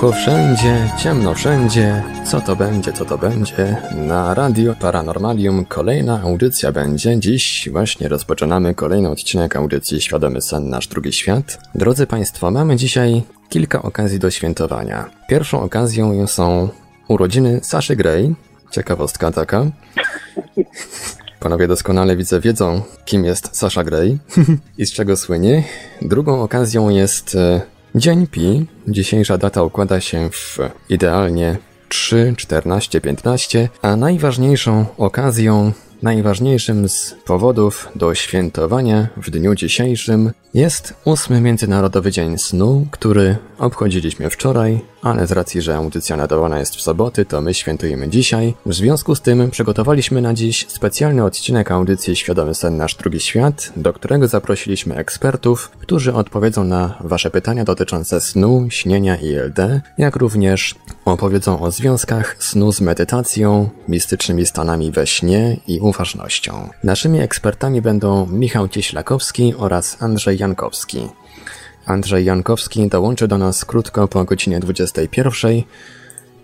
Głucho wszędzie, ciemno wszędzie. Co to będzie, co to będzie? Na Radio Paranormalium kolejna audycja będzie. Dziś właśnie rozpoczynamy kolejny odcinek audycji Świadomy Sen Nasz Drugi Świat. Drodzy Państwo, mamy dzisiaj kilka okazji do świętowania. Pierwszą okazją są urodziny Saszy Gray. Ciekawostka taka. Panowie doskonale widzę wiedzą, kim jest Sasha Gray i z czego słynie. Drugą okazją jest e, Dzień Pi. Dzisiejsza data układa się w idealnie 3, 14, 15, a najważniejszą okazją, najważniejszym z powodów do świętowania w dniu dzisiejszym jest ósmy Międzynarodowy Dzień Snu, który obchodziliśmy wczoraj, ale z racji, że audycja nadawana jest w soboty, to my świętujemy dzisiaj. W związku z tym przygotowaliśmy na dziś specjalny odcinek audycji Świadomy Sen Nasz Drugi Świat, do którego zaprosiliśmy ekspertów, którzy odpowiedzą na Wasze pytania dotyczące snu, śnienia i LD, jak również opowiedzą o związkach snu z medytacją, mistycznymi stanami we śnie i uważnością. Naszymi ekspertami będą Michał Cieślakowski oraz Andrzej Jankowski. Andrzej Jankowski dołączy do nas krótko po godzinie 21,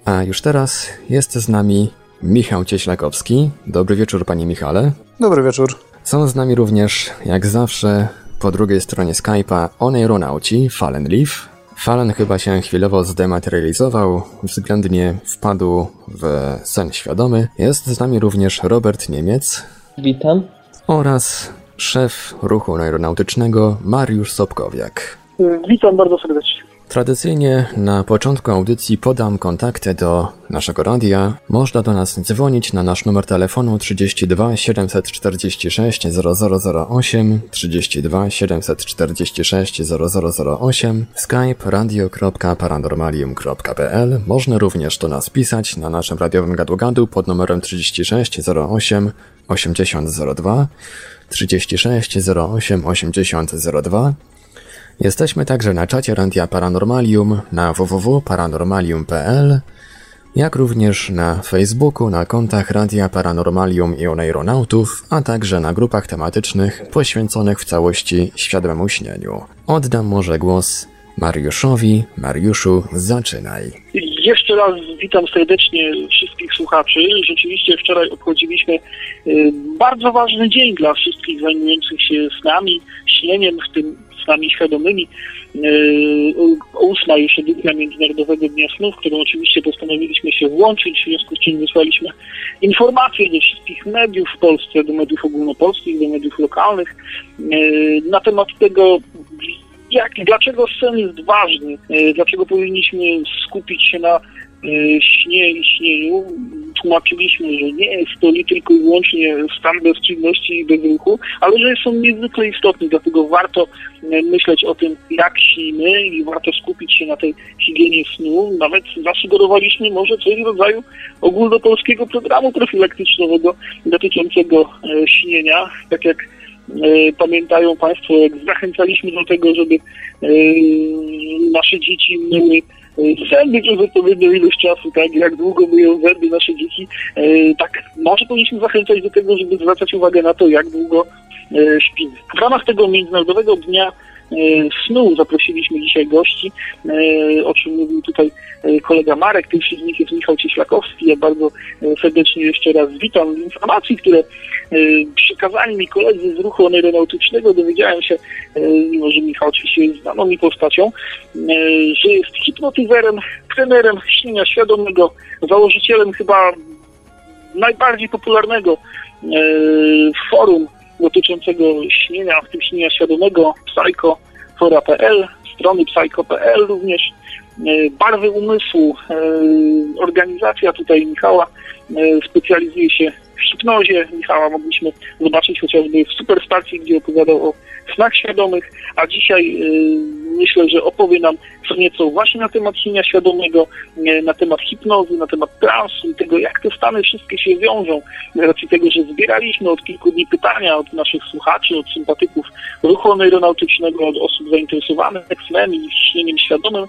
a już teraz jest z nami Michał Cieślakowski. Dobry wieczór, panie Michale. Dobry wieczór. Są z nami również, jak zawsze, po drugiej stronie Skype'a oneironauci Fallen Leaf. Fallen chyba się chwilowo zdematerializował, względnie wpadł w sen świadomy. Jest z nami również Robert Niemiec. Witam. Oraz szef ruchu aeronautycznego Mariusz Sobkowiak. Witam bardzo serdecznie. Tradycyjnie na początku audycji podam kontakty do naszego radia. Można do nas dzwonić na nasz numer telefonu 32 746 0008, 32 746 0008, skype radio.paranormalium.pl. Można również do nas pisać na naszym radiowym gadu-gadu pod numerem 36 08 8002, 36 08 8002. Jesteśmy także na czacie Radia Paranormalium na www.paranormalium.pl, jak również na Facebooku, na kontach Radia Paranormalium i Oneironautów, a także na grupach tematycznych poświęconych w całości świadomemu śnieniu. Oddam może głos Mariuszowi. Mariuszu, zaczynaj. Jeszcze raz witam serdecznie wszystkich słuchaczy. Rzeczywiście wczoraj obchodziliśmy y, bardzo ważny dzień dla wszystkich zajmujących się snami, śnieniem, w tym snami świadomymi. Y, ósma już edycja Międzynarodowego Dnia Snu, w którą oczywiście postanowiliśmy się włączyć, w związku z czym wysłaliśmy informacje do wszystkich mediów w Polsce, do mediów ogólnopolskich, do mediów lokalnych y, na temat tego, jak, dlaczego sen jest ważny, dlaczego powinniśmy skupić się na śnie i śnieniu. Tłumaczyliśmy, że nie jest to nie tylko i wyłącznie stan bezczynności i bezruchu, ale że są niezwykle istotne, dlatego warto myśleć o tym, jak śnimy i warto skupić się na tej higienie snu. Nawet zasugerowaliśmy może coś w rodzaju ogólnopolskiego programu profilaktycznego dotyczącego śnienia, tak jak pamiętają Państwo, jak zachęcaliśmy do tego, żeby nasze dzieci myły zęby przez odpowiednią ilość czasu, tak, jak długo myją zęby nasze dzieci, tak może powinniśmy zachęcać do tego, żeby zwracać uwagę na to, jak długo śpimy. W ramach tego Międzynarodowego Dnia Snu zaprosiliśmy dzisiaj gości, o czym mówił tutaj kolega Marek, pierwszy z nich jest Michał Cieślakowski. Ja bardzo serdecznie jeszcze raz witam. Informacji, które przekazali mi koledzy z ruchu aeronautycznego, dowiedziałem się, mimo że Michał oczywiście jest znaną mi postacią, że jest hipnotyzerem, trenerem śnienia świadomego, założycielem chyba najbardziej popularnego forum dotyczącego śnienia, w tym śnienia świadomego, psycho.fora.pl, strony psycho.pl również, barwy umysłu, organizacja tutaj Michała specjalizuje się w hipnozie. Michała mogliśmy zobaczyć chociażby w Superstacji, gdzie opowiadał o snach świadomych, a dzisiaj myślę, że opowie nam co nieco właśnie na temat śnienia świadomego, na temat hipnozy, na temat transu i tego, jak te stany wszystkie się wiążą. Z racji tego, że zbieraliśmy od kilku dni pytania od naszych słuchaczy, od sympatyków ruchu aeronautycznego, od osób zainteresowanych snem i śnieniem świadomym,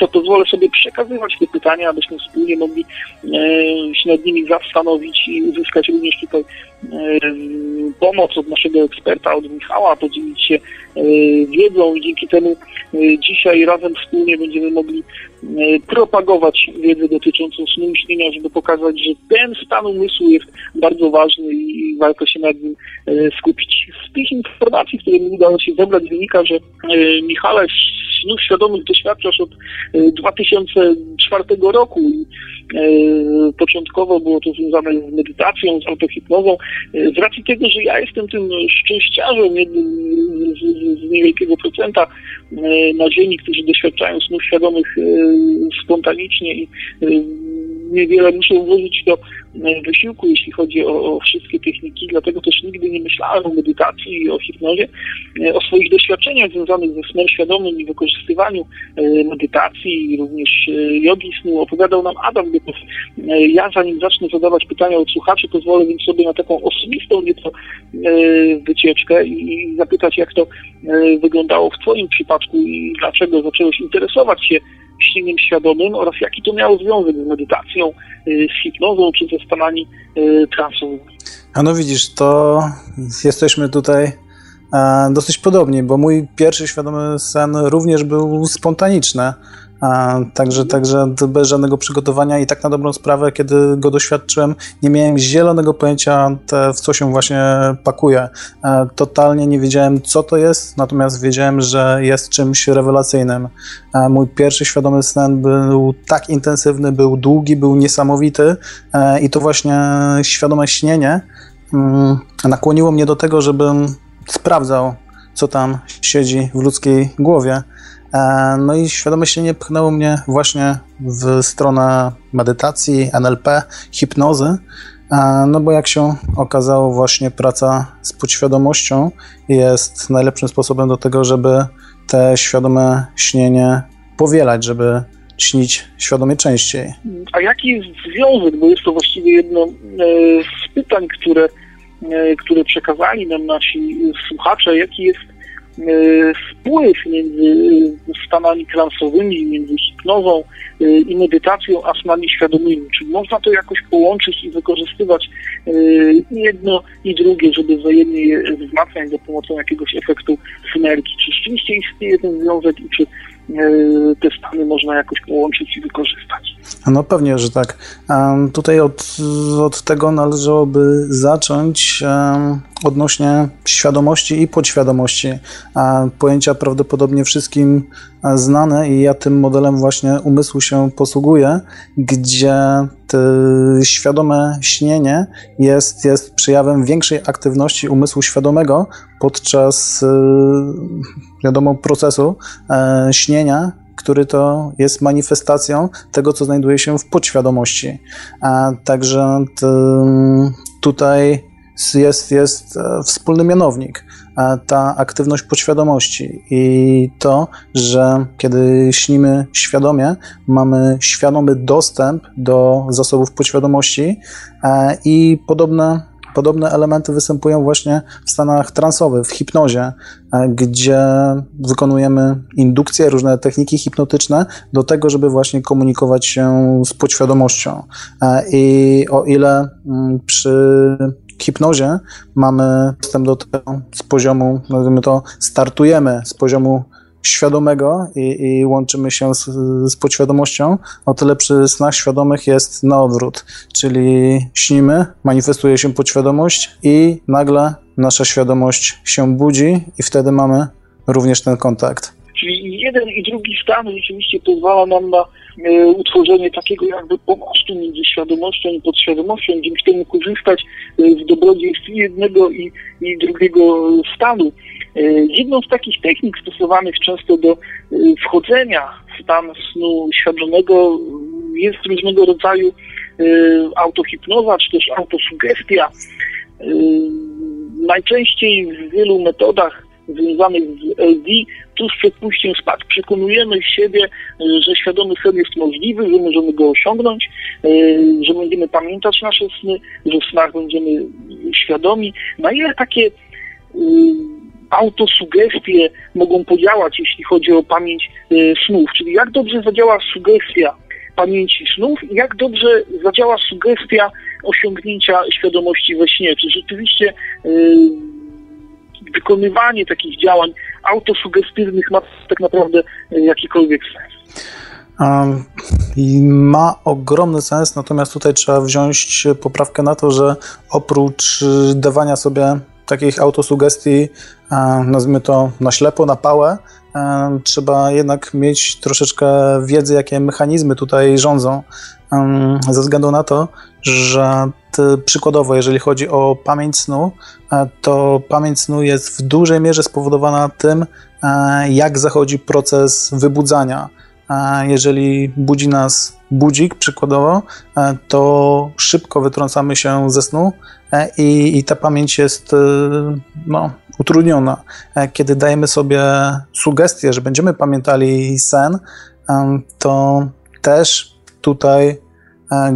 to pozwolę sobie przekazywać te pytania, abyśmy wspólnie mogli się nad nimi nimi zastanowić i uzyskać również tutaj pomoc od naszego eksperta, od Michała, podzielić się wiedzą i dzięki temu dzisiaj razem wspólnie będziemy mogli propagować wiedzę dotyczącą snu i śnienia, żeby pokazać, że ten stan umysłu jest bardzo ważny i warto się nad nim skupić. Z tych informacji, które mi udało się zebrać, wynika, że Michale snów świadomych doświadczasz od 2004 roku i początkowo było to związane z medytacją, z autohipnozą. Z racji tego, że ja jestem tym szczęściarzem, z, z niewielkiego procenta na Ziemi, którzy doświadczają snów świadomych spontanicznie i niewiele muszę włożyć do wysiłku, jeśli chodzi o, o, wszystkie techniki, dlatego też nigdy nie myślałem o medytacji i o hipnozie, o swoich doświadczeniach związanych ze snem świadomym i wykorzystywaniu medytacji i również jogi snu. Opowiadał nam Adam Gotow. Ja zanim zacznę zadawać pytania od słuchaczy, pozwolę więc sobie na taką osobistą nieco wycieczkę i zapytać, jak to wyglądało w Twoim przypadku i dlaczego zacząłeś interesować się śnieniem świadomym oraz jaki to miało związek z medytacją, y, z hipnozą czy ze stanami y, transowymi. A no widzisz, to jesteśmy tutaj e, dosyć podobni, bo mój pierwszy świadomy sen również był spontaniczny. Także, także bez żadnego przygotowania i tak na dobrą sprawę, kiedy go doświadczyłem, nie miałem zielonego pojęcia, te, w co się właśnie pakuje. E, totalnie nie wiedziałem, co to jest, natomiast wiedziałem, że jest czymś rewelacyjnym. E, mój pierwszy świadomy sen był tak intensywny, był długi, był niesamowity e, i to właśnie świadome śnienie mm, nakłoniło mnie do tego, żebym sprawdzał, co tam siedzi w ludzkiej głowie. E, no i świadome śnienie pchnęło mnie właśnie w stronę medytacji, NLP, hipnozy, e, no bo jak się okazało, właśnie praca z podświadomością jest najlepszym sposobem do tego, żeby te świadome śnienie powielać, żeby śnić świadomie częściej. A jaki jest związek, bo jest to właściwie jedno e, z pytań, które, które przekazali nam nasi słuchacze, jaki jest E, wpływ między stanami transowymi, między hipnozą e, i medytacją, a snami świadomymi. Czy można to jakoś połączyć i wykorzystywać e, jedno i drugie, żeby wzajemnie je wzmacniać za pomocą jakiegoś efektu synergii? Czy rzeczywiście istnieje ten związek i czy te stany można jakoś połączyć i wykorzystać? No pewnie, że tak. Tutaj od, od tego należałoby zacząć odnośnie świadomości i podświadomości. Pojęcia prawdopodobnie wszystkim znane i ja tym modelem właśnie umysłu się posługuję, gdzie świadome śnienie jest, jest przejawem większej aktywności umysłu świadomego podczas y, wiadomo procesu e, śnienia, który to jest manifestacją tego, co znajduje się w podświadomości. A także tutaj jest, jest e, wspólny mianownik, ta aktywność podświadomości i to, że kiedy śnimy świadomie, mamy świadomy dostęp do zasobów podświadomości i podobne Podobne elementy występują właśnie w stanach transowych, w hipnozie, e, gdzie wykonujemy indukcje, różne techniki hipnotyczne do tego, żeby właśnie komunikować się z podświadomością. E, I o ile mm, przy hipnozie mamy dostęp do tego z poziomu, nazwijmy to, startujemy z poziomu świadomego i, i łączymy się z, z podświadomością, o tyle przy snach świadomych jest na odwrót, czyli śnimy, manifestuje się podświadomość i nagle nasza świadomość się budzi i wtedy mamy również ten kontakt. Czyli jeden i drugi stan rzeczywiście pozwala nam na utworzenie takiego jakby pomostu między świadomością i podświadomością, dzięki temu korzystać e, z dobrodziejstw jednego i, i drugiego stanu. E, jedną z takich technik stosowanych często do e, wchodzenia w stan snu świadomego jest różnego rodzaju e, autohipnoza czy też autosugestia. Najczęściej w wielu metodach związanych z LD tuż przed pójściem spać przekonujemy siebie, że świadomy sen jest możliwy, że możemy go osiągnąć, że będziemy pamiętać nasze sny, że w snach będziemy świadomi. Na ile takie autosugestie mogą podziałać, jeśli chodzi o pamięć y, snów, czyli jak dobrze zadziała sugestia pamięci snów i jak dobrze zadziała sugestia osiągnięcia świadomości we śnie. Czy rzeczywiście wykonywanie takich działań autosugestywnych ma tak naprawdę yy, jakikolwiek sens? Um, ma ogromny sens, natomiast tutaj trzeba wziąć poprawkę na to, że oprócz dawania sobie takich autosugestii, nazwijmy to na ślepo, na pałę, trzeba jednak mieć troszeczkę wiedzy, jakie mechanizmy tutaj rządzą, ze względu na to, że przykładowo, jeżeli chodzi o pamięć snu, to pamięć snu jest w dużej mierze spowodowana tym, jak zachodzi proces wybudzania. Jeżeli budzi nas budzik, przykładowo, to szybko wytrącamy się ze snu i, i ta pamięć jest no, utrudniona. E, kiedy dajemy sobie sugestię, że będziemy pamiętali sen, to też tutaj e,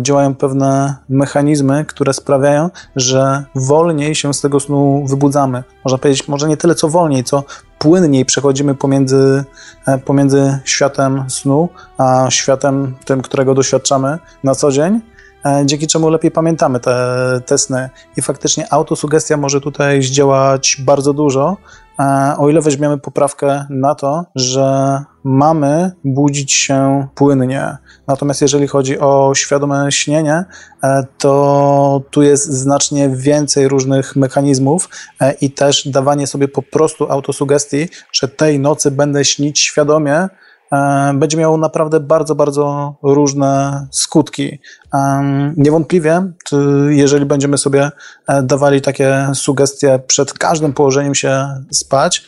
działają pewne mechanizmy, które sprawiają, że wolniej się z tego snu wybudzamy. Można powiedzieć, może nie tyle co wolniej, co płynniej przechodzimy pomiędzy, e, pomiędzy światem snu, a światem tym, którego doświadczamy na co dzień. E, dzięki czemu lepiej pamiętamy te, te sny. I faktycznie autosugestia może tutaj zdziałać bardzo dużo, e, o ile weźmiemy poprawkę na to, że mamy budzić się płynnie. Natomiast jeżeli chodzi o świadome śnienie, e, to tu jest znacznie więcej różnych mechanizmów i też dawanie sobie po prostu autosugestii, że tej nocy będę śnić świadomie, E, będzie miało naprawdę bardzo, bardzo różne skutki. E, niewątpliwie, jeżeli będziemy sobie e, dawali takie sugestie przed każdym położeniem się spać,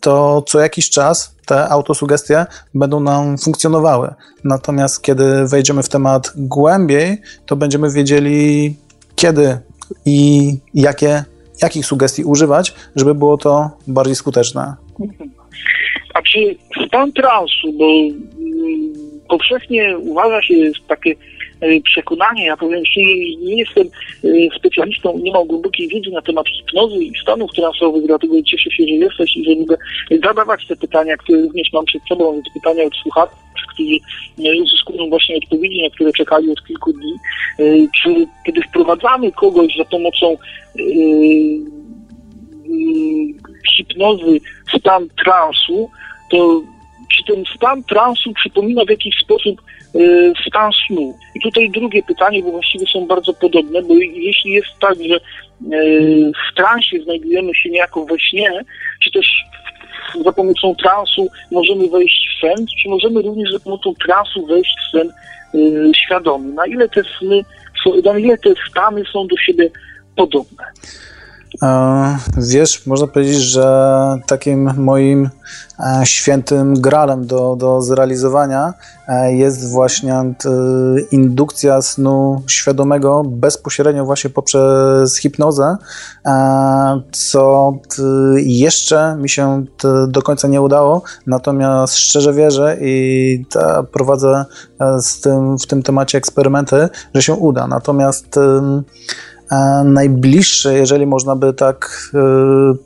to co jakiś czas te autosugestie będą nam funkcjonowały. Natomiast kiedy wejdziemy w temat głębiej, to będziemy wiedzieli, kiedy i jakie, jakich sugestii używać, żeby było to bardziej skuteczne. A czy stan transu, bo mm, powszechnie uważa się takie e, przekonanie, ja powiem, że nie jestem e, specjalistą, nie mam głębokiej wiedzy na temat hipnozy i stanów transowych, dlatego cieszę się, że jesteś i że mogę zadawać te pytania, które również mam przed sobą, więc pytania od słuchaczy, którzy e, uzyskują właśnie odpowiedzi, na które czekali od kilku dni. Czy kiedy wprowadzamy kogoś za pomocą hipnozy stan transu, to czy ten stan transu przypomina w jakiś sposób y, stan snu? I tutaj drugie pytanie, bo właściwie są bardzo podobne, bo jeśli jest tak, że y, w transie znajdujemy się niejako we śnie, czy też za pomocą transu możemy wejść w sen, czy możemy również za pomocą transu wejść w sen y, świadomy? Na ile te sny, na ile te stany są do siebie podobne? Wiesz, można powiedzieć, że takim moim e, świętym gralem do, do zrealizowania e, jest właśnie e, indukcja snu świadomego bezpośrednio właśnie poprzez hipnozę, co jeszcze mi się do końca nie udało, natomiast szczerze wierzę i prowadzę z tym, w tym temacie eksperymenty, że się uda. Natomiast najbliższe, jeżeli można by tak e,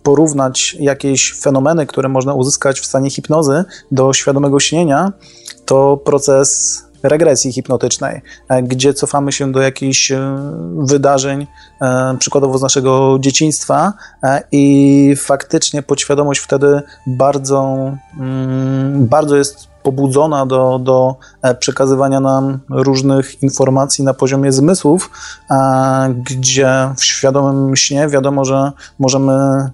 porównać jakieś fenomeny, które można uzyskać w stanie hipnozy do świadomego śnienia, to proces regresji hipnotycznej, e, gdzie cofamy się do jakichś e, wydarzeń, przykładowo z naszego dzieciństwa i faktycznie podświadomość wtedy bardzo, mm, bardzo jest pobudzona do, do e, przekazywania nam różnych informacji na poziomie zmysłów, gdzie w świadomym śnie wiadomo, że możemy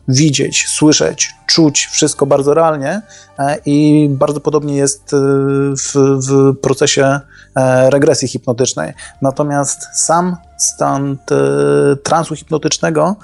widzieć, słyszeć, czuć wszystko bardzo realnie e, i bardzo podobnie jest e, w, w procesie regresji hipnotycznej. Natomiast sam stan transu hipnotycznego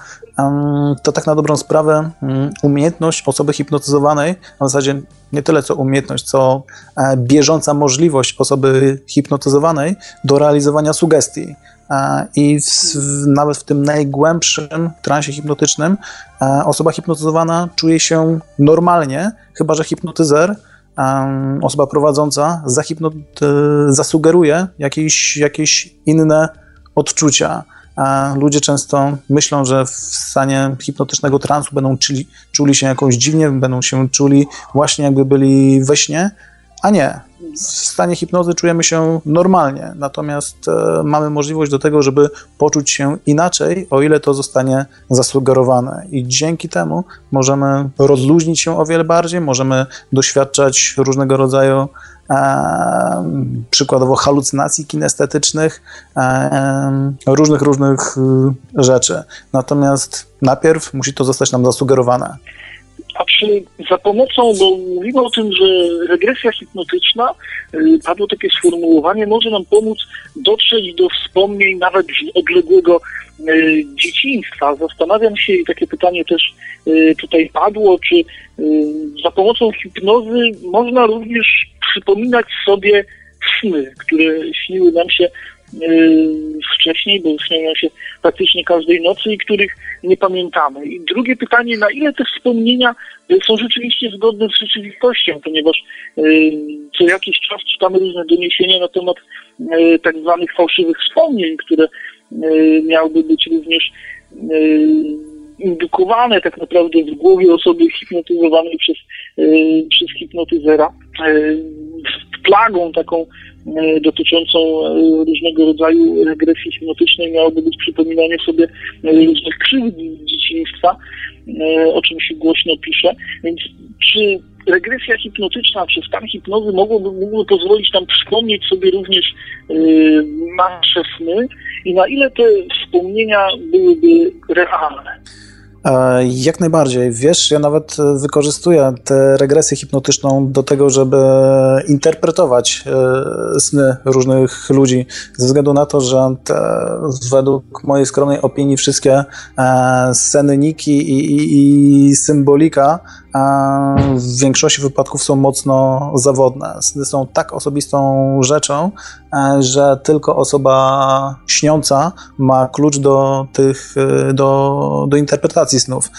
to tak na dobrą sprawę mm, umiejętność osoby hipnotyzowanej, w zasadzie nie tyle co umiejętność, co e, bieżąca możliwość osoby hipnotyzowanej do realizowania sugestii. E, I w, nawet w tym najgłębszym transie hipnotycznym e, osoba hipnotyzowana czuje się normalnie, chyba że hipnotyzer, osoba prowadząca, zasugeruje jakieś, jakieś inne odczucia a ludzie często myślą, że w stanie hipnotycznego transu będą czuli, czuli się jakoś dziwnie, będą się czuli właśnie jakby byli we śnie, a nie. W stanie hipnozy czujemy się normalnie, natomiast e, mamy możliwość do tego, żeby poczuć się inaczej, o ile to zostanie zasugerowane. I dzięki temu możemy rozluźnić się o wiele bardziej, możemy doświadczać różnego rodzaju e, przykładowo halucynacji kinestetycznych, e, różnych, różnych e, rzeczy. Natomiast najpierw musi to zostać nam zasugerowane. A czy za pomocą, bo mówimy o tym, że regresja hipnotyczna, y, padło takie sformułowanie, może nam pomóc dotrzeć do wspomnień nawet odległego y, dzieciństwa. Zastanawiam się i takie pytanie też y, tutaj padło, czy za pomocą hipnozy można również przypominać sobie sny, które śniły nam się wcześniej, bo śnią nam się praktycznie każdej nocy i których nie pamiętamy. I drugie pytanie, na ile te wspomnienia y, są rzeczywiście zgodne z rzeczywistością, ponieważ y, co jakiś czas czytamy różne doniesienia na temat y, tak zwanych fałszywych wspomnień, które miałyby być również indukowane tak naprawdę w głowie osoby hipnotyzowanej przez, przez hipnotyzera. Plagą taką E, dotyczącą e, różnego rodzaju regresji hipnotycznej miałoby być przypominanie sobie e, różnych krzywd dzieciństwa, o czym się głośno pisze. Więc czy regresja hipnotyczna, czy stan hipnozy mogłoby, mógłby pozwolić nam przypomnieć sobie również nasze sny i na ile te wspomnienia byłyby realne? E, jak najbardziej. Wiesz, ja nawet e, wykorzystuję tę regresję hipnotyczną do tego, żeby interpretować e, sny różnych ludzi, ze względu na to, że te, według mojej skromnej opinii wszystkie scenyniki i, i, i symbolika w większości wypadków są mocno zawodne. Są tak osobistą rzeczą, e, że tylko osoba śniąca ma klucz do tych, e, do, do interpretacji snów.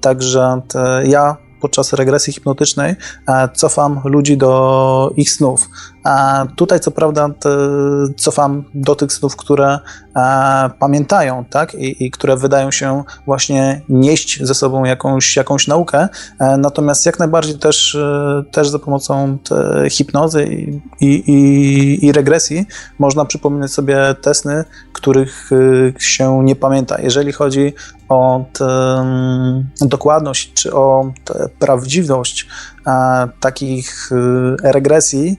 Także ja podczas regresji hipnotycznej e, cofam ludzi do ich snów. A tutaj co prawda cofam do tych snów, które e, pamiętają, tak? I, I, które wydają się właśnie nieść ze sobą jakąś, jakąś naukę. E, natomiast jak najbardziej też, e, też za pomocą hipnozy i, i, i, regresji można przypominać sobie te sny, których się nie pamięta. Jeżeli chodzi o dokładność czy o prawdziwość takich regresji,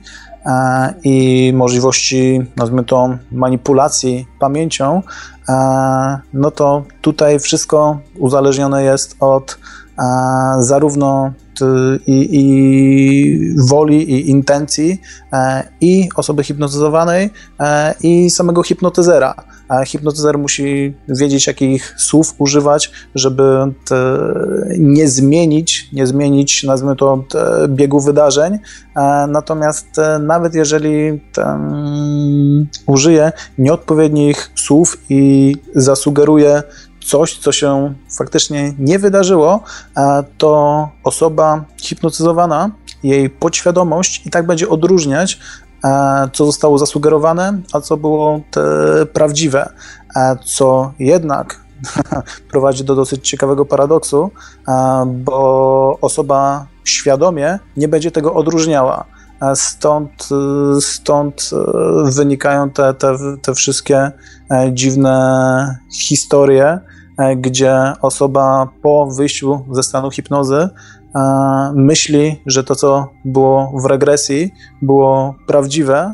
i możliwości, nazwijmy to, manipulacji pamięcią, e, no to tutaj wszystko uzależnione jest od e, zarówno i, i, woli i intencji i osoby hipnotyzowanej i samego hipnotyzera a hipnotyzer musi wiedzieć, jakich słów używać, żeby nie zmienić, nie zmienić, nazwijmy to, biegu wydarzeń. E, natomiast e, nawet jeżeli użyje nieodpowiednich słów i zasugeruje coś, co się faktycznie nie wydarzyło, e, to osoba hipnotyzowana, jej podświadomość i tak będzie odróżniać co zostało zasugerowane, a co było prawdziwe, e, co jednak prowadzi do dosyć ciekawego paradoksu, e, bo osoba świadomie nie będzie tego odróżniała. Stąd, stąd wynikają te, te, te wszystkie dziwne historie, gdzie osoba po wyjściu ze stanu hipnozy myśli, że to, co było w regresji, było prawdziwe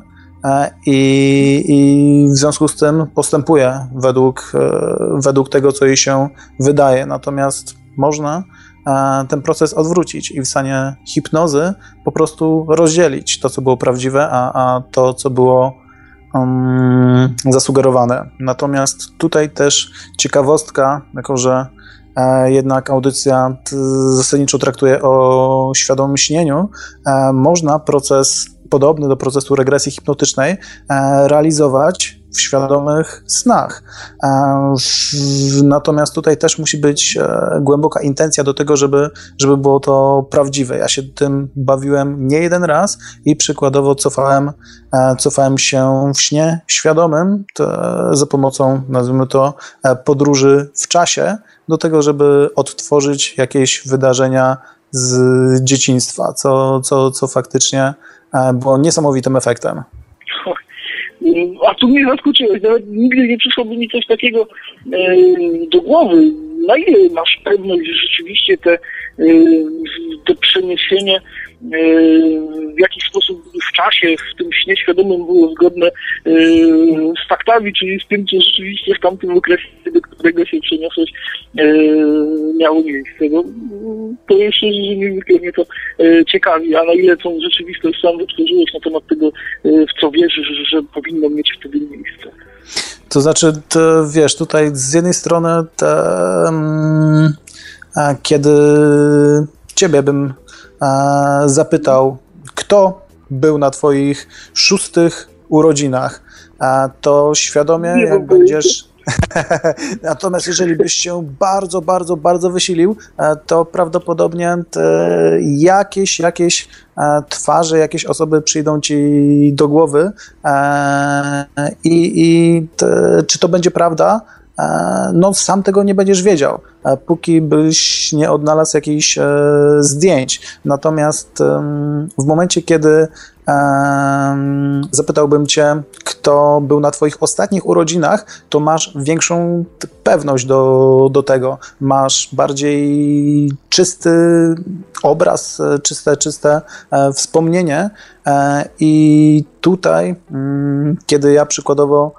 i, i w związku z tym postępuje według, e, według tego, co jej się wydaje. Natomiast można ten proces odwrócić i w stanie hipnozy po prostu rozdzielić to, co było prawdziwe, a, a to, co było um, zasugerowane. Natomiast tutaj też ciekawostka, jako że E, jednak audycja zasadniczo traktuje o świadomym śnieniu, e, można proces podobny do procesu regresji hipnotycznej e, realizować w świadomych snach. Natomiast tutaj też musi być głęboka intencja do tego, żeby, żeby było to prawdziwe. Ja się tym bawiłem nie jeden raz i przykładowo cofałem, cofałem się w śnie świadomym za pomocą, nazwijmy to, podróży w czasie do tego, żeby odtworzyć jakieś wydarzenia z dzieciństwa, co, co, co faktycznie było niesamowitym efektem. A tu mnie zaskoczyłeś, nawet nigdy nie przyszłoby mi coś takiego e, do głowy. Na ile masz pewność, że rzeczywiście te, e, te przeniesienie w jakiś sposób w czasie, w tym śnie świadomym było zgodne e, z faktami, czyli z tym, co rzeczywiście w tamtym okresie, do którego się przeniosłeś, e, miało miejsce. No, to jeszcze niezwykle mnie to ciekawi, a na ile tą rzeczywistość sam wytworzyłeś na temat tego, w co wierzysz, że, że powinno mieć wtedy miejsce. To znaczy, to, wiesz, tutaj z jednej strony te, um, kiedy ciebie bym zapytał, kto był na Twoich szóstych urodzinach, to świadomie, Nie jak będziesz. Natomiast jeżeli byś się bardzo, bardzo, bardzo wysilił, to prawdopodobnie jakieś, jakieś twarze, jakieś osoby przyjdą ci do głowy i, i te, czy to będzie prawda, E, no sam tego nie będziesz wiedział, e, póki byś nie odnalazł jakichś e, zdjęć. Natomiast w momencie, kiedy zapytałbym cię, kto był na twoich ostatnich urodzinach, to masz większą pewność do, do tego. Masz bardziej czysty obraz, czyste, czyste wspomnienie i tutaj, mm, kiedy ja przykładowo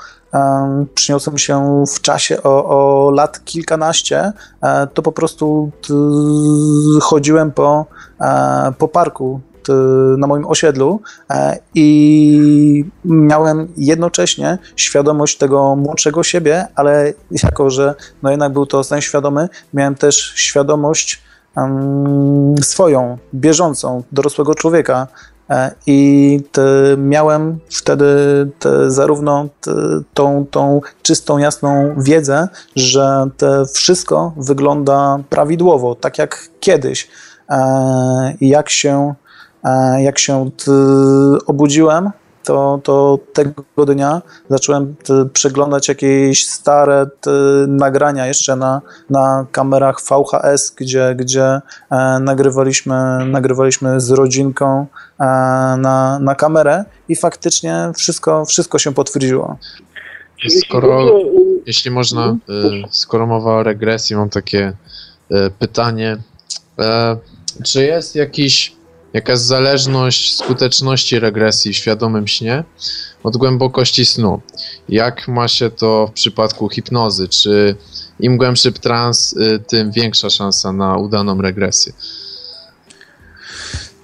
przyniosłem się w czasie o, o lat kilkanaście, e, to po prostu chodziłem po, e, po parku na moim osiedlu e, i miałem jednocześnie świadomość tego młodszego siebie, ale jako, że no jednak był to sen świadomy, miałem też świadomość swoją, bieżącą, dorosłego człowieka, I miałem wtedy zarówno tą, tą czystą, jasną wiedzę, że wszystko wygląda prawidłowo, tak jak kiedyś. E, jak się, e, jak się obudziłem, to, to tego dnia zacząłem przeglądać jakieś stare nagrania jeszcze na, na kamerach VHS, gdzie, gdzie e, nagrywaliśmy, nagrywaliśmy z rodzinką e, na, na kamerę i faktycznie wszystko, wszystko się potwierdziło. Skoro, jeśli można, e, skoro mowa o regresji, mam takie pytanie. Czy jest jakiś jakaś zależność skuteczności regresji w świadomym śnie od głębokości snu. Jak ma się to w przypadku hipnozy? Czy im głębszy trans, y, tym większa szansa na udaną regresję?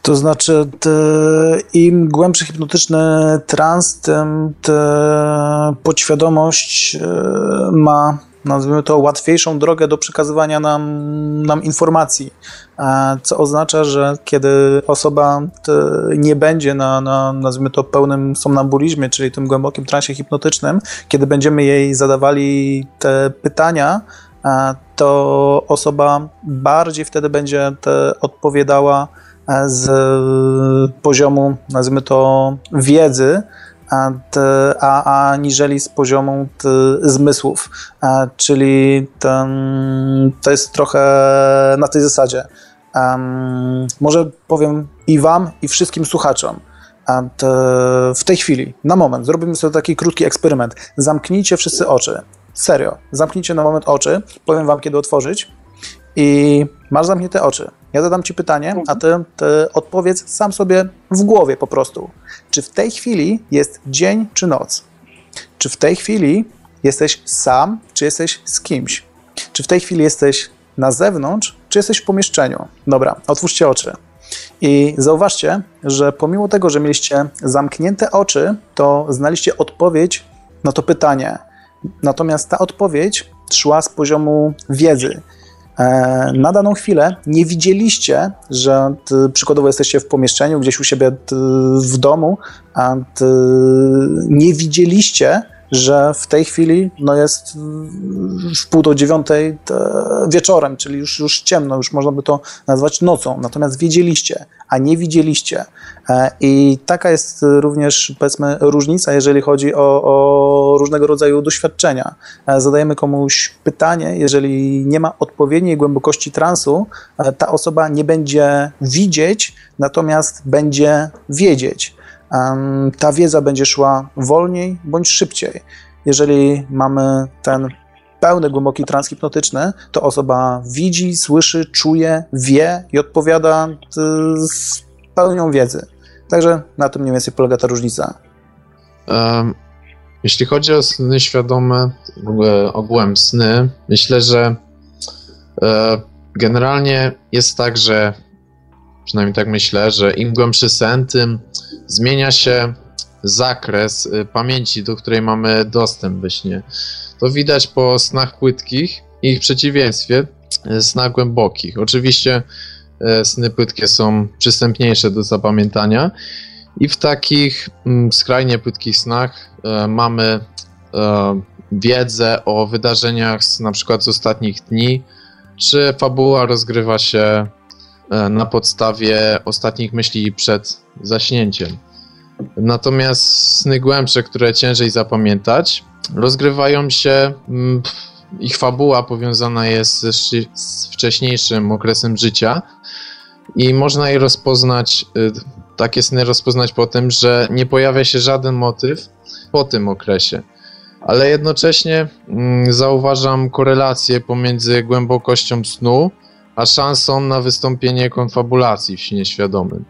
To znaczy, im głębszy hipnotyczny trans, tym podświadomość y, ma nazwijmy to, łatwiejszą drogę do przekazywania nam, nam informacji, e, co oznacza, że kiedy osoba nie będzie na, na, nazwijmy to, pełnym somnambulizmie, czyli tym głębokim transie hipnotycznym, kiedy będziemy jej zadawali te pytania, e, to osoba bardziej wtedy będzie odpowiadała e, z poziomu, nazwijmy to, wiedzy, a, aniżeli z poziomu zmysłów. Czyli ten, to jest trochę na tej zasadzie. Może powiem i Wam, i wszystkim słuchaczom. w tej chwili, na moment, zrobimy sobie taki krótki eksperyment. Zamknijcie wszyscy oczy. Serio, zamknijcie na moment oczy. Powiem Wam, kiedy otworzyć. I masz zamknięte oczy. Ja zadam Ci pytanie, a ty, ty odpowiedz sam sobie w głowie po prostu. Czy w tej chwili jest dzień czy noc? Czy w tej chwili jesteś sam, czy jesteś z kimś? Czy w tej chwili jesteś na zewnątrz, czy jesteś w pomieszczeniu? Dobra, otwórzcie oczy. I zauważcie, że pomimo tego, że mieliście zamknięte oczy, to znaliście odpowiedź na to pytanie. Natomiast ta odpowiedź szła z poziomu wiedzy. E, na daną chwilę nie widzieliście, że przykładowo jesteście w pomieszczeniu, gdzieś u siebie w domu, a nie widzieliście, że w tej chwili no jest w pół do dziewiątej wieczorem, czyli już, już ciemno, już można by to nazwać nocą. Natomiast wiedzieliście, a nie widzieliście. E, I taka jest również, powiedzmy, różnica, jeżeli chodzi o, o różnego rodzaju doświadczenia. E, zadajemy komuś pytanie, jeżeli nie ma odpowiedniej głębokości transu, e, ta osoba nie będzie widzieć, natomiast będzie wiedzieć. Ta wiedza będzie szła wolniej bądź szybciej. Jeżeli mamy ten pełny, głęboki trans hipnotyczny, to osoba widzi, słyszy, czuje, wie i odpowiada z pełnią wiedzy. Także na tym mniej więcej polega ta różnica. Um, jeśli chodzi o sny świadome, ogółem sny, myślę, że e, generalnie jest tak, że przynajmniej tak myślę, że im głębszy sen, tym zmienia się zakres y, pamięci, do której mamy dostęp we śnie. To widać po snach płytkich i ich przeciwieństwie y, snach głębokich. Oczywiście y, sny płytkie są przystępniejsze do zapamiętania i w takich mm, skrajnie płytkich snach mamy wiedzę o wydarzeniach z, na przykład z ostatnich dni, czy fabuła rozgrywa się na podstawie ostatnich myśli przed zaśnięciem. Natomiast sny głębsze, które ciężej zapamiętać, rozgrywają się. Mm, ich fabuła powiązana jest z wcześniejszym okresem życia i można je rozpoznać, y, takie sny rozpoznać po tym, że nie pojawia się żaden motyw po tym okresie. Ale jednocześnie mm, zauważam korelację pomiędzy głębokością snu a szansą na wystąpienie konfabulacji w śnie świadomym.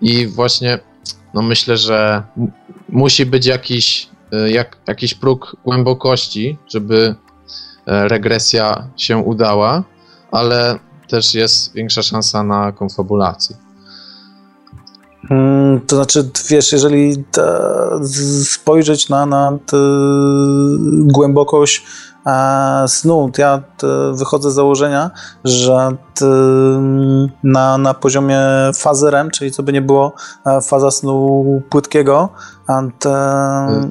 I właśnie no myślę, że musi być jakiś, e, jak, jakiś próg głębokości, żeby e, regresja się udała, ale też jest większa szansa na konfabulację. Hmm, to znaczy, wiesz, jeżeli spojrzeć na, na głębokość snu. Ja wychodzę z założenia, że na, na poziomie fazy REM, czyli co by nie było e, faza snu płytkiego, te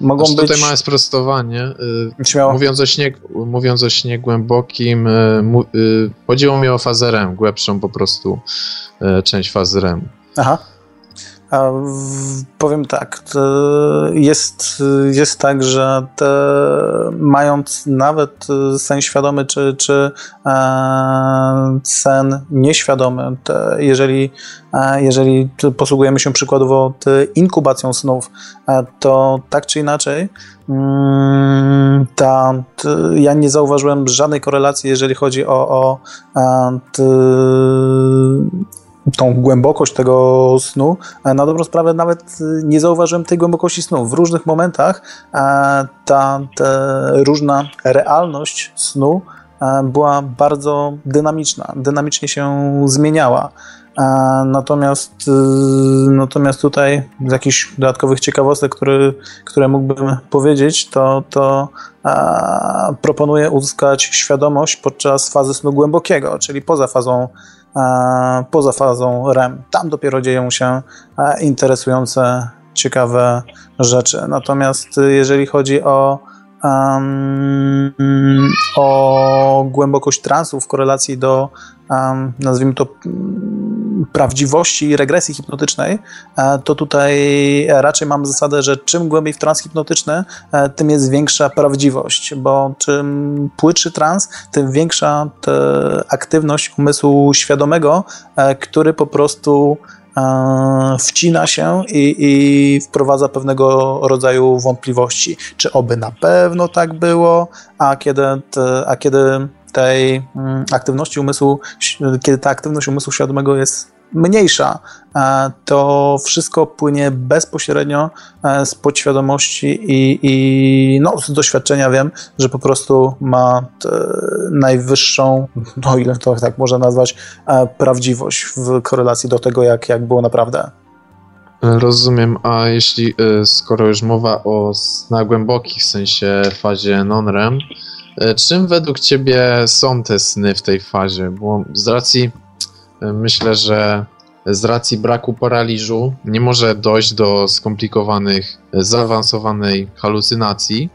mogą być... Tutaj małe sprostowanie. Y, Śmiało. Mówiąc o, śnie, mówiąc o śnie głębokim, y, chodziło mi o fazę REM, głębszą po prostu część fazy REM. Aha. Powiem tak, jest, jest tak, że te, mając nawet sen świadomy czy, czy e, sen nieświadomy, jeżeli, e, jeżeli posługujemy się przykładowo inkubacją snów, e, to tak czy inaczej mm, ta, ja nie zauważyłem żadnej korelacji, jeżeli chodzi o, o tą głębokość tego snu. Na dobrą sprawę nawet y, nie zauważyłem tej głębokości snu. W różnych momentach ta, ta różna realność snu była bardzo dynamiczna, dynamicznie się zmieniała. Natomiast, natomiast tutaj z jakichś dodatkowych ciekawostek, które, które mógłbym powiedzieć, to, to proponuję uzyskać świadomość podczas fazy snu głębokiego, czyli poza fazą poza fazą REM. Tam dopiero dzieją się interesujące, ciekawe rzeczy. Natomiast jeżeli chodzi o um, o głębokość transu w korelacji do, um, nazwijmy to, prawdziwości regresji hipnotycznej, e, to tutaj raczej mam zasadę, że czym głębiej w trans hipnotyczny, e, tym jest większa prawdziwość, bo czym płytszy trans, tym większa aktywność umysłu świadomego, e, który po prostu wcina się i, i, wprowadza pewnego rodzaju wątpliwości, czy oby na pewno tak było, a kiedy, a kiedy tej mm, aktywności umysłu, kiedy ta aktywność umysłu świadomego jest mniejsza, e, to wszystko płynie bezpośrednio e, z podświadomości i, i no, z doświadczenia wiem, że po prostu ma najwyższą, no ile to tak można nazwać, e, prawdziwość w korelacji do tego, jak, jak było naprawdę. Rozumiem, a jeśli, skoro już mowa o snach głębokich, sensie fazie non-REM, czym według Ciebie są te sny w tej fazie? Bo z racji Myślę, że z racji braku paraliżu nie może dojść do skomplikowanych, zaawansowanej halucynacji,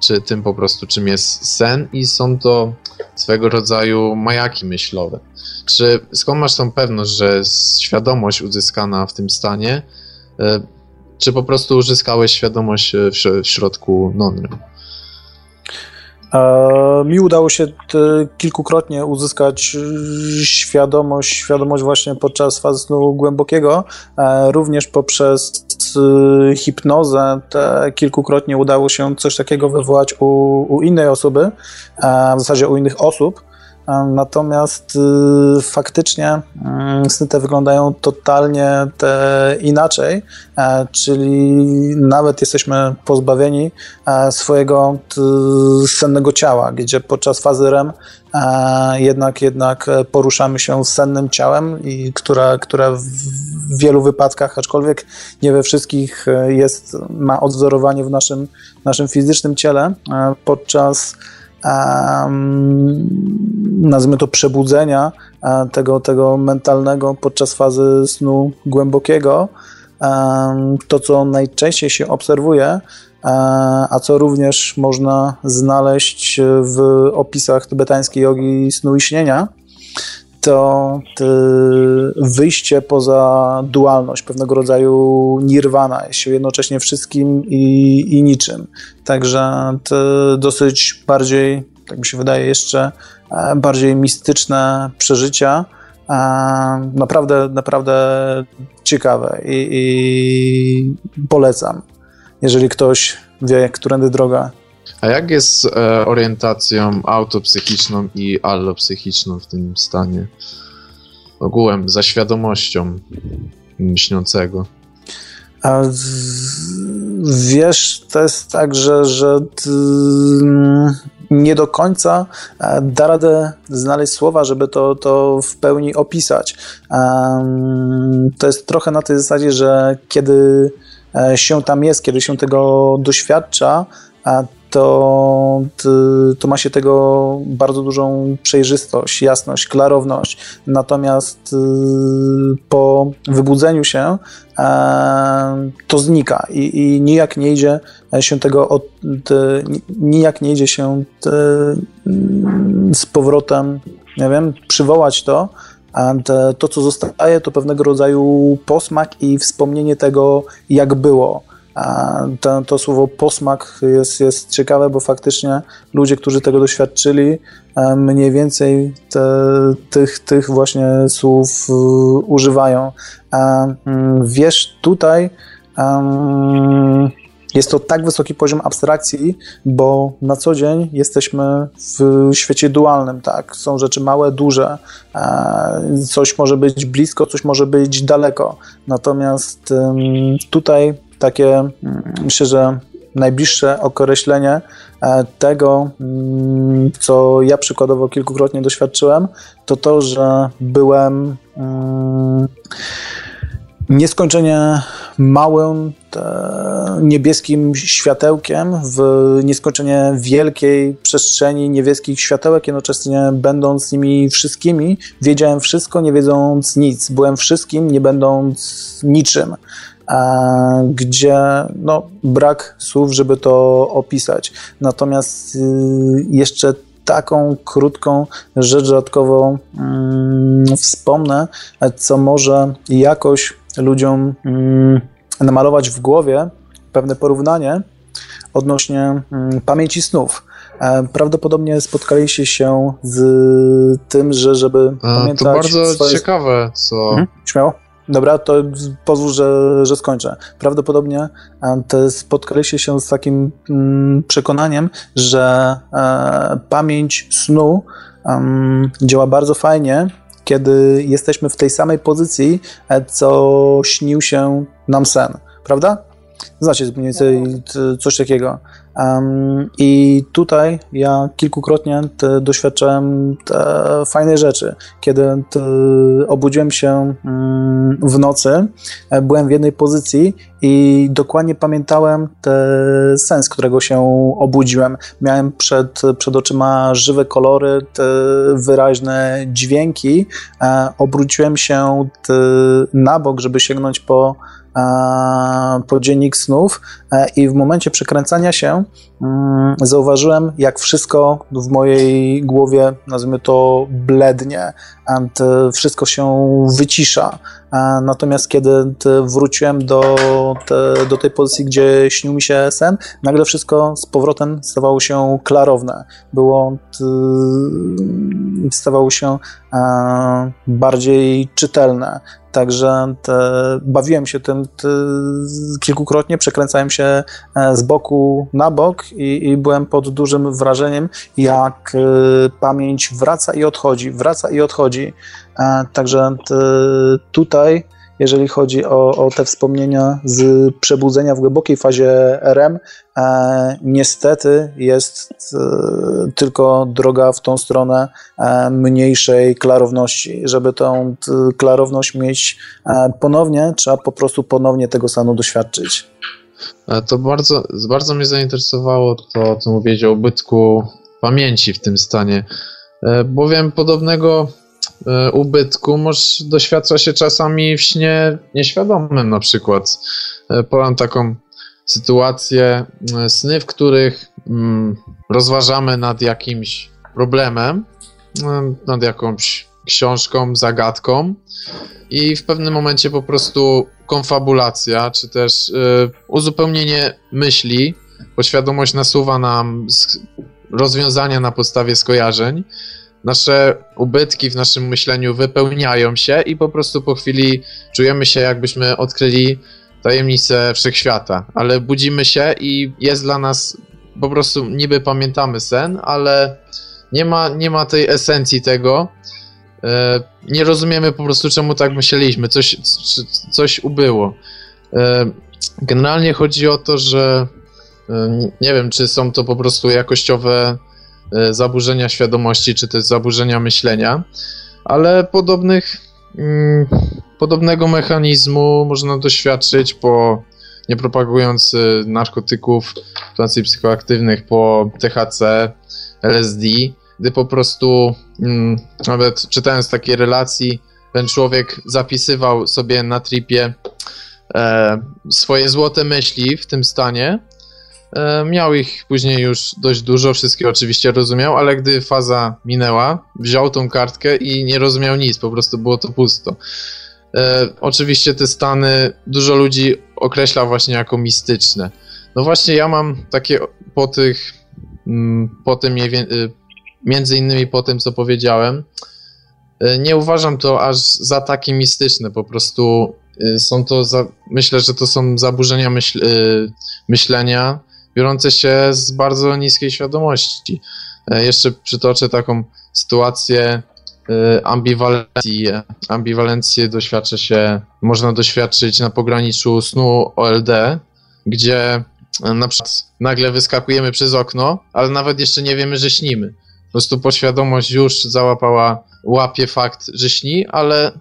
czy tym po prostu, czym jest sen i są to swego rodzaju majaki myślowe. Czy skąd masz tą pewność, że świadomość uzyskana w tym stanie, e, czy po prostu uzyskałeś świadomość e, w, środku non E, mi udało się kilkukrotnie uzyskać e, świadomość, świadomość właśnie podczas fazy snu głębokiego, e, również poprzez hipnozę. kilkukrotnie udało się coś takiego wywołać u, u innej osoby, w zasadzie u innych osób. Natomiast y, faktycznie te wyglądają totalnie te inaczej, e, czyli nawet jesteśmy pozbawieni e, swojego sennego ciała, gdzie podczas fazy REM e, jednak, jednak poruszamy się sennym ciałem, i które, w wielu wypadkach, aczkolwiek nie we wszystkich jest, ma odzorowanie w naszym, naszym fizycznym ciele, podczas nazwijmy to przebudzenia e, tego, tego mentalnego podczas fazy snu głębokiego. To, co najczęściej się obserwuje, e, a co również można znaleźć w opisach tybetańskiej jogi snu i śnienia, to wyjście poza dualność, pewnego rodzaju nirwana, jest się jednocześnie wszystkim i, i niczym. Także dosyć bardziej, tak mi się wydaje, jeszcze e, bardziej mistyczne przeżycia. E, naprawdę, naprawdę ciekawe i, i polecam, jeżeli ktoś wie, którędy droga a jak jest e, orientacją autopsychiczną i allopsychiczną w tym stanie? Ogółem, za świadomością śniącego. A wiesz, to jest tak, że, że nie do końca e, da radę znaleźć słowa, żeby to, to w pełni opisać. To jest trochę na tej zasadzie, że kiedy e, się tam jest, kiedy się tego doświadcza, to, to ma się tego bardzo dużą przejrzystość, jasność, klarowność. Natomiast y, po wybudzeniu się e, to znika i, i nijak nie idzie się tego, nijak nie idzie się z powrotem, nie wiem, przywołać to, to, co zostaje, to pewnego rodzaju posmak i wspomnienie tego, jak było. To, to, słowo posmak jest, jest ciekawe, bo faktycznie ludzie, którzy tego doświadczyli, e, mniej więcej te, tych, tych właśnie słów e, używają. Mm, wiesz, tutaj jest to tak wysoki poziom abstrakcji, bo na co dzień jesteśmy w świecie dualnym, tak? Są rzeczy małe, duże, e, coś może być blisko, coś może być daleko. Natomiast tutaj takie, mm, myślę, że najbliższe określenie e, tego, mm, co ja przykładowo kilkukrotnie doświadczyłem, to to, że byłem mm, nieskończenie małym niebieskim światełkiem w nieskończenie wielkiej przestrzeni niebieskich światełek, jednocześnie będąc nimi wszystkimi, wiedziałem wszystko, nie wiedząc nic. Byłem wszystkim, nie będąc niczym gdzie no, brak słów, żeby to opisać. Natomiast y, jeszcze taką krótką rzecz dodatkową mm, wspomnę, co może jakoś ludziom mm, namalować w głowie pewne porównanie odnośnie mm, pamięci snów. E, prawdopodobnie spotkaliście się z tym, że żeby A, pamiętać... To bardzo swoje... ciekawe, co... Mhm, śmiało? Dobra, to pozwól, że, że skończę. Prawdopodobnie te spotkaliście się z takim mm, przekonaniem, że e, pamięć snu działa bardzo fajnie, kiedy jesteśmy w tej samej pozycji, e, co śnił się nam sen, prawda? Znacie mniej więcej coś takiego. I tutaj ja kilkukrotnie doświadczałem fajnej rzeczy. Kiedy obudziłem się um, w nocy, e, byłem w jednej pozycji i dokładnie pamiętałem sens, którego się obudziłem. Miałem przed, przed oczyma żywe kolory, wyraźne dźwięki. E, obróciłem się na bok, żeby sięgnąć po po dziennik snów e, i w momencie przekręcania się zauważyłem, jak wszystko w mojej głowie, nazwijmy to, blednie, wszystko się wycisza. Natomiast kiedy wróciłem do, te, do tej pozycji, gdzie śnił mi się sen, nagle wszystko z powrotem stawało się klarowne. Było, stawało się bardziej czytelne. Także bawiłem się tym kilkukrotnie, przekręcałem się e, z boku na bok i, i byłem pod dużym wrażeniem, jak y, pamięć wraca i odchodzi, wraca i odchodzi. E, także tutaj jeżeli chodzi o, o te wspomnienia z przebudzenia w głębokiej fazie REM, e, niestety jest e, tylko droga w tą stronę e, mniejszej klarowności. Żeby tą klarowność mieć e, ponownie, trzeba po prostu ponownie tego stanu doświadczyć. E, to bardzo, bardzo mnie zainteresowało to, co mówiłeś o ubytku pamięci w tym stanie, e, bowiem podobnego E, ubytku może doświadcza się czasami w śnie nieświadomym na przykład. Podam taką sytuację, sny, w których mm, rozważamy nad jakimś problemem, nad jakąś książką, zagadką i w pewnym momencie po prostu konfabulacja, czy też uzupełnienie myśli, poświadomość nasuwa nam rozwiązania na podstawie skojarzeń nasze ubytki w naszym myśleniu wypełniają się i po prostu po chwili czujemy się, jakbyśmy odkryli tajemnicę wszechświata, ale budzimy się i jest dla nas po prostu niby pamiętamy sen, ale nie ma, nie ma tej esencji tego. E, nie rozumiemy po prostu, czemu tak myśleliśmy, coś, coś ubyło. E, generalnie chodzi o to, że e, nie wiem, czy są to po prostu jakościowe zaburzenia świadomości, czy też zaburzenia myślenia, ale podobnych, mm, podobnego mechanizmu można doświadczyć po nie propagując narkotyków, substancji psychoaktywnych, po THC, LSD, gdy po prostu mm, nawet czytając takie relacji, ten człowiek zapisywał sobie na tripie e, swoje złote myśli w tym stanie E, miał ich później już dość dużo, wszystkie oczywiście rozumiał, ale gdy faza minęła, wziął tą kartkę i nie rozumiał nic, po prostu było to pusto. E, oczywiście te stany dużo ludzi określa właśnie jako mistyczne. No właśnie ja mam takie po tych, mm, po tym, między innymi po tym, co powiedziałem, nie uważam to aż za takie mistyczne, po prostu są to, za, myślę, że to są zaburzenia myśl, myślenia, biorące się z bardzo niskiej świadomości. E, jeszcze przytoczę taką sytuację e, ambiwalencji. Ambiwalencję doświadcza się, można doświadczyć na pograniczu snu OLD, gdzie e, na przykład nagle wyskakujemy przez okno, ale nawet jeszcze nie wiemy, że śnimy. Po prostu poświadomość już załapała, łapie fakt, że śni, ale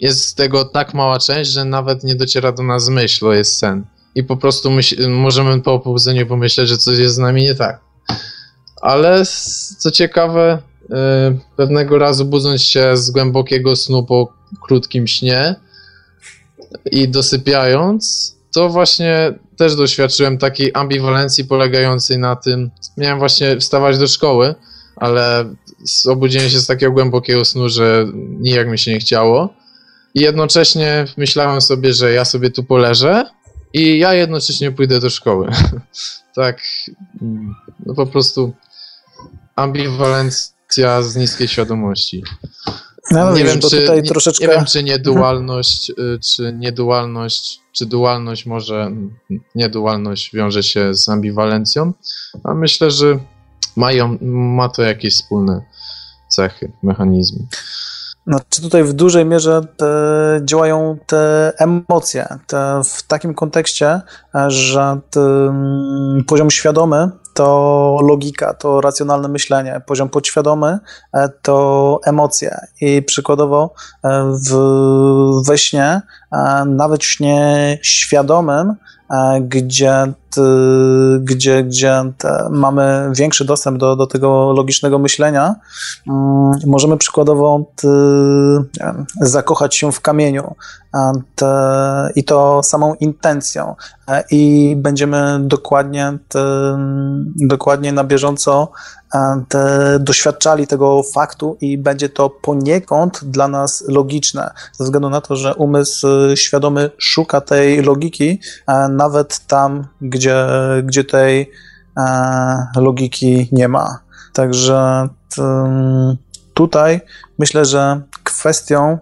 jest z tego tak mała część, że nawet nie dociera do nas myśl, to jest sen i po prostu możemy po obudzeniu pomyśleć, że coś jest z nami nie tak. Ale co ciekawe, yy, pewnego razu budząc się z głębokiego snu po krótkim śnie i dosypiając, to właśnie też doświadczyłem takiej ambiwalencji polegającej na tym, miałem właśnie wstawać do szkoły, ale obudziłem się z takiego głębokiego snu, że nijak mi się nie chciało. I jednocześnie myślałem sobie, że ja sobie tu poleżę, i ja jednocześnie pójdę do szkoły. tak, no po prostu ambiwalencja z niskiej świadomości. No, nie, wiem, czy, nie, troszeczkę... nie wiem, czy niedualność, y, czy niedualność, czy dualność może, niedualność wiąże się z ambiwalencją, a myślę, że mają, ma to jakieś wspólne cechy, mechanizmy. Znaczy tutaj w dużej mierze te, działają te emocje te, w takim kontekście, że ten poziom świadomy to logika, to racjonalne myślenie, poziom podświadomy to emocje i przykładowo w, we śnie, nawet śnie świadomym, gdzie, gdzie, gdzie mamy większy dostęp do, do tego logicznego myślenia, mm, możemy przykładowo zakochać się w kamieniu i to samą intencją. I będziemy dokładnie, dokładnie na bieżąco te, doświadczali tego faktu i będzie to poniekąd dla nas logiczne, ze względu na to, że umysł świadomy szuka tej logiki nawet tam, gdzie, gdzie tej logiki nie ma. Także tutaj myślę, że kwestią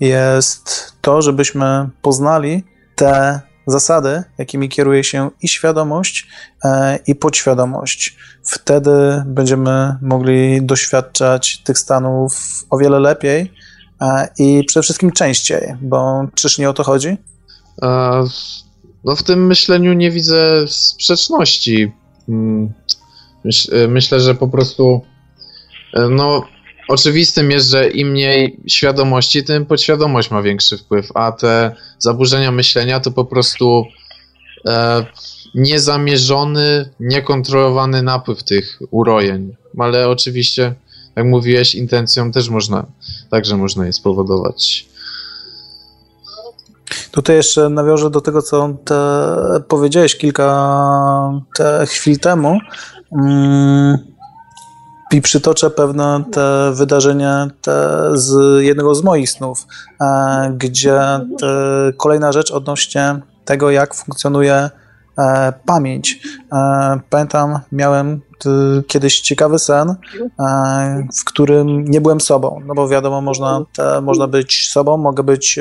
jest to, żebyśmy poznali te zasady, jakimi kieruje się i świadomość, e, i podświadomość. Wtedy będziemy mogli doświadczać tych stanów o wiele lepiej e, i przede wszystkim częściej, bo czyż nie o to chodzi? E, no w tym myśleniu nie widzę sprzeczności. Mm, myślę, że po prostu no oczywistym jest, że im mniej świadomości, tym podświadomość ma większy wpływ, a te zaburzenia myślenia to po prostu e, niezamierzony, niekontrolowany napływ tych urojeń. Ale oczywiście, jak mówiłeś, intencją też można, także można je spowodować. Tutaj jeszcze nawiążę do tego, co te powiedziałeś kilka te chwil temu. Mm i przytoczę pewne te wydarzenia te z jednego z moich snów, e, gdzie kolejna rzecz odnośnie tego, jak funkcjonuje e, pamięć. E, pamiętam, miałem kiedyś ciekawy sen, w którym nie byłem sobą, no bo wiadomo, można, można być sobą, mogę być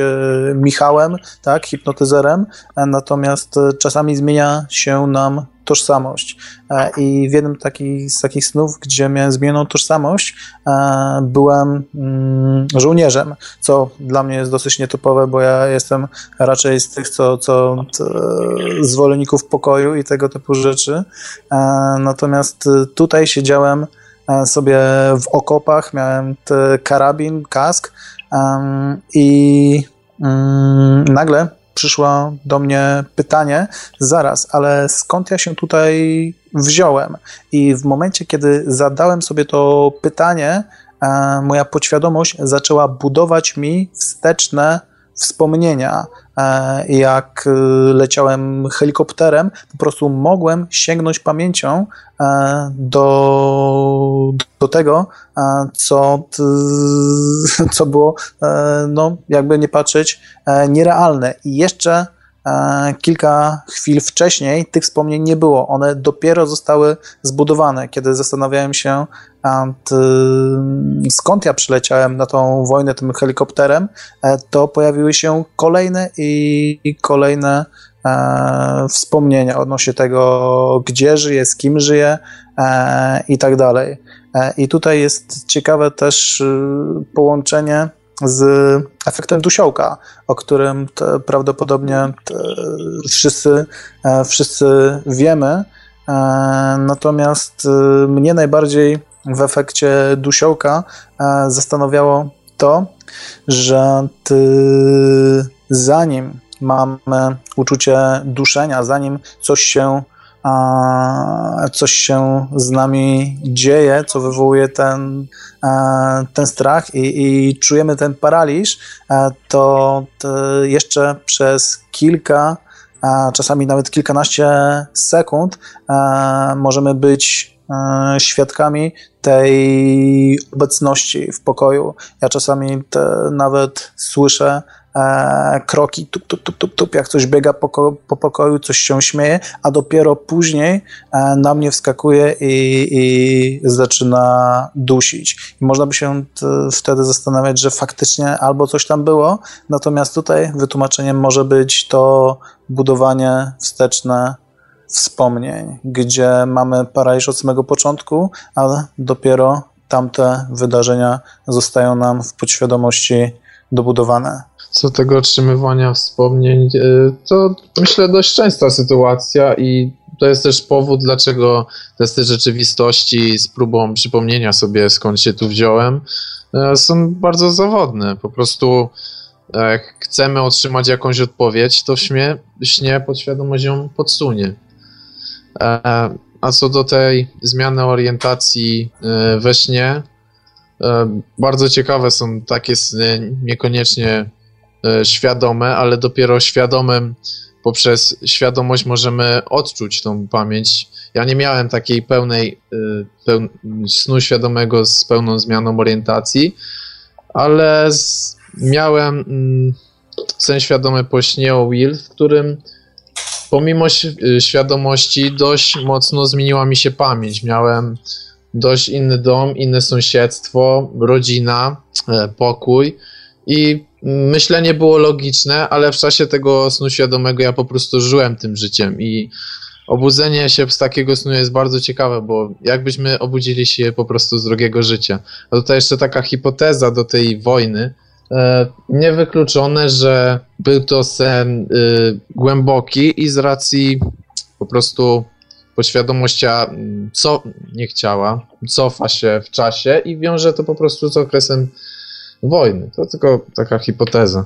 Michałem, tak, hipnotyzerem, natomiast czasami zmienia się nam tożsamość. E, I w jednym taki, z takich snów, gdzie miałem zmienioną tożsamość, e, byłem mm, żołnierzem, co dla mnie jest dosyć nietypowe, bo ja jestem raczej z tych, co, co zwolenników pokoju i tego typu rzeczy. E, natomiast tutaj siedziałem sobie w okopach, miałem karabin, kask i mm, nagle przyszło do mnie pytanie, zaraz, ale skąd ja się tutaj wziąłem? I w momencie, kiedy zadałem sobie to pytanie, e, moja podświadomość zaczęła budować mi wsteczne wspomnienia. E, jak e, leciałem helikopterem, po prostu mogłem sięgnąć pamięcią do, do tego, co, co było, no, jakby nie patrzeć, nierealne. I jeszcze kilka chwil wcześniej tych wspomnień nie było. One dopiero zostały zbudowane, kiedy zastanawiałem się, skąd ja przyleciałem na tą wojnę tym helikopterem, e, to pojawiły się kolejne i kolejne e, wspomnienia odnośnie tego, gdzie żyję, z kim żyję e, i tak dalej. I tutaj jest ciekawe też y, połączenie z efektem dusiołka, o którym prawdopodobnie wszyscy, wszyscy wiemy. Natomiast y, mnie najbardziej w efekcie dusiołka zastanawiało to, że zanim mamy uczucie duszenia, zanim coś się coś się z nami dzieje, co wywołuje ten, a, ten strach i, i, czujemy ten paraliż, a, to, to, jeszcze przez kilka, czasami nawet kilkanaście sekund możemy być świadkami tej obecności w pokoju. Ja czasami nawet słyszę e, kroki, tup, tup, tup, tup, tup, jak coś biega po, po pokoju, coś się śmieje, a dopiero później e, na mnie wskakuje i, i zaczyna dusić. I można by się t, wtedy zastanawiać, że faktycznie albo coś tam było, natomiast tutaj wytłumaczeniem może być to budowanie wsteczne wspomnień, gdzie mamy paraliż od samego początku, ale dopiero tamte wydarzenia zostają nam w podświadomości dobudowane. Co tego otrzymywania wspomnień, e, to myślę dość częsta sytuacja i to jest też powód, dlaczego testy rzeczywistości z próbą przypomnienia sobie skąd się tu wziąłem e, są bardzo zawodne. Po prostu jak chcemy otrzymać jakąś odpowiedź, to w śnie, śnie podświadomość ją podsunie. E, a co do tej zmiany orientacji we śnie, bardzo ciekawe są takie sny, niekoniecznie świadome, ale dopiero świadomym poprzez świadomość możemy odczuć tą pamięć. Ja nie miałem takiej pełnej y, peł, snu świadomego z pełną zmianą orientacji, ale z, miałem mm, sen świadomy po śnie o Will, w którym pomimo y, świadomości dość mocno zmieniła mi się pamięć. Miałem dość inny dom, inne sąsiedztwo, rodzina, e, pokój i myślenie było logiczne, ale w czasie tego snu świadomego ja po prostu żyłem tym życiem i obudzenie się z takiego snu jest bardzo ciekawe, bo jakbyśmy obudzili się po prostu z drugiego życia. A tutaj jeszcze taka hipoteza do tej wojny. E, niewykluczone, że był to sen y, głęboki i z racji po prostu poświadomościa mm, co nie chciała, cofa się w czasie i wiąże to po prostu z okresem wojny. To tylko taka hipoteza.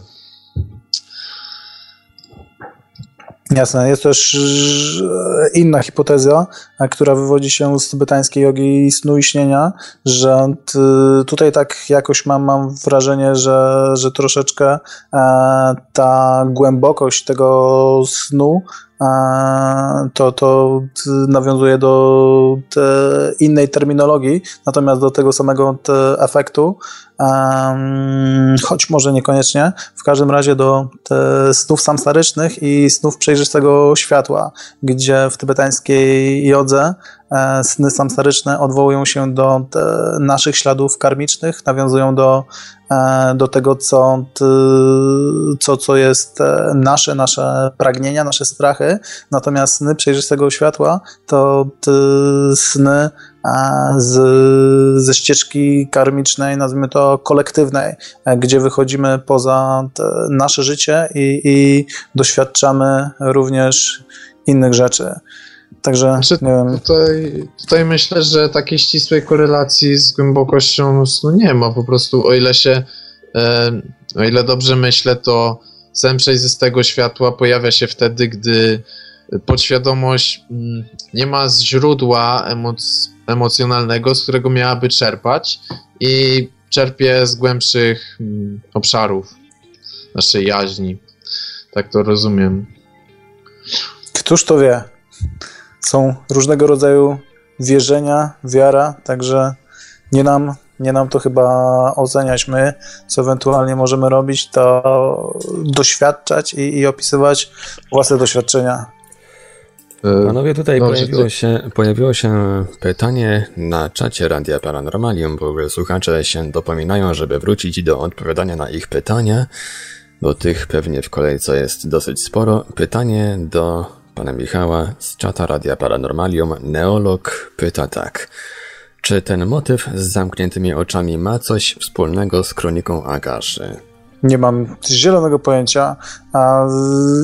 Jasne. Jest też e, inna hipoteza, e, która wywodzi się z tybetańskiej jogi snu i śnienia, że tutaj tak jakoś mam, mam wrażenie, że, że troszeczkę e, ta głębokość tego snu to, to nawiązuje do innej terminologii, natomiast do tego samego efektu, choć może niekoniecznie, w każdym razie do snów samsarycznych i snów przejrzystego światła, gdzie w tybetańskiej jodze e, sny samsaryczne odwołują się do naszych śladów karmicznych, nawiązują do E, do tego, co, co, co jest e, nasze, nasze pragnienia, nasze strachy. Natomiast sny przejrzystego światła to sny e, z, ze ścieżki karmicznej, nazwijmy to kolektywnej, gdzie wychodzimy poza nasze życie i, i doświadczamy również innych rzeczy. Także znaczy, nie wiem. Tutaj, tutaj myślę, że takiej ścisłej korelacji z głębokością snu nie ma. Po prostu o ile się, e, o ile dobrze myślę, to sen przejrzystego światła pojawia się wtedy, gdy podświadomość mm, nie ma źródła emoc emocjonalnego, z którego miałaby czerpać i czerpie z głębszych mm, obszarów naszej jaźni. Tak to rozumiem. Któż to wie? Są różnego rodzaju wierzenia, wiara, także nie nam, nie nam to chyba oceniać. My, co ewentualnie możemy robić, to doświadczać i, i opisywać własne doświadczenia. E, Panowie, tutaj no, pojawiło, się, pojawiło się pytanie na czacie Radia Paranormalium, bo słuchacze się dopominają, żeby wrócić do odpowiadania na ich pytania, bo tych pewnie w kolejce jest dosyć sporo. Pytanie do pana Michała z czata Radia Paranormalium Neolog pyta tak. Czy ten motyw z zamkniętymi oczami ma coś wspólnego z kroniką Agaszy? Nie mam zielonego pojęcia.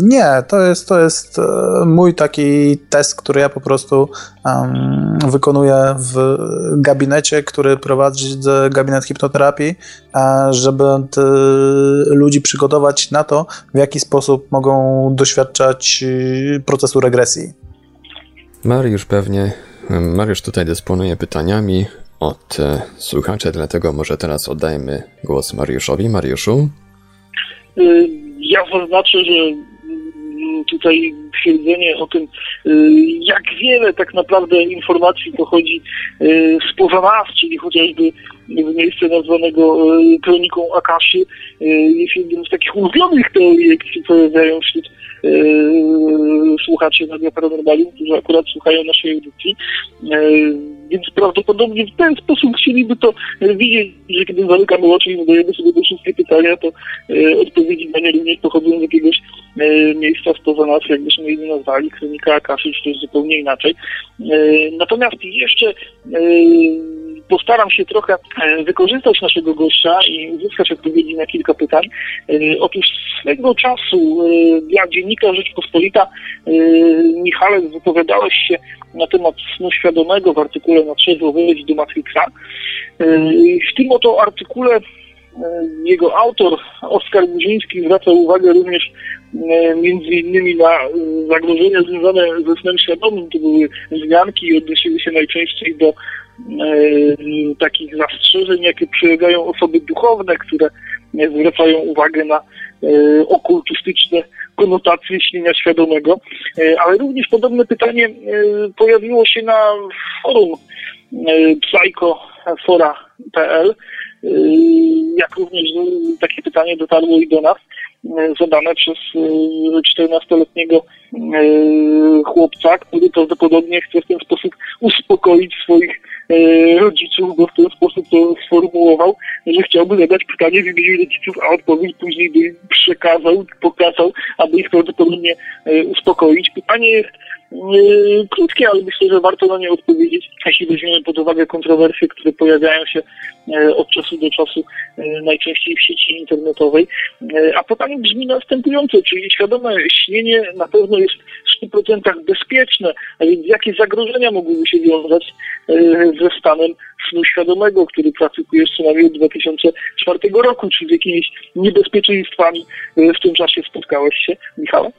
Nie, to jest, to jest e, mój taki test, który ja po prostu um, wykonuję w gabinecie, który prowadzi gabinet hipnoterapii, żeby ludzi przygotować na to, w jaki sposób mogą doświadczać e, procesu regresji. Mariusz pewnie, Mariusz tutaj dysponuje pytaniami od e, słuchaczy, dlatego może teraz oddajmy głos Mariuszowi. Mariuszu? Y, ja zaznaczę, że mm, tutaj twierdzenie o tym, y, jak wiele tak naprawdę informacji pochodzi y, spoza nas, czyli chociażby w miejsce nazwanego kroniką Akaszy, jest jedną z takich ulubionych teorii, jakie się pojawiają wśród słuchaczy Radia Paranormalium, którzy akurat słuchają naszej audycji. Więc prawdopodobnie w ten sposób chcieliby to widzieć, że kiedy zamykamy oczy i zadajemy sobie te wszystkie pytania, to odpowiedzi na nie również pochodzą z jakiegoś miejsca spoza nas, jakbyśmy je nazwali, kronika Akaszy, czy też zupełnie inaczej. Natomiast jeszcze postaram się trochę e, wykorzystać naszego gościa i uzyskać odpowiedzi na kilka pytań. E, otóż swego czasu dla dziennika Rzeczpospolita Michale wypowiadałeś się na temat snu świadomego w artykule na trzeźwo wyjść do Matrixa. W tym oto artykule jego autor, Oskar Guziński, zwraca uwagę również między innymi na zagrożenia związane ze snem świadomym. To były wzmianki i odnosiły się najczęściej do E, takich zastrzeżeń, jakie przylegają osoby duchowne, które zwracają uwagę na e, okultystyczne konotacje śnienia świadomego. E, ale również podobne pytanie pojawiło się na forum psychofora.pl, jak również takie pytanie dotarło i do nas, zadane przez 14-letniego chłopca, który prawdopodobnie chce w ten sposób uspokoić swoich E, rodziców, bo w ten sposób to sformułował, że chciałby zadać pytanie w imieniu rodziców, a odpowiedź później by im przekazał, pokazał, aby ich prawdopodobnie e, uspokoić. Pytanie jest krótkie, ale myślę, że warto na nie odpowiedzieć, jeśli weźmiemy pod uwagę kontrowersje, które pojawiają się od czasu do czasu yy, najczęściej w sieci internetowej. A pytanie brzmi następująco, czyli świadome śnienie na pewno jest w 100% bezpieczne, a więc jakie zagrożenia mogłyby się wiązać ze stanem snu świadomego, który praktykujesz co najmniej od 2004 roku, czy z jakimiś niebezpieczeństwami w tym czasie spotkałeś się, Michał?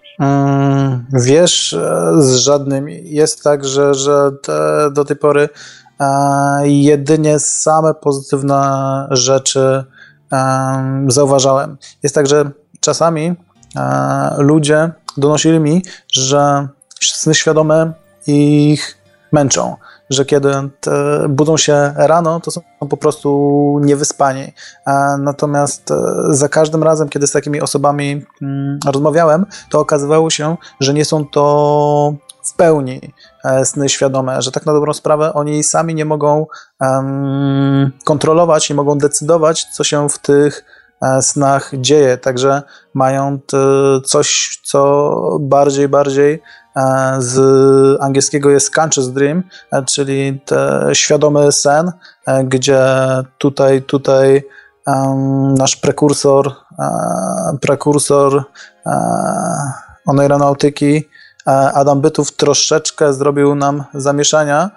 Wiesz, e, z żadnymi. Jest tak, że, że te, do tej pory e, jedynie same pozytywne rzeczy e, zauważałem. Jest tak, że czasami e, ludzie donosili mi, że sny świadome ich męczą że kiedy budzą się rano, to są po prostu niewyspani. Natomiast e, za każdym razem, kiedy z takimi osobami mm, rozmawiałem, to okazywało się, że nie są to w pełni e, sny świadome, że tak na dobrą sprawę oni sami nie mogą kontrolować, nie mogą decydować, co się w tych e, snach dzieje, także mają coś, co bardziej, bardziej E, z angielskiego jest conscious dream, e, czyli świadomy sen, e, gdzie tutaj, tutaj nasz prekursor, prekursor oneironautyki Adam Bytów troszeczkę zrobił nam zamieszania,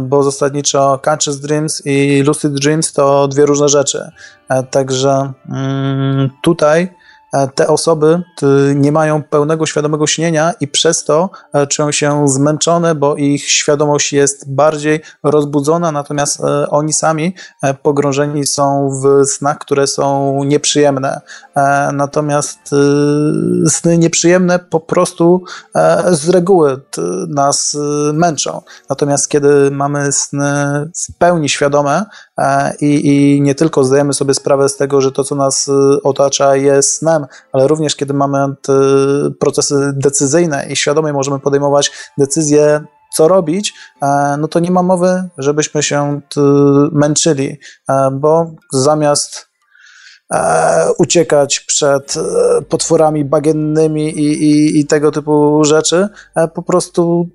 bo zasadniczo Conscious Dreams i Lucid Dreams to dwie różne rzeczy. Także mm, tutaj E, te osoby nie mają pełnego świadomego śnienia i przez to e, czują się zmęczone, bo ich świadomość jest bardziej rozbudzona, natomiast e, oni sami pogrążeni są w snach, które są nieprzyjemne. Natomiast sny nieprzyjemne po prostu z reguły nas męczą. Natomiast kiedy mamy sny w pełni świadome i, i nie tylko zdajemy sobie sprawę z tego, że to, co nas otacza, jest snem, ale również kiedy mamy procesy decyzyjne i świadomie możemy podejmować decyzje, co robić, e, no to nie ma mowy, żebyśmy się męczyli, e, bo zamiast e, uciekać przed potworami bagiennymi i, i, i, tego typu rzeczy, po prostu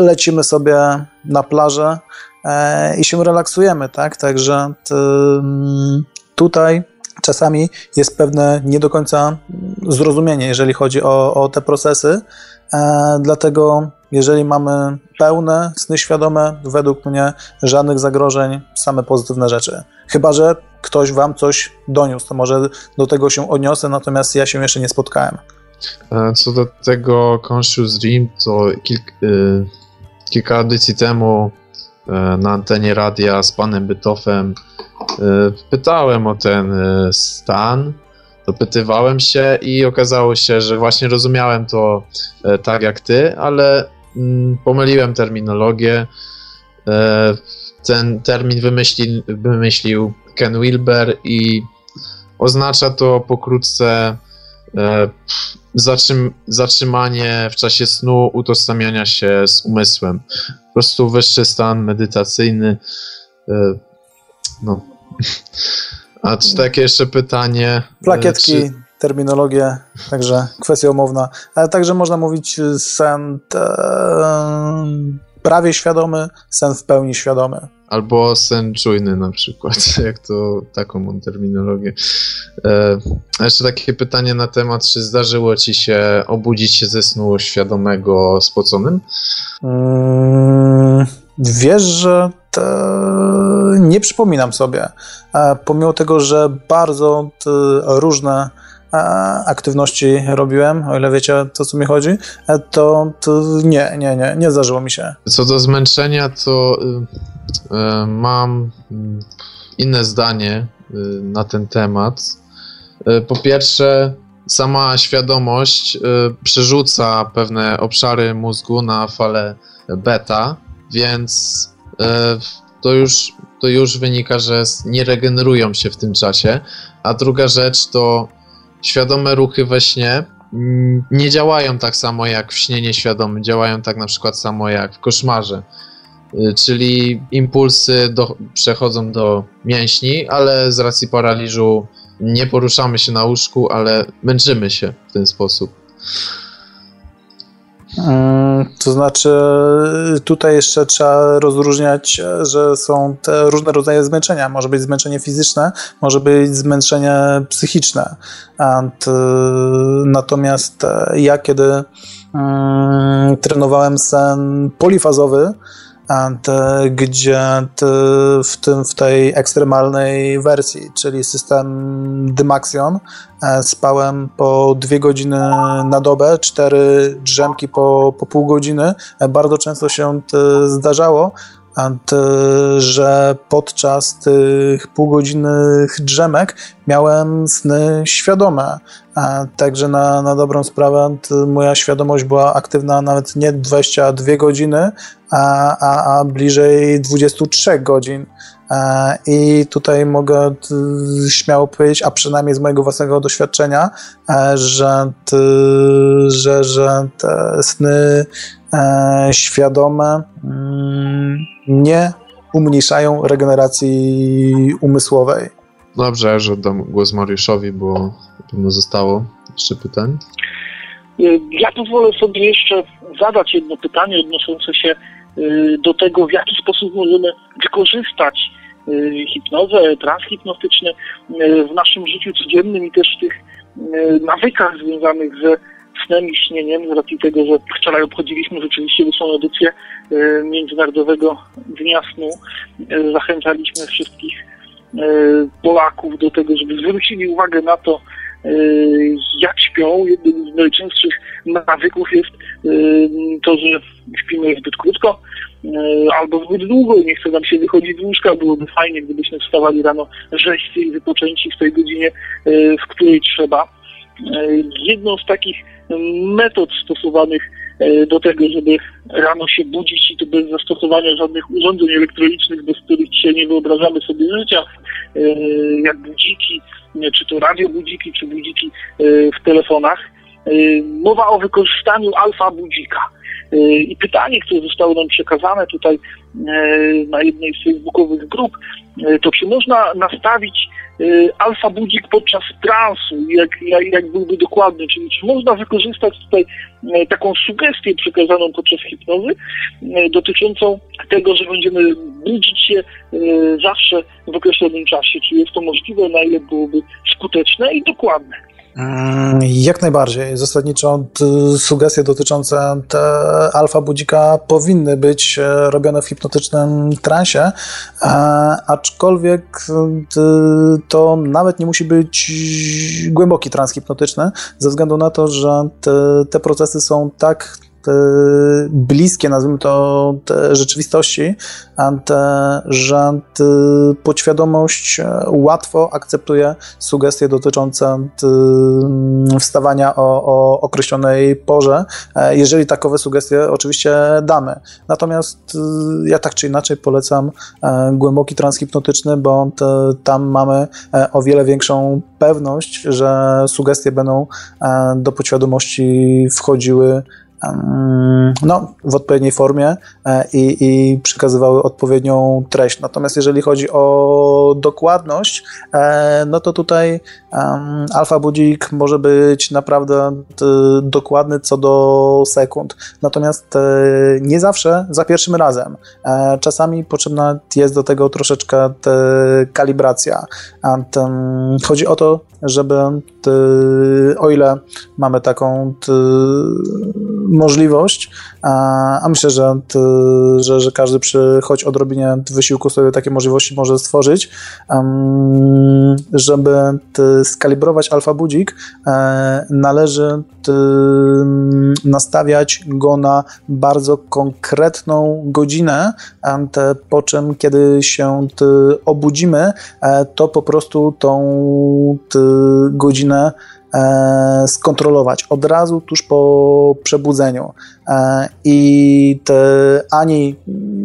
lecimy sobie na plażę i się relaksujemy, tak? Także tutaj czasami jest pewne nie do końca zrozumienie, jeżeli chodzi o, o te procesy. E, dlatego, jeżeli mamy pełne sny świadome, według mnie żadnych zagrożeń, same pozytywne rzeczy. Chyba, że ktoś wam coś doniósł, to może do tego się odniosę, natomiast ja się jeszcze nie spotkałem. E, co do tego Conscious Dream, to kilk, y, kilka edycji temu na antenie radia z panem Bytofem E, pytałem o ten e, stan, dopytywałem się i okazało się, że właśnie rozumiałem to e, tak jak ty, ale mm, pomyliłem terminologię. Ten termin wymyśli, wymyślił Ken Wilber i oznacza to pokrótce zatrzym, zatrzymanie w czasie snu utożsamiania się z umysłem. Po prostu wyższy stan medytacyjny. No, a czy takie jeszcze pytanie? E, Plakietki, czy... terminologie, także kwestia umowna. Ale także można mówić sen e, prawie świadomy, sen w pełni świadomy. Albo sen czujny na przykład, jak to taką mam terminologię. E, jeszcze takie pytanie na temat, czy zdarzyło ci się obudzić się ze snu świadomego spoconym? Mm, wiesz, że nie przypominam sobie. E, pomimo tego, że bardzo różne aktywności robiłem, o ile wiecie, to co mi chodzi, e, to, to nie, nie, nie, nie zdarzyło mi się. Co do zmęczenia, to y, y, mam inne zdanie y, na ten temat. Po pierwsze, sama świadomość przerzuca pewne obszary mózgu na falę beta, więc to już, to już wynika, że nie regenerują się w tym czasie. A druga rzecz to świadome ruchy we śnie mm, nie działają tak samo jak w śnie nieświadomym, działają tak na przykład samo jak w koszmarze. Y, czyli impulsy do, przechodzą do mięśni, ale z racji paraliżu nie poruszamy się na łóżku, ale męczymy się w ten sposób. Mm, to znaczy, tutaj jeszcze trzeba rozróżniać, że są te różne rodzaje zmęczenia. Może być zmęczenie fizyczne, może być zmęczenie psychiczne. Natomiast ja, kiedy mm, trenowałem sen polifazowy, gdzie w, tym, w tej ekstremalnej wersji, czyli system Dymaxion, e, spałem po dwie godziny na dobę, cztery drzemki po, po pół godziny. E, bardzo często się zdarzało, że podczas tych półgodzinnych drzemek miałem sny świadome. Także na, na dobrą sprawę moja świadomość była aktywna nawet nie 22 godziny, a, a, a bliżej 23 godzin. I tutaj mogę śmiało powiedzieć, a przynajmniej z mojego własnego doświadczenia, że, że, że te sny e, świadome mm, nie umniejszają regeneracji umysłowej. Dobrze, że oddam głos Mariuszowi, bo pewno zostało jeszcze pytań. Ja pozwolę sobie jeszcze zadać jedno pytanie odnoszące się y, do tego, w jaki sposób możemy wykorzystać hipnozę, transhipnotyczne y, w naszym życiu codziennym i też w tych nawykach związanych ze snem i śnieniem, z racji tego, że wczoraj obchodziliśmy rzeczywiście wysłą edycję Międzynarodowego Dnia Snu. Zachęcaliśmy wszystkich Polaków do tego, żeby zwrócili uwagę na to, jak śpią. Jednym z najczęstszych nawyków jest to, że śpimy zbyt krótko albo zbyt długo i nie chce nam się wychodzić z łóżka. Byłoby fajnie, gdybyśmy wstawali rano rzeźcy i wypoczęci w tej godzinie, w której trzeba. Jedną z takich metod stosowanych do tego, żeby rano się budzić i to bez zastosowania żadnych urządzeń elektronicznych, bez których dzisiaj nie wyobrażamy sobie życia, jak budziki, czy to radio budziki, czy budziki w telefonach. Mowa o wykorzystaniu alfa budzika. I pytanie, które zostało nam przekazane tutaj na jednej z facebookowych grup, to czy można nastawić alfa budzik podczas transu, jak, jak byłby dokładny, czyli czy można wykorzystać tutaj taką sugestię przekazaną podczas hipnozy dotyczącą tego, że będziemy budzić się zawsze w określonym czasie, czy jest to możliwe, na ile byłoby skuteczne i dokładne. Mm, jak najbardziej. Zasadniczo sugestie dotyczące alfa budzika powinny być e, robione w hipnotycznym transie, e, aczkolwiek to nawet nie musi być głęboki trans hipnotyczny, ze względu na to, że te procesy są tak bliskie, nazwijmy to, rzeczywistości, że podświadomość e, łatwo akceptuje sugestie dotyczące wstawania o, o określonej porze, e, jeżeli takowe sugestie oczywiście damy. Natomiast ja tak czy inaczej polecam e, głęboki transhipnotyczny, bo tam mamy o wiele większą pewność, że sugestie będą do podświadomości wchodziły no, w odpowiedniej formie i, i przekazywały odpowiednią treść. Natomiast jeżeli chodzi o dokładność, no to tutaj alfa budzik może być naprawdę dokładny co do sekund. Natomiast nie zawsze za pierwszym razem. Czasami potrzebna jest do tego troszeczkę kalibracja. Chodzi o to, żeby o ile mamy taką możliwość, a myślę, że, że, że każdy przy choć odrobinie wysiłku sobie takie możliwości może stworzyć, żeby skalibrować alfa budzik, e, należy nastawiać go na bardzo konkretną godzinę, po czym kiedy się obudzimy, e, to po prostu tą godzinę skontrolować od razu tuż po przebudzeniu e, i te, ani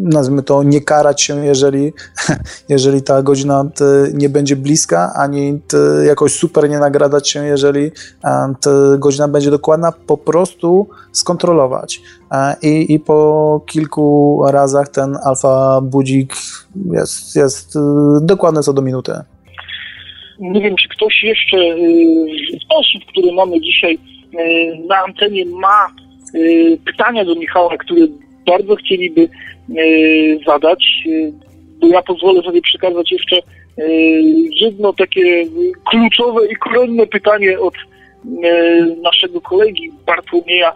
nazwijmy to nie karać się, jeżeli, jeżeli ta godzina nie będzie bliska, ani jakoś super nie nagradać się, jeżeli e, ta godzina będzie dokładna, po prostu skontrolować. E, I, i po kilku razach ten alfa budzik jest, jest e, dokładny co do minuty. Nie wiem, czy ktoś jeszcze z osób, które mamy dzisiaj na antenie, ma pytania do Michała, które bardzo chcieliby zadać. Bo ja pozwolę sobie przekazać jeszcze jedno takie kluczowe i koronne pytanie od naszego kolegi Bartłomieja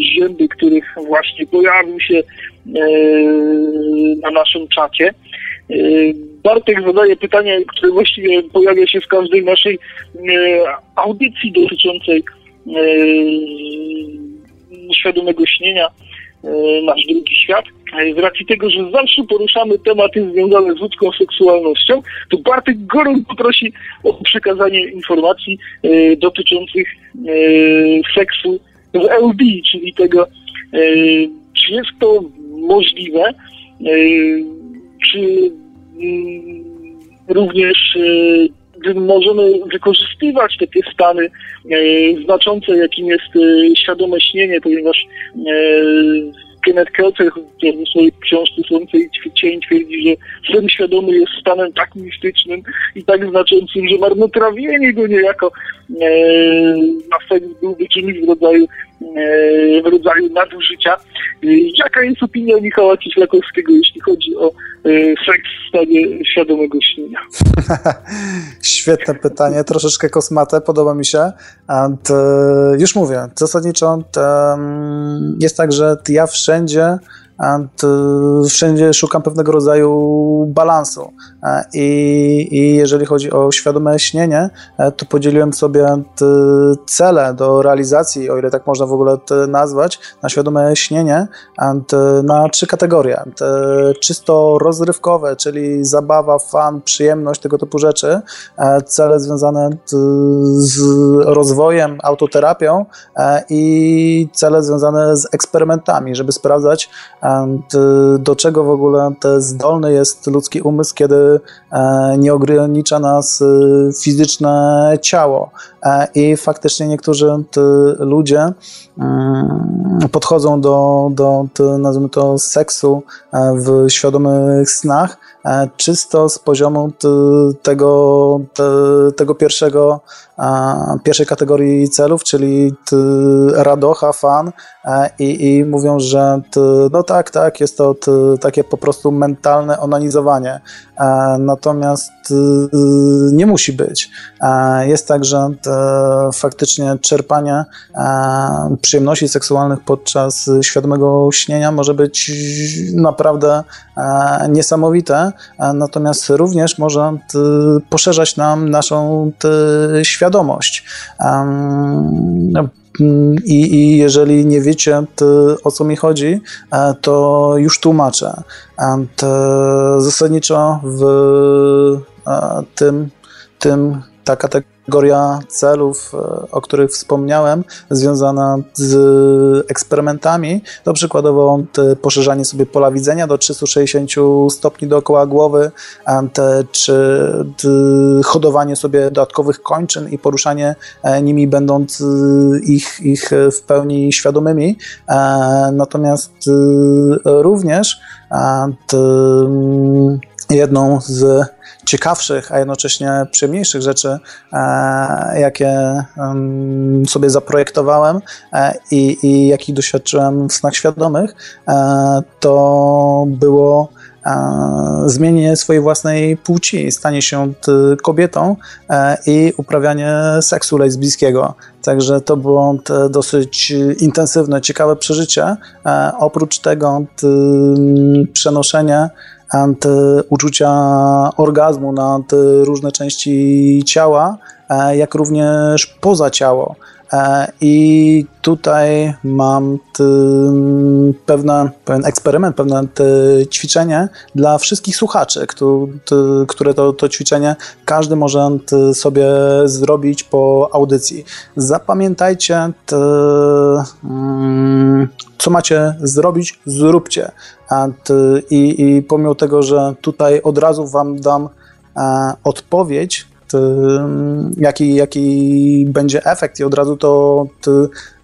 Zięby, który właśnie pojawił się na naszym czacie. Bartek zadaje pytanie, które właściwie pojawia się w każdej naszej audycji dotyczącej świadomego śnienia, nasz drugi świat. Z racji tego, że zawsze poruszamy tematy związane z ludzką seksualnością, to Bartek gorąco prosi o przekazanie informacji dotyczących seksu w LD, czyli tego, czy jest to możliwe, czy mm, również możemy wykorzystywać takie stany znaczące, jakim jest świadome śnienie, ponieważ Kenneth Kelcer w swojej książce Słońce i Cień twierdzi, że sen świadomy jest stanem tak mistycznym i tak znaczącym, że marnotrawienie go niejako e, na seks byłby czymś w rodzaju, e, w rodzaju nadużycia. E, jaka jest opinia Michała Cieślakowskiego, jeśli chodzi o e, seks w stanie świadomego śnienia? Świetne pytanie, troszeczkę kosmate, podoba mi się. And, e, już mówię, zasadniczo jest tak, że ja wszędzie wszędzie szukam pewnego rodzaju balansu. E, I, I, jeżeli chodzi o świadome śnienie, e, to podzieliłem sobie cele do realizacji, o ile tak można w ogóle nazwać, na świadome śnienie na trzy kategorie. Czysto rozrywkowe, czyli zabawa, fan, przyjemność, tego typu rzeczy. E, cele związane z rozwojem, autoterapią i cele związane z eksperymentami, żeby sprawdzać, do czego w ogóle zdolny jest ludzki umysł, kiedy e, nie ogranicza nas y, fizyczne ciało. E, I faktycznie niektórzy ludzie podchodzą do, do nazwijmy to, seksu e, w świadomych snach czysto z poziomu tego, tego pierwszego, pierwszej kategorii celów, czyli radocha, fan i, i mówią, że no tak, tak, jest to takie po prostu mentalne onanizowanie. Natomiast nie musi być. Jest tak, że faktycznie czerpanie przyjemności seksualnych podczas świadomego śnienia może być naprawdę niesamowite, natomiast również może poszerzać nam naszą świadomość. I, I, jeżeli nie wiecie, o co mi chodzi, to już tłumaczę. Zasadniczo w tym, tym ta kategoria celów, o których wspomniałem, związana z eksperymentami, to przykładowo poszerzanie sobie pola widzenia do 360 stopni dookoła głowy, czy hodowanie sobie dodatkowych kończyn i poruszanie nimi będąc ich, ich w pełni świadomymi. Natomiast również jedną z ciekawszych, a jednocześnie przyjemniejszych rzeczy, e, jakie sobie zaprojektowałem e, i, i jakich doświadczyłem w snach świadomych, e, to było zmienienie swojej własnej płci, stanie się kobietą i uprawianie seksu lesbijskiego. Także to było dosyć intensywne, ciekawe przeżycie. Oprócz tego przenoszenie uczucia orgazmu na te różne części ciała, e, jak również poza ciało. E, I tutaj mam pewne, pewien eksperyment, pewne ćwiczenie dla wszystkich słuchaczy, które to, to ćwiczenie każdy może sobie zrobić po audycji. Zapamiętajcie, mm, co macie zrobić, zróbcie. I, I pomimo tego, że tutaj od razu Wam dam e, odpowiedź, jaki, jaki będzie efekt i od razu to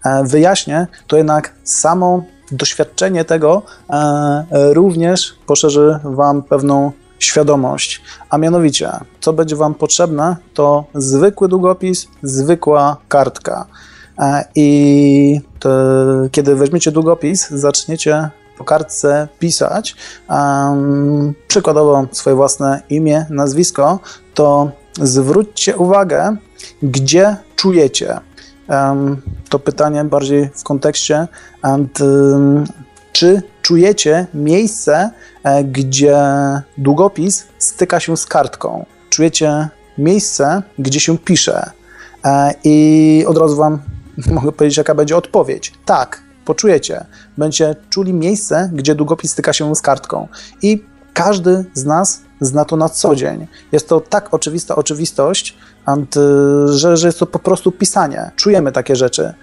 e, wyjaśnię, to jednak samo doświadczenie tego e, również poszerzy Wam pewną świadomość. A mianowicie, co będzie Wam potrzebne, to zwykły długopis, zwykła kartka. I kiedy weźmiecie długopis, zaczniecie po kartce pisać um, przykładowo swoje własne imię, nazwisko, to zwróćcie uwagę, gdzie czujecie. To pytanie bardziej w kontekście, czy czujecie miejsce, e, gdzie długopis styka się z kartką. Czujecie miejsce, gdzie się pisze. E, I od razu Wam mogę powiedzieć, jaka będzie odpowiedź. Tak, poczujecie. Będziecie czuli miejsce, gdzie długopis styka się z kartką. I każdy z nas zna to na co dzień. Jest to tak oczywista oczywistość, że, że jest to po prostu pisanie. Czujemy takie rzeczy.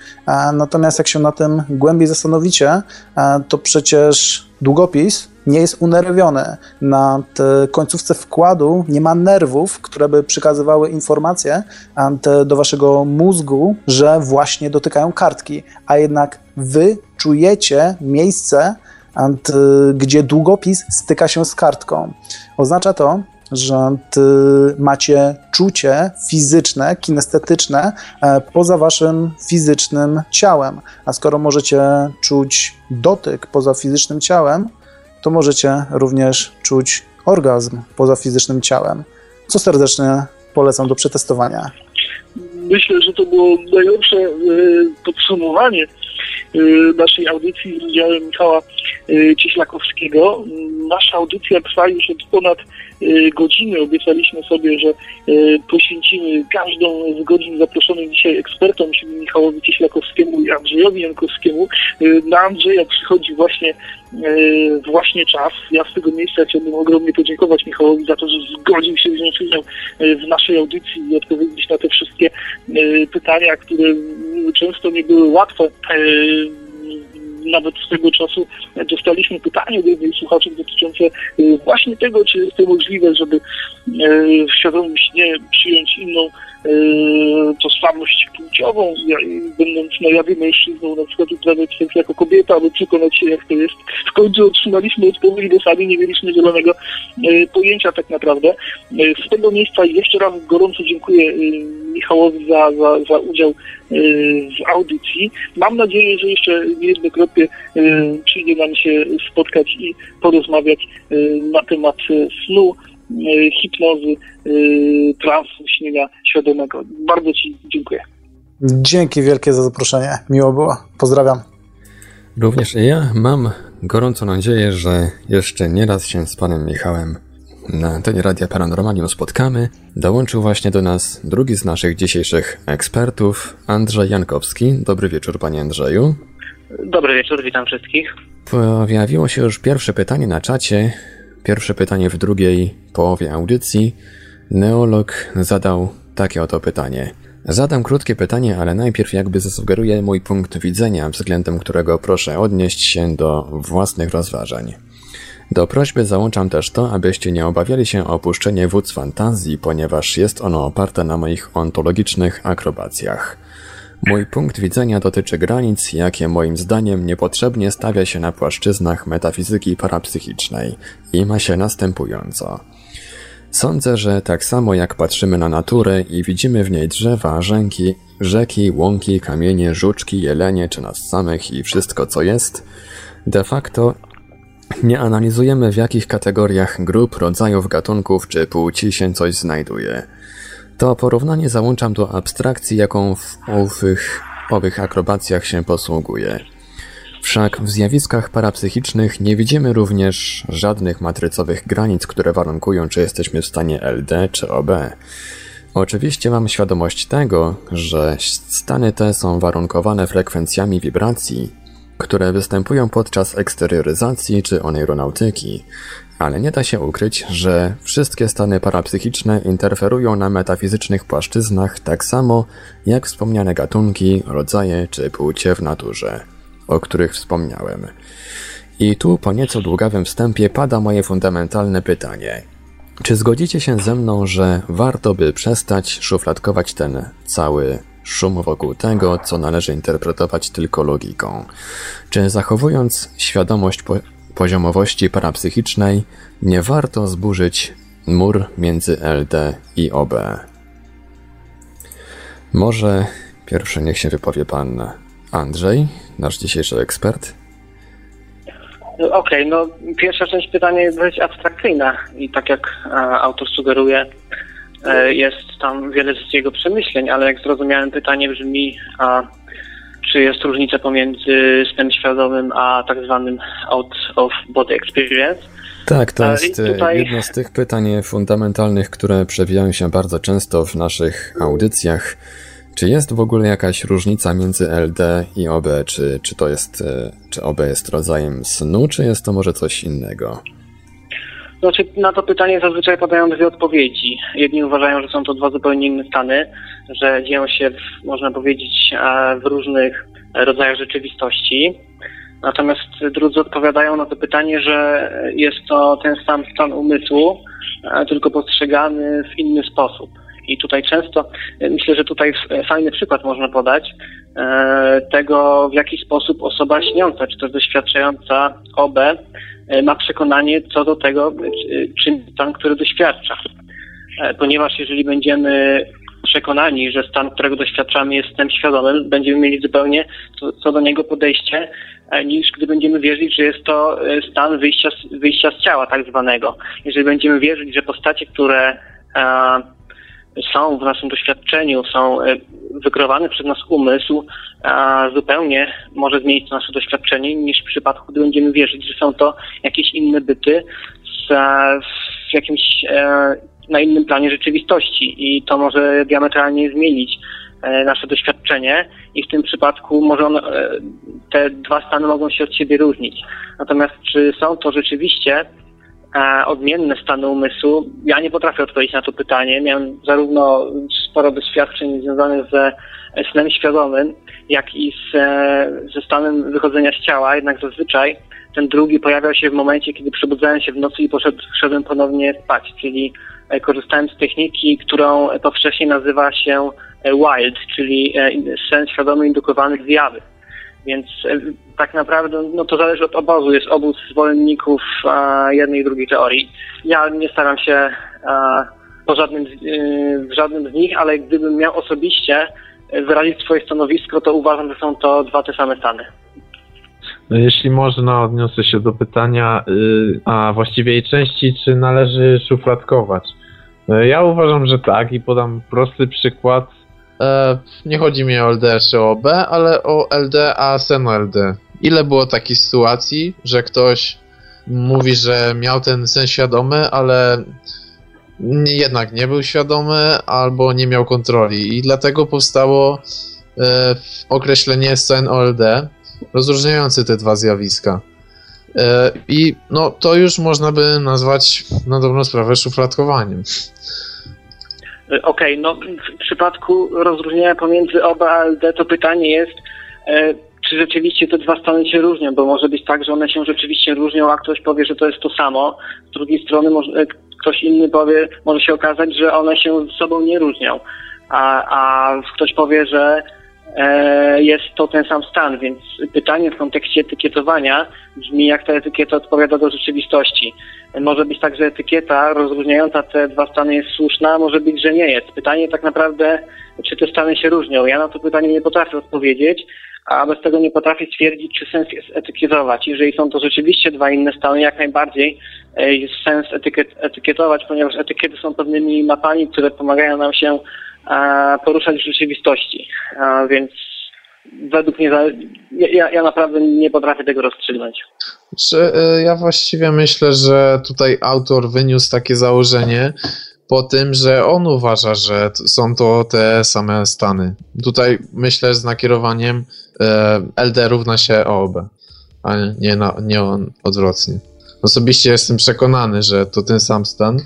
Natomiast jak się na tym głębiej zastanowicie, to przecież długopis nie jest unerwiony. Na końcówce wkładu nie ma nerwów, które by przekazywały informacje do waszego mózgu, że właśnie dotykają kartki, a jednak wy czujecie miejsce, gdzie długopis styka się z kartką. Oznacza to, że macie czucie fizyczne, kinestetyczne e, poza waszym fizycznym ciałem. A skoro możecie czuć dotyk poza fizycznym ciałem, to możecie również czuć orgazm poza fizycznym ciałem, co serdecznie polecam do przetestowania. Myślę, że to było najlepsze e, podsumowanie naszej audycji z udziałem Michała Cieślakowskiego. Nasza audycja trwa już od ponad Y, godziny. Obiecaliśmy sobie, że y, poświęcimy każdą z godzin zaproszonym dzisiaj ekspertom, czyli Michałowi Cieślakowskiemu i Andrzejowi Jankowskiemu. Y, na Andrzeja przychodzi właśnie właśnie czas. Ja z tego miejsca chciałbym ogromnie podziękować Michałowi za to, że zgodził się wziąć udział w naszej audycji i odpowiedzieć na te wszystkie pytania, które często nie były łatwe nawet z tego czasu dostaliśmy pytanie od jednej słuchaczy dotyczące y, właśnie tego, czy jest to możliwe, żeby w świadomym śnie przyjąć inną tożsamość płciową, będąc na jawie mężczyzną, na przykład uprawiać seks jako kobieta, aby przekonać się, jak to jest. W końcu otrzymaliśmy odpowiedź, bo sami nie mieliśmy zielonego pojęcia tak naprawdę. Z tego miejsca jeszcze raz gorąco dziękuję Michałowi za, za, za udział w audycji. Mam nadzieję, że jeszcze niejednokrotnie przyjdzie nam się spotkać i porozmawiać na temat snu, hipnozy, transu, śnienia świadomego. Bardzo Ci dziękuję. Dzięki wielkie za zaproszenie. Miło było. Pozdrawiam. Również ja mam gorącą nadzieję, że jeszcze nie raz się z panem Michałem na antenie Radia Paranormalium spotkamy, dołączył właśnie do nas drugi z naszych dzisiejszych ekspertów, Andrzej Jankowski. Dobry wieczór, panie Andrzeju. Dobry wieczór, witam wszystkich. Pojawiło się już pierwsze pytanie na czacie. Pierwsze pytanie w drugiej połowie audycji. Neolog zadał takie oto pytanie. Zadam krótkie pytanie, ale najpierw jakby zasugeruję mój punkt widzenia, względem którego proszę odnieść się do własnych rozważań. Do prośby załączam też to, abyście nie obawiali się o opuszczenie wódz fantazji, ponieważ jest ono oparte na moich ontologicznych akrobacjach. Mój punkt widzenia dotyczy granic, jakie moim zdaniem niepotrzebnie stawia się na płaszczyznach metafizyki parapsychicznej i ma się następująco. Sądzę, że tak samo jak patrzymy na naturę i widzimy w niej drzewa, rzęki, rzeki, łąki, kamienie, żuczki, jelenie czy nas samych i wszystko co jest, de facto nie analizujemy w jakich kategoriach grup, rodzajów, gatunków czy płci się coś znajduje. To porównanie załączam do abstrakcji, jaką w owych, owych akrobacjach się posługuje. Wszak w zjawiskach parapsychicznych nie widzimy również żadnych matrycowych granic, które warunkują, czy jesteśmy w stanie LD czy OB. Oczywiście mam świadomość tego, że stany te są warunkowane frekwencjami wibracji, które występują podczas eksterioryzacji czy oneironautyki, ale nie da się ukryć, że wszystkie stany parapsychiczne interferują na metafizycznych płaszczyznach tak samo jak wspomniane gatunki, rodzaje czy płcie w naturze, o których wspomniałem. I tu po nieco długawym wstępie pada moje fundamentalne pytanie. Czy zgodzicie się ze mną, że warto by przestać szufladkować ten cały szum wokół tego, co należy interpretować tylko logiką? Czy zachowując świadomość poziomowości parapsychicznej nie warto zburzyć mur między LD i OB. Może pierwszy niech się wypowie pan Andrzej, nasz dzisiejszy ekspert. Okej, okay, no pierwsza część pytania jest dość abstrakcyjna i tak jak e, autor sugeruje, e, jest tam wiele z jego przemyśleń, ale jak zrozumiałem pytanie brzmi, a czy jest różnica pomiędzy snem świadomym a tak zwanym out of body experience. Tak, to jest e, tutaj... jedno z tych pytań fundamentalnych, które przewijają się bardzo często w naszych audycjach. Czy jest w ogóle jakaś różnica między LD i OB? Czy, czy to jest, e, czy OB jest rodzajem snu, czy jest to może coś innego? Znaczy, na to pytanie zazwyczaj padają dwie odpowiedzi. Jedni uważają, że są to dwa zupełnie inne stany, że dzieją się, w, można powiedzieć, e, w różnych rodzajach rzeczywistości. Natomiast drudzy odpowiadają na to pytanie, że jest to ten sam stan umysłu, e, tylko postrzegany w inny sposób. I tutaj często, e, myślę, że tutaj fajny przykład można podać tego, w jaki sposób osoba śniąca, czy też doświadczająca OB ma przekonanie co do tego, e, czym stan, który doświadcza. E, ponieważ jeżeli będziemy przekonani, że stan, którego doświadczamy jest stanem świadomym, będziemy mieli zupełnie co, do niego podejście, niż gdy będziemy wierzyć, że jest to stan wyjścia, wyjścia z ciała tak zwanego. Jeżeli będziemy wierzyć, że postacie, które są w naszym doświadczeniu, są e, wykreowane przez nas umysł, a zupełnie może zmienić to nasze doświadczenie niż w przypadku, gdy będziemy wierzyć, że są to jakieś inne byty z, w jakimś e, na innym planie rzeczywistości i to może diametralnie zmienić e, nasze doświadczenie i w tym przypadku może on, te dwa stany mogą się od siebie różnić. Natomiast czy są to rzeczywiście E, odmienne stany umysłu? Ja nie potrafię odpowiedzieć na to pytanie. Miałem zarówno sporo doświadczeń związanych ze snem świadomym, jak i z, e, ze stanem wychodzenia z ciała, jednak zazwyczaj ten drugi pojawiał się w momencie, kiedy przebudzałem się w nocy i poszedłem ponownie spać, czyli e, korzystałem z techniki, którą powszechnie nazywa się WILD, czyli sen świadomy indukowany zjawy. Więc e, tak naprawdę no to zależy od obozu. Jest obóz zwolenników jednej i drugiej teorii. Ja nie staram się po żadnym, e, w żadnym z nich, ale gdybym miał osobiście wyrazić swoje stanowisko, to uważam, że są to dwa te same stany. No jeśli można, odniosę się do pytania, y, a właściwie jej części, czy należy szufladkować. E, ja uważam, że tak i podam prosty przykład E, nie chodzi mi o LD czy o OB, ale o LD a sen LD. Ile było takich sytuacji, że ktoś mówi, że miał ten sen świadomy, ale jednak nie był świadomy albo nie miał kontroli i dlatego powstało e, określenie sen OLD rozróżniający te dwa zjawiska. E, I no, to już można by nazwać na dobrą sprawę szufladkowaniem. Okej, okay, no w przypadku rozróżnienia pomiędzy OBA a LD to pytanie jest, e, czy rzeczywiście te dwa stany się różnią, bo może być tak, że one się rzeczywiście różnią, a ktoś powie, że to jest to samo. Z drugiej strony może, e, ktoś inny powie, może się okazać, że one się z sobą nie różnią, a, a ktoś powie, że jest to ten sam stan, więc pytanie w kontekście etykietowania brzmi, jak ta etykieta odpowiada do rzeczywistości. Może być tak, że etykieta rozróżniająca te dwa stany jest słuszna, może być, że nie jest. Pytanie tak naprawdę, czy te stany się różnią. Ja na to pytanie nie potrafię odpowiedzieć, a bez tego nie potrafię stwierdzić, czy sens jest etykietować. Jeżeli są to rzeczywiście dwa inne stany, jak najbardziej e, jest sens etykiet, etykietować, ponieważ etykiety są pewnymi mapami, które pomagają nam się e, poruszać w rzeczywistości. Więc według mnie, ja, ja naprawdę nie potrafię tego rozstrzygnąć. E, ja właściwie myślę, że tutaj autor wyniósł takie założenie, po tym, że on uważa, że są to te same stany. Tutaj myślę z nakierowaniem e, LD równa się OB, a nie, na, nie odwrotnie. Osobiście jestem przekonany, że to ten sam stan.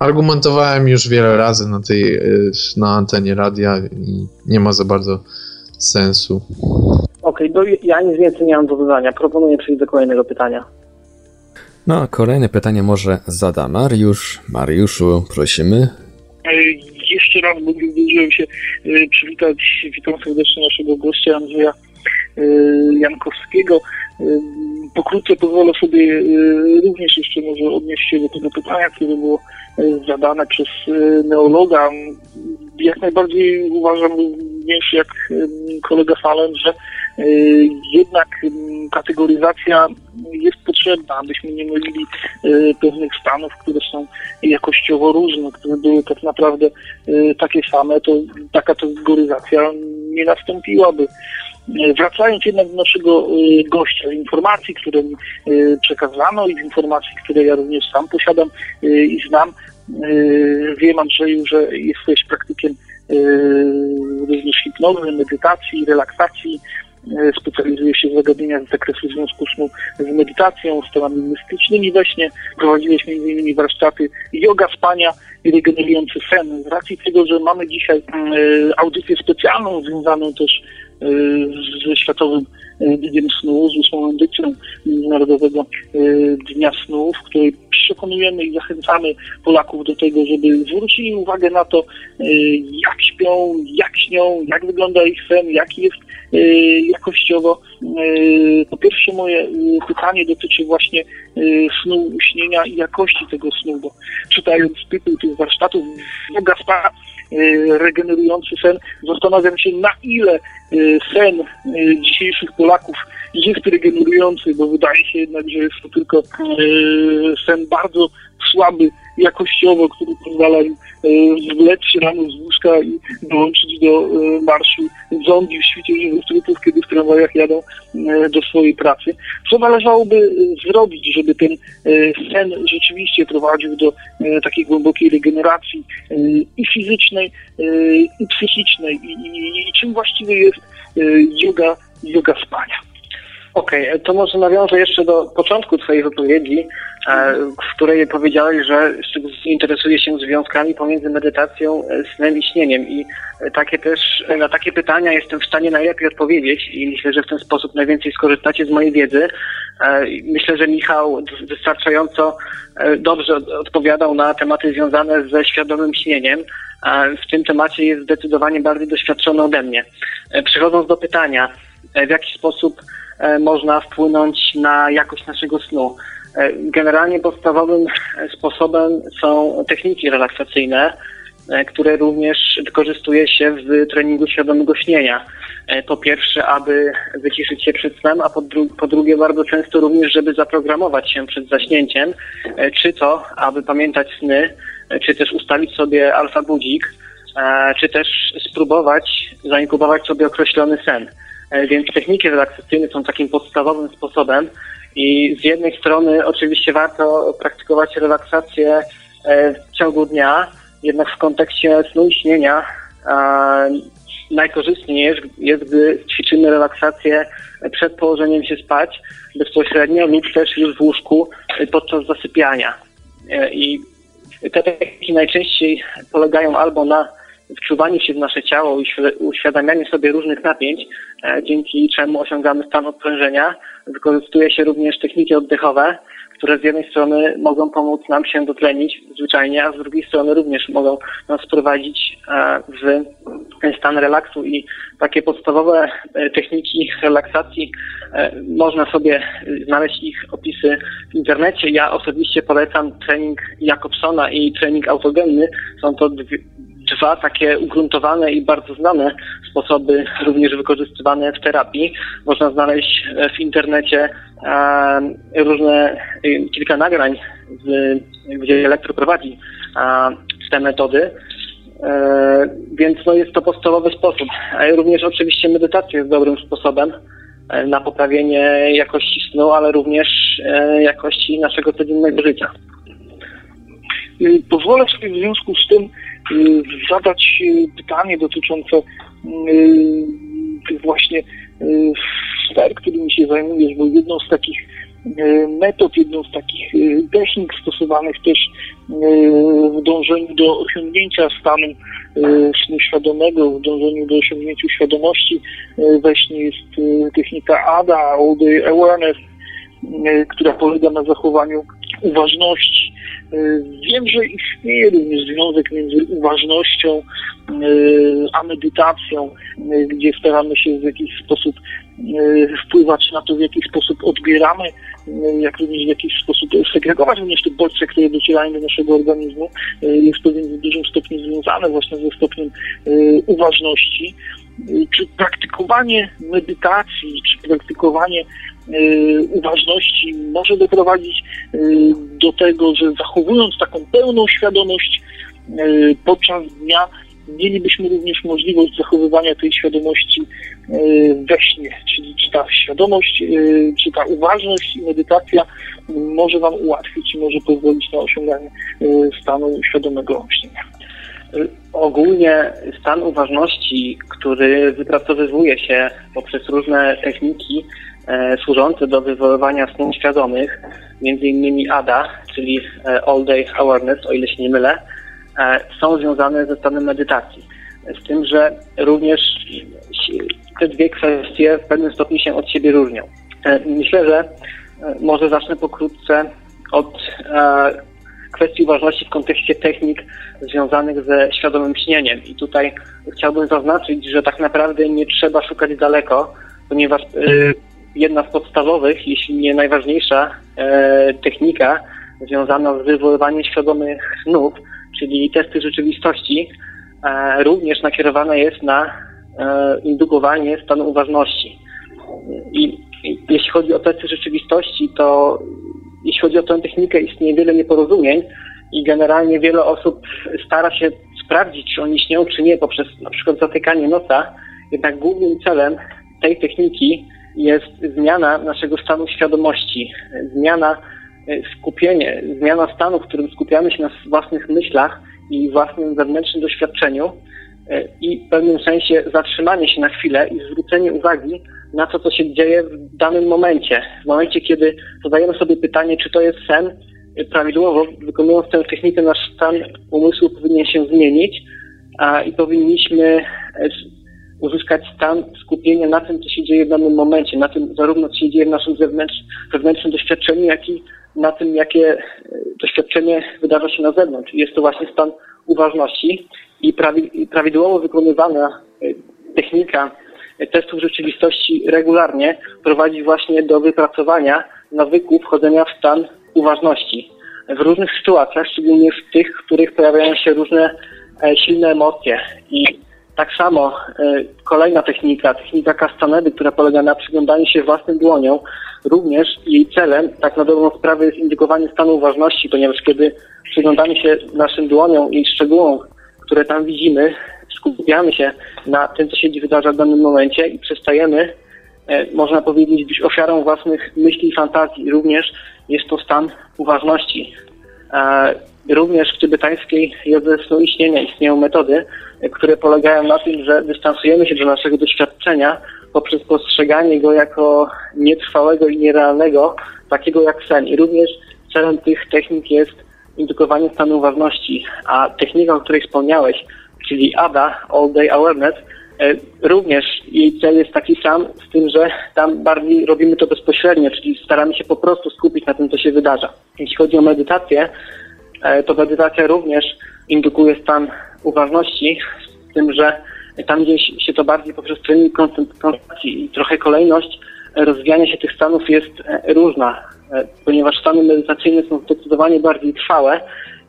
Argumentowałem już wiele razy na tej e, na antenie radia i nie ma za bardzo sensu. Okej, okay, ja nic więcej nie mam do dodania. Proponuję przejść do kolejnego pytania. No, kolejne pytanie może zada Mariusz. Mariuszu, prosimy. E, jeszcze raz, bo zdążyłem się e, przywitać. Witam serdecznie naszego gościa Andrzeja Jankowskiego. Pokrótce pozwolę sobie również jeszcze może odnieść się do tego pytania, które było zadane przez neologa. Jak najbardziej uważam również jak kolega Falen, że jednak kategoryzacja jest potrzebna, abyśmy nie mylili pewnych stanów, które są jakościowo różne, które były tak naprawdę takie same, to taka kategoryzacja nie nastąpiłaby. Wracając jednak do naszego gościa, informacji, które mi przekazano i informacji, które ja również sam posiadam i znam, wiem Andrzeju, że jesteś praktykiem również hipnozy, medytacji, relaksacji, specjalizuje się w zagadnieniach z zakresu związku snu z medytacją, z tematami mistycznymi we śnie. Prowadziłeś m.in. warsztaty yoga, spania i regenerujący sen. Z racji tego, że mamy dzisiaj audycję specjalną związaną też ze Światowym Dniem Snu, z ósmą edycją Międzynarodowego Dnia Snu, w której przekonujemy i zachęcamy Polaków do tego, żeby zwrócili uwagę na to, jak śpią, jak śnią, jak wygląda ich sen, jaki jest Y, jakościowo. Y, po pierwsze moje y, pytanie dotyczy właśnie snu, śnienia i jakości tego snu, bo czytając tytuł tych warsztatów Yoga Spa, regenerujący sen, zastanawiam się na ile sen dzisiejszych Polaków jest regenerujący, bo wydaje się jednak, że jest to tylko sen bardzo słaby jakościowo, który pozwala im wlec się rano z łóżka i dołączyć do e, marszu zombie w świecie żywych trupów, kiedy w tramwajach jadą e, do swojej pracy. Co należałoby e, zrobić, żeby ten sen rzeczywiście prowadził do takiej głębokiej regeneracji i fizycznej, i psychicznej, i, i, i czym właściwie jest yoga, yoga spania? Okej, okay, to może nawiążę jeszcze do początku Twojej wypowiedzi, e, w której powiedziałeś, że interesuje się związkami pomiędzy medytacją, e, snem i śnieniem. I takie też, na takie pytania jestem w stanie najlepiej odpowiedzieć i myślę, że w ten sposób najwięcej skorzystacie z mojej wiedzy. E, myślę, że Michał wystarczająco dobrze odpowiadał na tematy związane ze świadomym śnieniem. W tym temacie jest zdecydowanie bardziej doświadczony ode mnie. Przechodząc do pytania, w jaki sposób E, można wpłynąć na jakość naszego snu. E, generalnie podstawowym sposobem są techniki relaksacyjne, e, które również wykorzystuje się w treningu świadomego śnienia. Po pierwsze, aby wyciszyć się przed snem, a po, dru po drugie bardzo często również, żeby zaprogramować się przed zaśnięciem, czy to, aby pamiętać sny, czy też ustawić sobie alfa budzik, czy też spróbować zainkubować sobie określony sen. E, więc techniki relaksacyjne są takim podstawowym sposobem i z jednej strony oczywiście warto praktykować relaksację e, w ciągu dnia, jednak w kontekście snu i śnienia najkorzystniej jest, jest, gdy ćwiczymy relaksację przed położeniem się spać bezpośrednio lub też już w łóżku podczas zasypiania. E, I Te techniki najczęściej polegają albo na wczuwaniu się w nasze ciało i uświadamianiu sobie różnych napięć, dzięki czemu osiągamy stan odprężenia. Wykorzystuje się również techniki oddechowe, które z jednej strony mogą pomóc nam się dotlenić zwyczajnie, a z drugiej strony również mogą nas wprowadzić e, w stan relaksu i takie podstawowe e, techniki relaksacji e, można sobie znaleźć ich opisy w internecie. Ja osobiście polecam trening Jakobsona i trening autogenny. Są to dwa takie ugruntowane i bardzo znane sposoby, również wykorzystywane w terapii. Można znaleźć w internecie e, różne, e, kilka nagrań, z, gdzie elektro prowadzi e, te metody. Więc no jest to podstawowy sposób. Również oczywiście medytacja jest dobrym sposobem na poprawienie jakości snu, ale również jakości naszego codziennego życia. Pozwolę sobie w związku z tym Y, zadać y, pytanie dotyczące y, tych właśnie sfer, którymi się zajmujesz, bo jedną z takich metod, jedną z takich technik stosowanych też w dążeniu do osiągnięcia stanu snu świadomego, w dążeniu do osiągnięcia świadomości we śnie jest technika ADA, All Day Awareness, która polega na zachowaniu uważności. E, wiem, że istnieje również związek między uważnością e, a medytacją, e, gdzie staramy się w jakiś sposób wpływać na to, w jaki sposób odbieramy, jak również w jakiś sposób segregować również te bodźce, które docierają do naszego organizmu. Jest więc w dużym stopniu związane właśnie ze stopniem uważności. Czy praktykowanie medytacji, czy praktykowanie uważności może doprowadzić y, do tego, że zachowując taką pełną świadomość y, podczas dnia, mielibyśmy również możliwość zachowywania tej świadomości we śnie. Czyli czy ta świadomość, czy ta uważność i medytacja może Wam ułatwić i może pozwolić na osiąganie stanu świadomego śnienia. Ogólnie stan uważności, który wypracowywuje się poprzez różne techniki, służące do wywoływania snów świadomych, innymi ADA, czyli e, All Day Awareness, o ile się nie mylę, e, są związane ze stanem medytacji. Z tym, że również te dwie kwestie w pewnym stopniu się od siebie różnią. E, myślę, że e, może zacznę pokrótce od e, kwestii uważności w kontekście technik związanych ze świadomym śnieniem. I tutaj chciałbym zaznaczyć, że tak naprawdę nie trzeba szukać daleko, ponieważ y, jedna z podstawowych, jeśli nie najważniejsza e, technika związana z wywoływaniem świadomych snów, czyli testy rzeczywistości, e, również nakierowana jest na e, indukowanie stanu uważności. I, jeśli chodzi o testy rzeczywistości, to jeśli chodzi o tę technikę, istnieje wiele nieporozumień i generalnie wiele osób stara się sprawdzić, czy oni śnią, czy nie, poprzez na przykład zatykanie nosa. Jednak głównym celem tej techniki jest zmiana naszego stanu świadomości, zmiana e, skupienie, zmiana stanu, w którym skupiamy się na własnych myślach i własnym wewnętrznym doświadczeniu e, i w pewnym sensie zatrzymanie się na chwilę i zwrócenie uwagi na to, co się dzieje w danym momencie. W momencie, kiedy zadajemy sobie pytanie, czy to jest sen, prawidłowo wykonując tę technikę, nasz stan umysłu powinien się zmienić a, i powinniśmy e, uzyskać stan skupienia na tym, co się dzieje w danym momencie, na tym zarówno, co się dzieje w naszym zewnętrz, wewnętrznym doświadczeniu, jak i na tym, jakie e, doświadczenie wydarza się na zewnątrz. Jest to właśnie stan uważności i prawidłowo wykonywana e, technika testów rzeczywistości regularnie prowadzi właśnie do wypracowania nawyku wchodzenia w stan uważności. W różnych sytuacjach, szczególnie w tych, w których pojawiają się różne e, silne emocje. I tak samo e, kolejna technika, technika Castanedy, która polega na przyglądaniu się własnym dłoniom, również jej celem, tak na dobrą sprawę, jest indykowanie stanu uważności, ponieważ kiedy przyglądamy się naszym dłoniom i szczegółom, które tam widzimy, skupiamy się na tym, co się wydarza w danym momencie i przestajemy, e, można powiedzieć, być ofiarą własnych myśli i fantazji. Również jest to stan uważności. Również w tybetańskiej jodze snu istnienia istnieją metody, które polegają na tym, że dystansujemy się do naszego doświadczenia poprzez postrzeganie go jako nietrwałego i nierealnego, takiego jak sen. I również celem tych technik jest indukowanie stanu uważności, a technika, o której wspomniałeś, czyli ADA, All Day Awareness, e, również jej cel jest taki sam, z tym, że tam bardziej robimy to bezpośrednio, czyli staramy się po prostu skupić na tym, co się wydarza. Jeśli chodzi o medytację, to medytacja również indukuje stan uważności, z tym, że tam gdzie się to bardziej poprzez trening koncentracji i trochę kolejność rozwijania się tych stanów jest e, różna, ponieważ stany medytacyjne są zdecydowanie bardziej trwałe,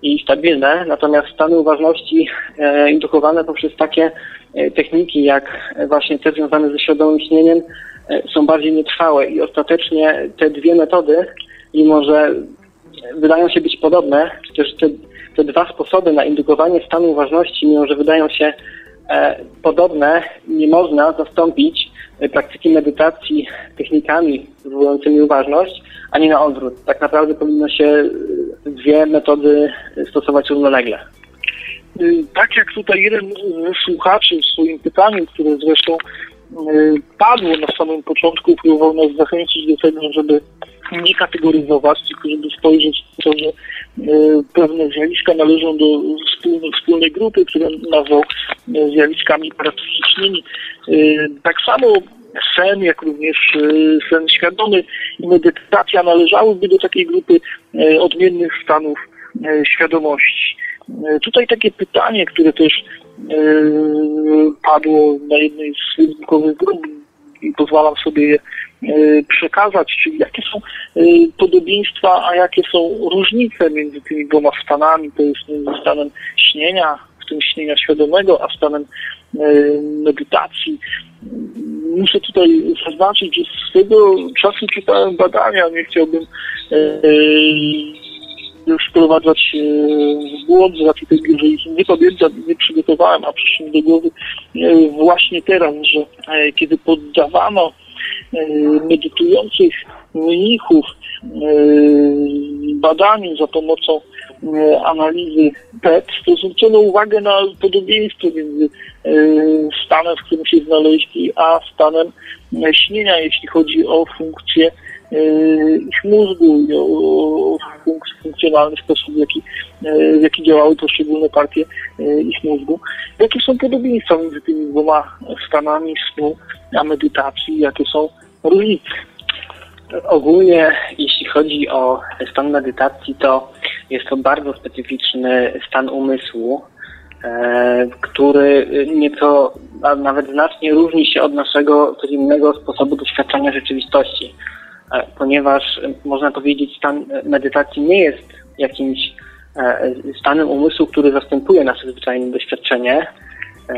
i stabilne, natomiast stany uważności e, indukowane poprzez takie e, techniki jak właśnie te związane ze świadomym śnieniem e, są bardziej nietrwałe i ostatecznie te dwie metody, mimo że wydają się być podobne, czy też te, te dwa sposoby na indukowanie stanu uważności, mimo że wydają się podobne, nie można zastąpić praktyki medytacji technikami wywołującymi uważność, ani na odwrót. Tak naprawdę powinno się dwie metody stosować równolegle. Y, tak jak tutaj jeden z słuchaczy w swoim pytaniu, które zresztą padło na samym początku, próbował nas zachęcić do tego, żeby nie kategoryzować, tylko żeby spojrzeć na to, że y, pewne zjawiska należą do wspólnej, wspólnej grupy, które nazwał zjawiskami parapsychicznymi. Tak samo sen, jak również sen świadomy i medytacja należałyby do takiej grupy odmiennych stanów świadomości. Tutaj takie pytanie, które też padło na jednej z facebookowych grup i pozwalam sobie je przekazać, czyli jakie są podobieństwa, a jakie są różnice między tymi dwoma stanami, to jest między stanem śnienia, w tym śnienia świadomego, a stanem medytacji. Muszę tutaj zaznaczyć, że swego czasu czytałem badania, nie chciałbym już wprowadzać w błąd z racji tego, że ich nie pamiętam, nie przygotowałem, a przyszło do głowy właśnie teraz, że kiedy poddawano medytujących mnichów badaniu za pomocą analizy PET, to zwrócono uwagę na podobieństwo między stanem, w którym się znaleźli, a stanem śnienia, jeśli chodzi o funkcję ich mózgu i o funkcjonalny sposób, w jaki, w jaki działały poszczególne partie ich mózgu. Jakie są podobieństwa między tymi dwoma stanami snu a medytacji, jakie są różnice? Ogólnie, jeśli chodzi o stan medytacji, to jest to bardzo specyficzny stan umysłu, e, który nieco, a nawet znacznie różni się od naszego codziennego sposobu doświadczania rzeczywistości, ponieważ można powiedzieć, stan medytacji nie jest jakimś e, stanem umysłu, który zastępuje nasze zwyczajne doświadczenie.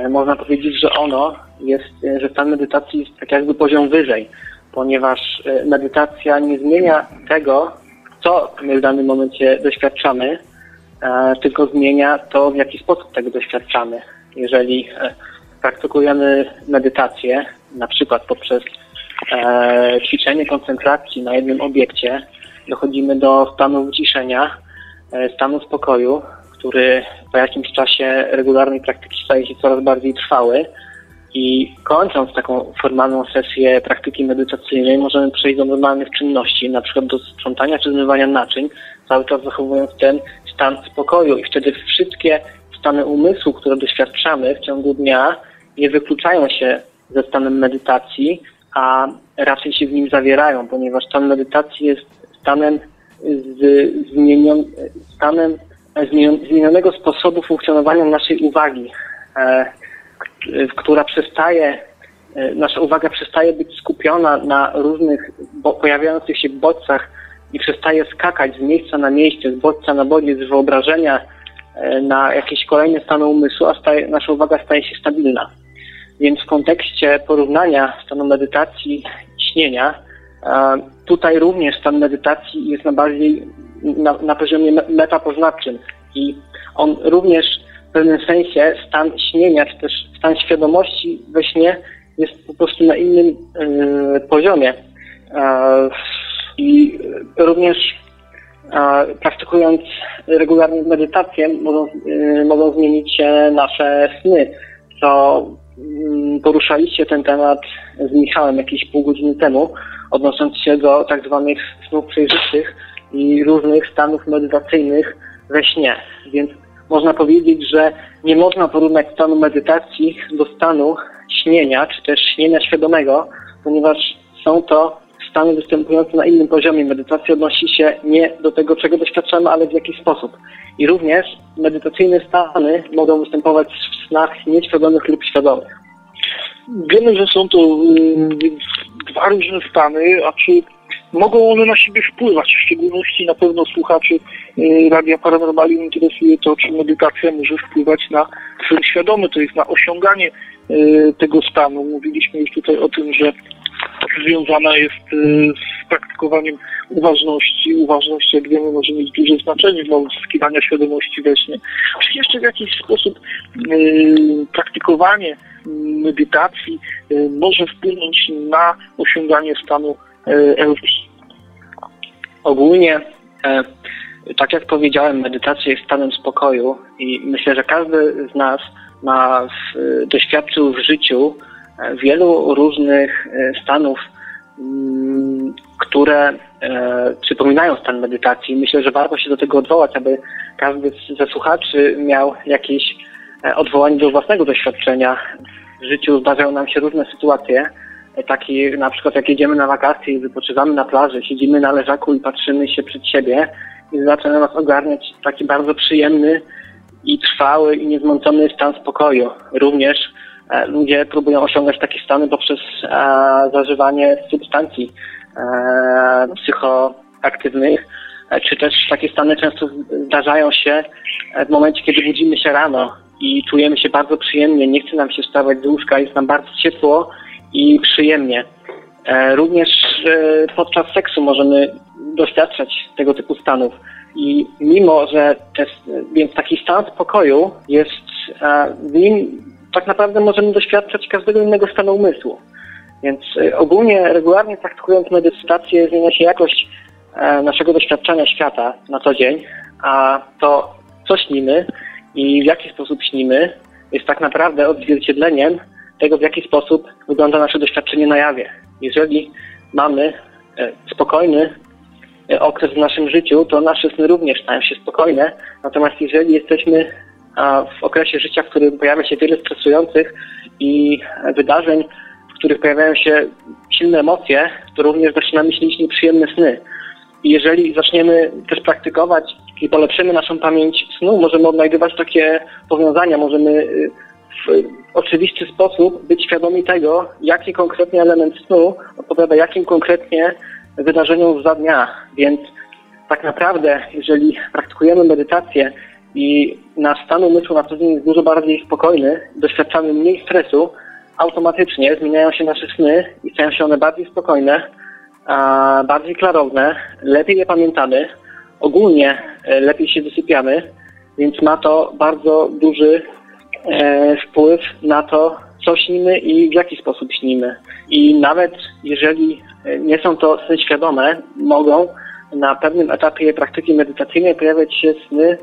Można powiedzieć, że ono jest, że stan medytacji jest tak jakby poziom wyżej ponieważ e, medytacja nie zmienia tego, co my w danym momencie doświadczamy, e, tylko zmienia to, w jaki sposób tego doświadczamy. Jeżeli e, praktykujemy medytację, na przykład poprzez ćwiczenie koncentracji na jednym obiekcie, dochodzimy do stanu wyciszenia, stanu spokoju, który po jakimś czasie regularnej praktyki staje się coraz bardziej trwały, i kończąc taką formalną sesję praktyki medytacyjnej, możemy przejść do normalnych czynności, na przykład do sprzątania czy zmywania naczyń, cały czas zachowując ten stan spokoju. I wtedy wszystkie stany umysłu, które doświadczamy w ciągu dnia, nie wykluczają się ze stanem medytacji, a raczej się w nim zawierają, ponieważ stan medytacji jest stanem z zmienion, stanem zmienionego sposobu funkcjonowania naszej uwagi. E, która przestaje, e, nasza uwaga przestaje być skupiona na różnych bo, pojawiających się bodźcach i przestaje skakać z miejsca na miejsce, z bodźca na bodziec, z wyobrażenia e, na jakieś kolejne stany umysłu, a staje, nasza uwaga staje się stabilna. Więc w kontekście porównania stanu medytacji i śnienia, tutaj również stan medytacji jest na bardziej na, na poziomie metapoznawczym i on również w pewnym sensie stan śnienia, czy też stan świadomości we śnie jest po prostu na innym y, poziomie. E, I również e, praktykując regularnie medytację mogą, y, mogą zmienić się nasze sny, co y, poruszaliście ten temat z Michałem jakieś pół godziny temu, odnosząc się do tak zwanych snów przejrzystych i różnych stanów medytacyjnych, we śnie. Więc można powiedzieć, że nie można porównać stanu medytacji do stanu śnienia, czy też śnienia świadomego, ponieważ są to stany występujące na innym poziomie. Medytacja odnosi się nie do tego, czego doświadczamy, ale w jaki sposób. I również medytacyjne stany mogą występować w snach nieświadomych lub świadomych. Wiemy, że są to y, dwa różne stany, a czy mogą one na siebie wpływać? W szczególności na pewno słuchaczy y, Radia Paranormalium interesuje to, czy medytacja może wpływać na sen świadomy, to jest na osiąganie y, tego stanu. Mówiliśmy już tutaj o tym, że związana jest z praktykowaniem uważności. Uważność, jak wiemy, może mieć duże znaczenie dla uzyskiwania świadomości we śnie. Czy jeszcze w jakiś sposób praktykowanie medytacji y, może wpłynąć na osiąganie stanu euforii. Ogólnie, e, tak jak powiedziałem, medytacja jest stanem spokoju i myślę, że każdy z nas ma doświadczył w życiu wielu różnych e, stanów, mm, które przypominają stan medytacji. Myślę, że warto się do tego odwołać, aby każdy ze słuchaczy miał jakieś odwołanie do własnego doświadczenia w życiu zdarzają nam się różne sytuacje, takie na przykład jak jedziemy na wakacje i wypoczywamy na plaży, siedzimy na leżaku i patrzymy się przed siebie i zaczyna nas ogarniać taki bardzo przyjemny i trwały i niezmącony stan spokoju. Również e, ludzie próbują osiągać takie stany poprzez e, zażywanie substancji e, psychoaktywnych, e, czy też takie stany często zdarzają się w momencie, kiedy budzimy się rano i czujemy się bardzo przyjemnie, nie chce nam się wstawać z łóżka, jest nam bardzo ciepło i przyjemnie. E, również e, podczas seksu możemy doświadczać tego typu stanów. I mimo, że więc taki stan spokoju jest, e, w nim tak naprawdę możemy doświadczać każdego innego stanu umysłu. Więc ogólnie, regularnie praktykując medytację, zmienia się jakość naszego doświadczenia świata na co dzień, a to, co śnimy, i w jaki sposób śnimy, jest tak naprawdę odzwierciedleniem tego, w jaki sposób wygląda nasze doświadczenie na jawie. Jeżeli mamy e, spokojny e, okres w naszym życiu, to nasze sny również stają się spokojne. Natomiast jeżeli jesteśmy w okresie życia, w którym pojawia się wiele stresujących i wydarzeń, w których pojawiają się silne emocje, to również zaczynamy śnić nieprzyjemne sny. I jeżeli zaczniemy też praktykować i polepszymy naszą pamięć snu, możemy odnajdywać takie powiązania, możemy y, w oczywisty sposób być świadomi tego, jaki konkretnie element snu odpowiada jakim konkretnie wydarzeniom za dnia. Więc tak naprawdę, jeżeli praktykujemy medytację i nasz stan umysłu na co dzień jest dużo bardziej spokojny, doświadczamy mniej stresu, automatycznie zmieniają się nasze sny i stają się one bardziej spokojne, bardziej klarowne, lepiej je pamiętamy, ogólnie e, lepiej się wysypiamy, więc ma to bardzo duży e, wpływ na to, co śnimy i w jaki sposób śnimy. I nawet jeżeli e, nie są to sny świadome, mogą na pewnym etapie praktyki medytacyjnej pojawiać się sny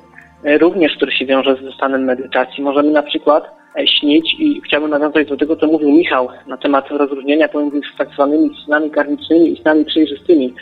również, które się wiąże ze stanem medytacji. Możemy na przykład śnić i chciałbym nawiązać do tego, co mówił Michał na temat rozróżnienia pomiędzy tak zwanymi snami karmicznymi i snami przejrzystymi.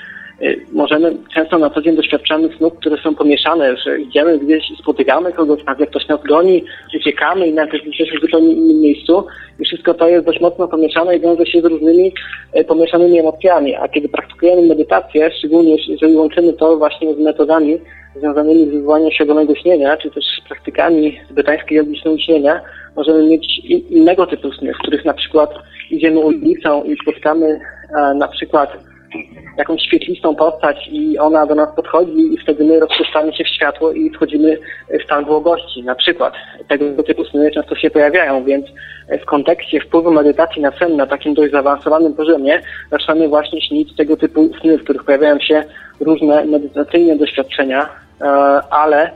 Y, możemy, często na co dzień doświadczamy snów, które są pomieszane, że idziemy gdzieś i spotykamy kogoś, nagle ktoś nas goni, uciekamy i nagle jesteśmy w zupełnie innym miejscu i wszystko to jest dość mocno pomieszane i wiąże się z różnymi y, pomieszanymi emocjami, a kiedy praktykujemy medytację, szczególnie jeżeli łączymy to właśnie z metodami związanymi z wywołaniem świadomego śnienia, czy też praktykami tybetańskiej jogi śnienia, możemy mieć innego typu sny, w których na przykład idziemy ulicą i spotkamy na przykład jakąś świetlistą postać i ona do nas podchodzi i wtedy my rozpuszczamy się w światło i wchodzimy w stan błogości. Na przykład tego typu sny często się pojawiają, więc w kontekście wpływu medytacji na sen na takim dość zaawansowanym poziomie zaczynamy właśnie śnić tego typu sny, w których pojawiają się różne medytacyjne doświadczenia, e, ale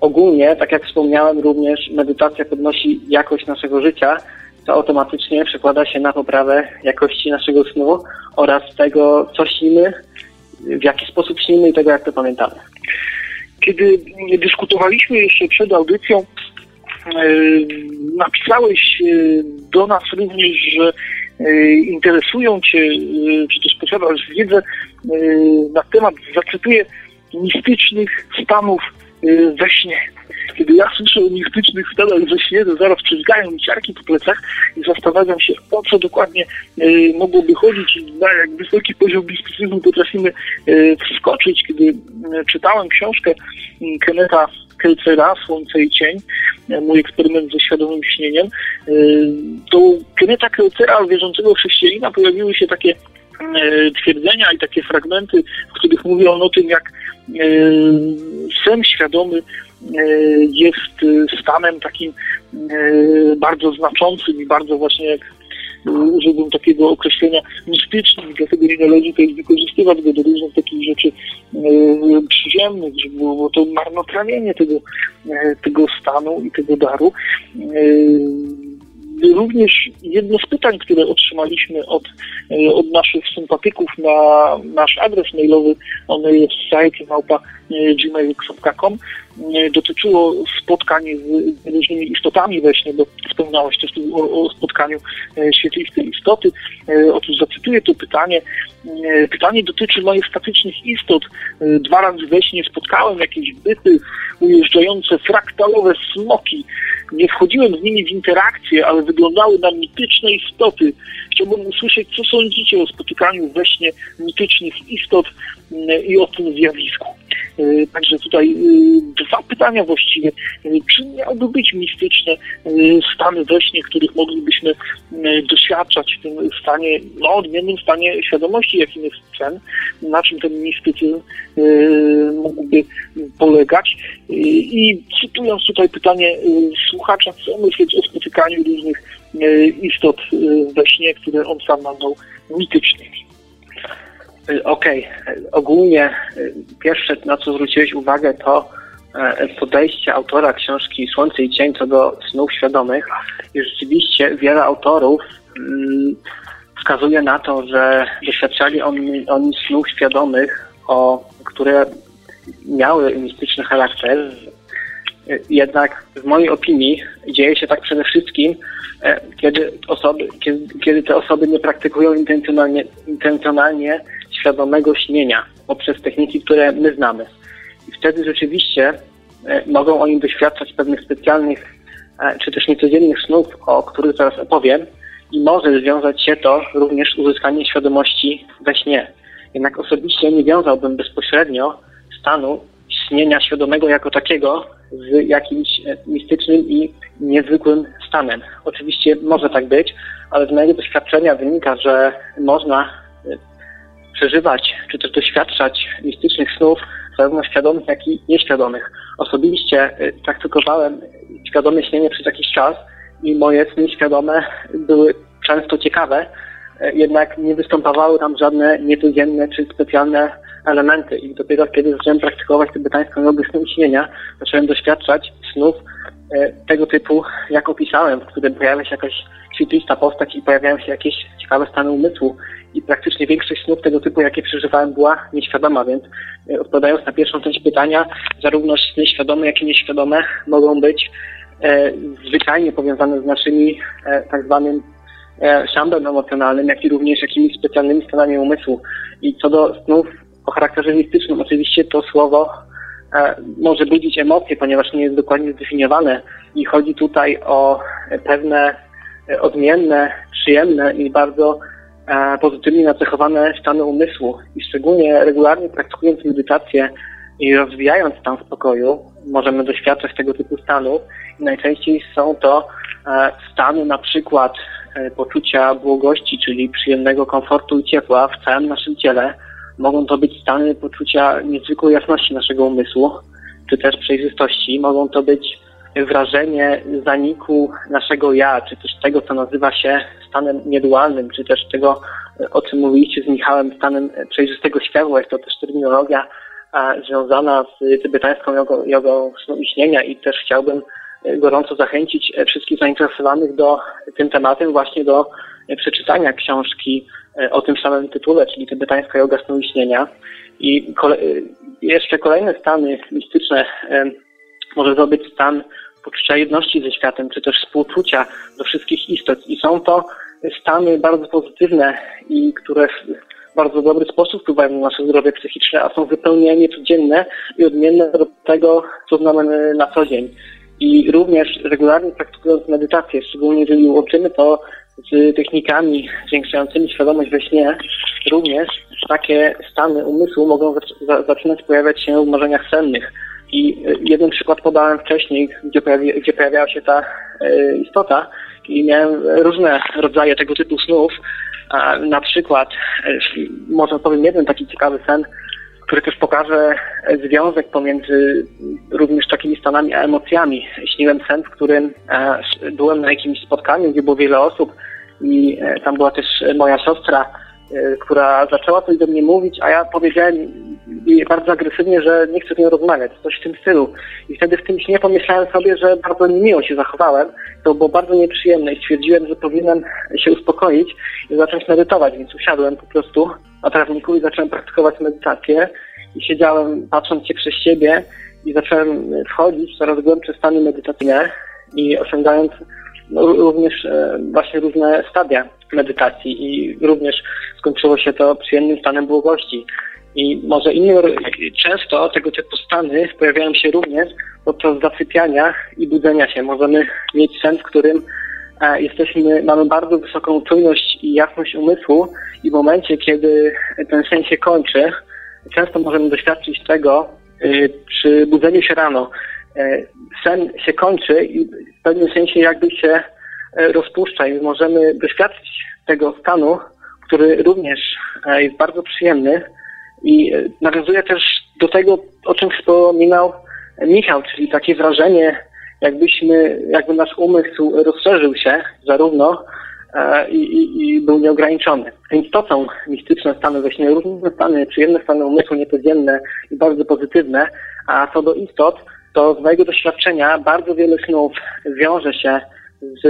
ogólnie, tak jak wspomniałem, również medytacja podnosi jakość naszego życia to automatycznie przekłada się na poprawę jakości naszego snu oraz tego, co śnimy, w jaki sposób śnimy i tego, jak to pamiętamy. Kiedy dyskutowaliśmy jeszcze przed audycją, e, napisałeś e, do nas również, że e, interesują Cię, czy też posiadasz wiedzę na temat, zacytuję, mistycznych stanów we śnie. Kiedy ja słyszę o mistycznych stanach we śnie, to zaraz przezgają mi ciarki po plecach i zastanawiam się, o co dokładnie mogłoby chodzić i na jak wysoki poziom mistycyzmu potrafimy wskoczyć. Kiedy czytałem książkę Keneta Kelcera, Słońce i Cień, mój eksperyment ze świadomym śnieniem, to Keneta Kelcera, wierzącego chrześcijanina, pojawiły się takie twierdzenia i takie fragmenty, w których mówi on o tym, jak e, sen świadomy e, jest stanem takim bardzo znaczącym i bardzo właśnie jak użyłbym takiego określenia mistycznym, dlatego nie należy też wykorzystywać go do różnych takich rzeczy przyziemnych, żeby było to marnotrawienie tego, tego stanu i tego daru. Również jedno z pytań, które otrzymaliśmy od, e, od naszych sympatyków na nasz adres mailowy, on jest site małpa e, gmail.com, dotyczyło spotkań z różnymi istotami we śnie, bo wspomniałeś też o, o spotkaniu świetlistej istoty. Otóż zacytuję to pytanie. Pytanie dotyczy majestatycznych istot. Dwa razy we śnie spotkałem jakieś byty ujeżdżające fraktalowe smoki, nie wchodziłem z nimi w interakcję, ale wyglądały na mityczne istoty. Chciałbym usłyszeć, co sądzicie o spotykaniu we śnie mitycznych istot i o tym zjawisku. E, także tutaj e, dwa pytania właściwie. E, czy miałby być mistyczne stany we śnie, których moglibyśmy doświadczać w tym stanie, no odmiennym stanie świadomości, jakim jest sen, na czym ten mistycyzm mógłby polegać. I cytując tutaj pytanie słuchacza, co myśleć o spotykaniu różnych istot we śnie, które on sam nazwał mitycznymi. Y, okej, okay. ogólnie y, pierwsze, na co zwróciłeś uwagę, to podejście autora książki Słońce i Cień co do snów świadomych. I rzeczywiście wiele autorów mm, wskazuje na to, że doświadczali oni, oni snów świadomych, o, które miały mistyczny charakter. Jednak w mojej opinii dzieje się tak przede wszystkim, e, kiedy, osoby, kiedy, kiedy te osoby nie praktykują intencjonalnie, intencjonalnie świadomego śnienia poprzez techniki, które my znamy. I wtedy rzeczywiście e, mogą oni doświadczać pewnych specjalnych e, czy też niecodziennych snów, o których zaraz opowiem i może związać się to również z uzyskaniem świadomości we śnie. Jednak osobiście nie wiązałbym bezpośrednio stanu śnienia świadomego jako takiego z jakimś e, mistycznym i niezwykłym stanem. Oczywiście może tak być, ale z mojego doświadczenia wynika, że można przeżywać, czy też doświadczać mistycznych snów, zarówno świadomych, jak i nieświadomych. Osobiście y, praktykowałem świadome śnienie przez jakiś czas i moje sny świadome były często ciekawe, y, jednak nie występowały tam żadne niecodzienne czy specjalne elementy. I dopiero kiedy zacząłem praktykować tybetańską jogę snu śnienia, zacząłem doświadczać snów tego typu, jak opisałem, w którym pojawia się jakaś świetlista postać i pojawiają się jakieś ciekawe stany umysłu i praktycznie większość snów tego typu, jakie przeżywałem, była nieświadoma, więc e, odpowiadając na pierwszą część pytania, zarówno sny świadome, jak i nieświadome mogą być e, zwyczajnie powiązane z naszymi e, tak zwanym e, szambem emocjonalnym, jak i również jakimiś specjalnymi stanami umysłu. I co do snów o charakterze mistycznym, oczywiście to słowo e, może budzić emocje, ponieważ nie jest dokładnie zdefiniowane i chodzi tutaj o pewne e, odmienne, przyjemne i bardzo E, pozytywnie nacechowane stany umysłu i szczególnie regularnie praktykując medytację i rozwijając stan spokoju, możemy doświadczać tego typu stanów i najczęściej są to e, stany na przykład e, poczucia błogości, czyli przyjemnego komfortu i ciepła w całym naszym ciele. Mogą to być stany poczucia niezwykłej jasności naszego umysłu, czy też przejrzystości. Mogą to być wrażenie zaniku naszego ja, czy też tego, co nazywa się stanem niedualnym, czy też tego, o czym mówiliście z Michałem, stanem przejrzystego światła. Jest to też terminologia związana z tybetańską jogą, jogą snu i śnienia i też chciałbym gorąco zachęcić e, wszystkich zainteresowanych do tym tematem właśnie do e, przeczytania książki o tym samym tytule, czyli tybetańska joga snu i kole jeszcze kolejne stany mistyczne może to być stan poczucia jedności ze światem, czy też współczucia do wszystkich istot. I są to stany bardzo pozytywne i które bardzo dobry sposób wpływają na nasze zdrowie psychiczne, a są zupełnie niecodzienne i odmienne od tego, co znamy na co dzień. I również regularnie praktykując medytację, szczególnie jeżeli łączymy to z technikami zwiększającymi świadomość we śnie, również takie stany umysłu mogą zaczynać pojawiać się w marzeniach sennych. I jeden przykład podałem wcześniej, gdzie, pojawi, gdzie pojawiała się ta e, istota i miałem różne rodzaje tego typu snów. Na przykład, e, może powiem jeden taki ciekawy sen, który też pokaże związek pomiędzy również takimi stanami a emocjami. Śniłem sen, w którym e, byłem na jakimś spotkaniu, gdzie było wiele osób i e, tam była też moja siostra, która zaczęła coś do mnie mówić, a ja powiedziałem bardzo agresywnie, że nie chcę z nią rozmawiać, coś w tym stylu. I wtedy w tym śnie pomyślałem sobie, że bardzo niemiło się zachowałem, to było bardzo nieprzyjemne i stwierdziłem, że powinienem się uspokoić i zacząć medytować, więc usiadłem po prostu na trawniku i zacząłem praktykować medytację i siedziałem patrząc się przez siebie i zacząłem wchodzić w coraz głębsze stany medytacyjne i osiągając również e, właśnie różne stadia medytacji i również skończyło się to przyjemnym stanem błogości. I może innym, często tego typu stany pojawiają się również podczas zasypiania i budzenia się. Możemy mieć sen, w którym e, jesteśmy, mamy bardzo wysoką czujność i jasność umysłu i w momencie, kiedy ten sen się kończy, często możemy doświadczyć tego y, przy budzeniu się rano. E, sen się kończy i w pewnym sensie jakby się e, rozpuszcza i możemy doświadczyć tego stanu, który również e, jest bardzo przyjemny. I nawiązuje też do tego, o czym wspominał Michał, czyli takie wrażenie, jakbyśmy, jakby nasz umysł rozszerzył się zarówno i, i, i był nieograniczony. Więc to są mistyczne stany we śnie, różne stany, przyjemne stany umysłu, niecodzienne i bardzo pozytywne, a co do istot, to z mojego doświadczenia bardzo wiele snów wiąże się z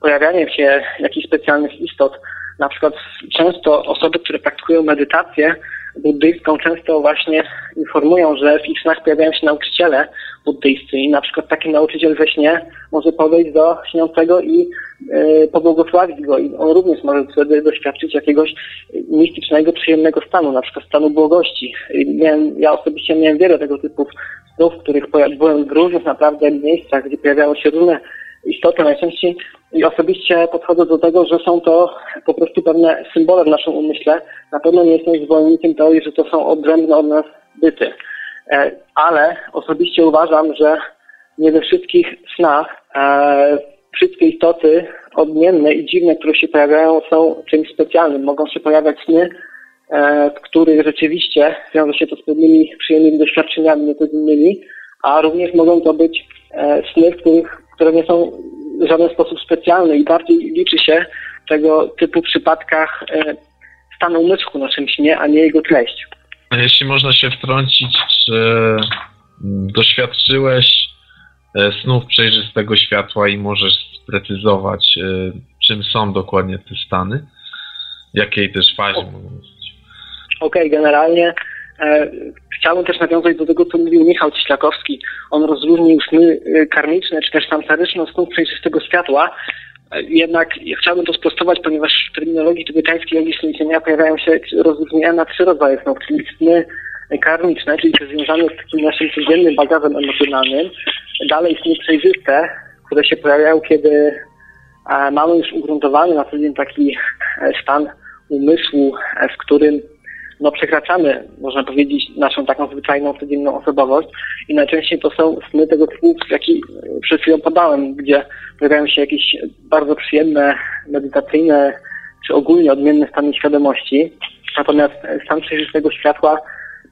pojawianiem się jakichś specjalnych istot. Na przykład często osoby, które praktykują medytację, buddyjską często właśnie informują, że w ich snach pojawiają się nauczyciele buddyjscy i na przykład taki nauczyciel we śnie może podejść do śniącego i y, pobłogosławić go i on również może wtedy doświadczyć jakiegoś mistycznego, przyjemnego stanu, na przykład stanu błogości. Miałem, ja osobiście miałem wiele tego typu snów, w których byłem w różnych naprawdę miejscach, gdzie pojawiały się różne istoty najczęściej i osobiście podchodzę do tego, że są to po prostu pewne symbole w naszym umyśle. Na pewno nie jestem zwolennikiem teorii, że to są odrębne od nas byty. E, ale osobiście uważam, że nie we wszystkich snach e, wszystkie istoty odmienne i dziwne, które się pojawiają, są czymś specjalnym. Mogą się pojawiać sny, e, w których rzeczywiście wiąże się to z pewnymi przyjemnymi doświadczeniami niecodziennymi, a również mogą to być sny, których, które nie są w żaden sposób specjalny i bardziej liczy się w tego typu przypadkach stan umysłu w naszym śnie, a nie jego treść. A jeśli można się wtrącić, czy doświadczyłeś e, snów przejrzystego światła i możesz sprecyzować, e, czym są dokładnie te stany? Jakiej też fazie mogą być? Okej, okay, generalnie e, chciałbym też nawiązać do tego, co mówił Michał Cieślakowski. On rozróżnił sny e, karmiczne czy też fantaryczne od snów przejrzystego światła. Jednak chciałbym to sprostować, ponieważ w terminologii tybetańskiej logicznej istnienia pojawiają się rozróżnienia na trzy rodzaje snów, czyli sny karmiczne, czyli te związane z takim naszym codziennym bagażem emocjonalnym. Dalej sny przejrzyste, które się pojawiają, kiedy mamy już ugruntowany na co taki e, stan umysłu, e, w którym no, przekraczamy, można powiedzieć, naszą taką zwyczajną, codzienną osobowość i najczęściej to są sny tego typu, jaki przed chwilą podałem, gdzie pojawiają się jakieś bardzo przyjemne, medytacyjne, czy ogólnie odmienne stany świadomości. Natomiast stan przejrzystego światła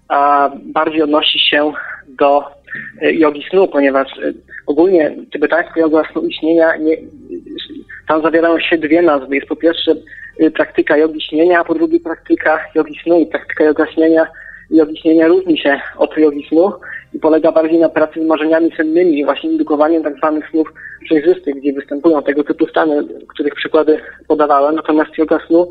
a, bardziej odnosi się do e, jogi snu, ponieważ e, ogólnie tybetańska joga snu istnienia, nie, tam zawierają się dwie nazwy. Jest po pierwsze Y, praktyka jogi śnienia, a po drugie praktyka jogi snu i praktyka joga śnienia jogi śnienia różni się od jogi snu i polega bardziej na pracy z marzeniami sennymi i właśnie indukowaniem tak zwanych snów przejrzystych, gdzie występują tego typu stany, których przykłady podawałem. Natomiast yoga snu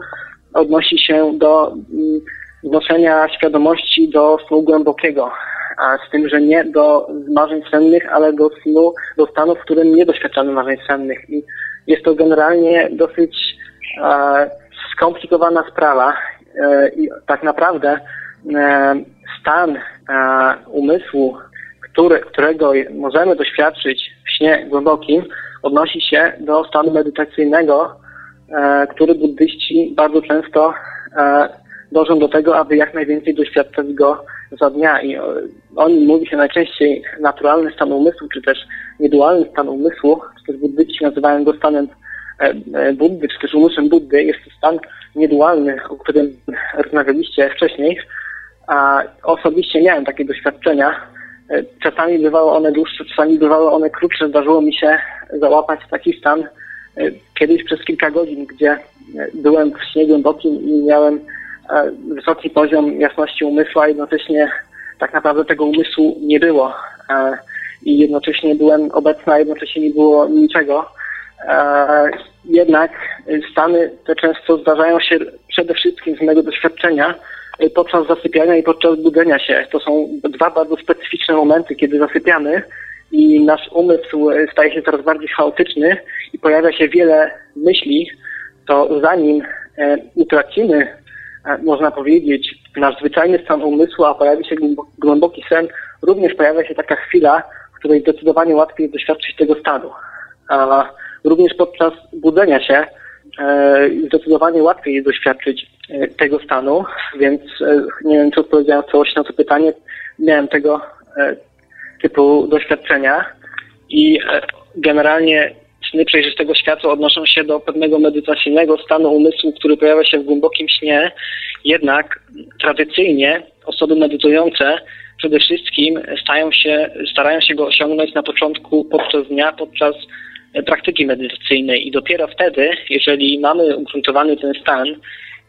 odnosi się do mm, wnoszenia świadomości do snu głębokiego, a z tym, że nie do marzeń sennych, ale do snu, do stanu, w którym nie doświadczamy marzeń sennych. I jest to generalnie dosyć skomplikowana sprawa. i tak naprawdę stan umysłu, który, którego możemy doświadczyć w śnie głębokim, odnosi się do stanu medytacyjnego, który buddyści bardzo często dążą do tego, aby jak najwięcej doświadczać go za dnia i o nim mówi się najczęściej naturalny stan umysłu, czy też niedualny stan umysłu, czy też buddyści nazywają go stanem e, e, Buddy, czy też umysłem Buddy. Jest to stan niedualny, o którym rozmawialiście wcześniej. A osobiście miałem takie doświadczenia. E, czasami bywały one dłuższe, czasami bywały one krótsze. Zdarzyło mi się załapać taki stan kiedyś przez kilka godzin, gdzie byłem w śnie głębokim i miałem wysoki poziom jasności umysłu, a jednocześnie tak naprawdę tego umysłu nie było. I jednocześnie byłem obecna, jednocześnie nie było niczego. Jednak stany te często zdarzają się przede wszystkim z mojego doświadczenia podczas zasypiania i podczas budzenia się. To są dwa bardzo specyficzne momenty, kiedy zasypiamy i nasz umysł staje się coraz bardziej chaotyczny i pojawia się wiele myśli, to zanim e, utracimy E, można powiedzieć, nasz zwyczajny stan umysłu, a pojawi się głęboki sen, również pojawia się taka chwila, której zdecydowanie łatwiej doświadczyć tego stanu. A również podczas budzenia się e, zdecydowanie łatwiej jest doświadczyć e, tego stanu, więc nie wiem, czy odpowiedziałem w całości na to pytanie. Miałem tego typu doświadczenia i generalnie sny przejrzystego światła odnoszą się do pewnego medytacyjnego stanu umysłu, który pojawia się w głębokim śnie. Jednak tradycyjnie osoby medytujące przede wszystkim stają się, starają się go osiągnąć na początku, podczas dnia, podczas praktyki medytacyjnej. I dopiero wtedy, jeżeli mamy ugruntowany ten stan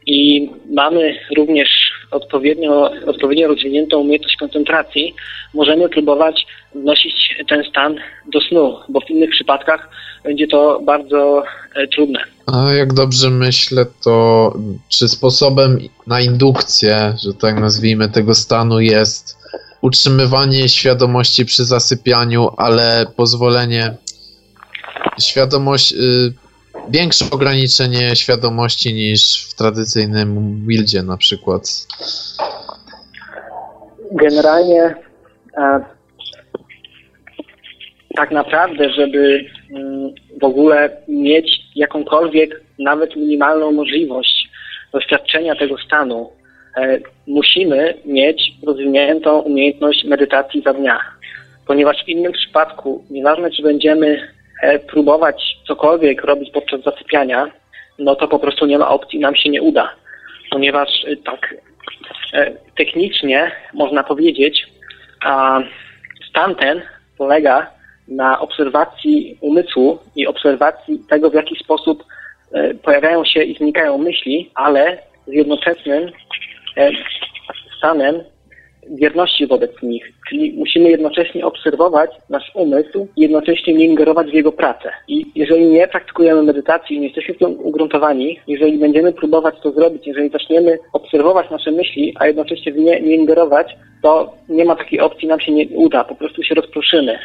i mamy również odpowiednio, odpowiednio rozwiniętą umiejętność koncentracji, możemy próbować wnosić ten stan do snu, bo w innych przypadkach będzie to bardzo e, trudne. A jak dobrze myślę, to czy sposobem na indukcję, że tak nazwijmy, tego stanu jest utrzymywanie świadomości przy zasypianiu, ale pozwolenie świadomość, y, większe ograniczenie świadomości niż w tradycyjnym wildzie na przykład. Generalnie e, tak naprawdę, żeby mm, w ogóle mieć jakąkolwiek, nawet minimalną możliwość doświadczenia tego stanu, e, musimy mieć rozwiniętą umiejętność medytacji za dnia. Ponieważ w innym przypadku, nieważne czy będziemy próbować cokolwiek robić podczas zasypiania, no to po prostu nie ma opcji, nam się nie uda. Ponieważ e, tak technicznie można powiedzieć, a stan ten polega na obserwacji umysłu i obserwacji tego, w jaki sposób e, pojawiają się i znikają myśli, ale z jednoczesnym e, stanem wierności wobec nich. Czyli musimy jednocześnie obserwować nasz umysł i jednocześnie nie ingerować w jego pracę. I jeżeli nie praktykujemy medytacji nie jesteśmy w tym ugruntowani, jeżeli będziemy próbować to zrobić, jeżeli zaczniemy obserwować nasze myśli, a jednocześnie w nie, nie ingerować, to nie ma takiej opcji, nam się nie uda, po prostu się rozproszymy.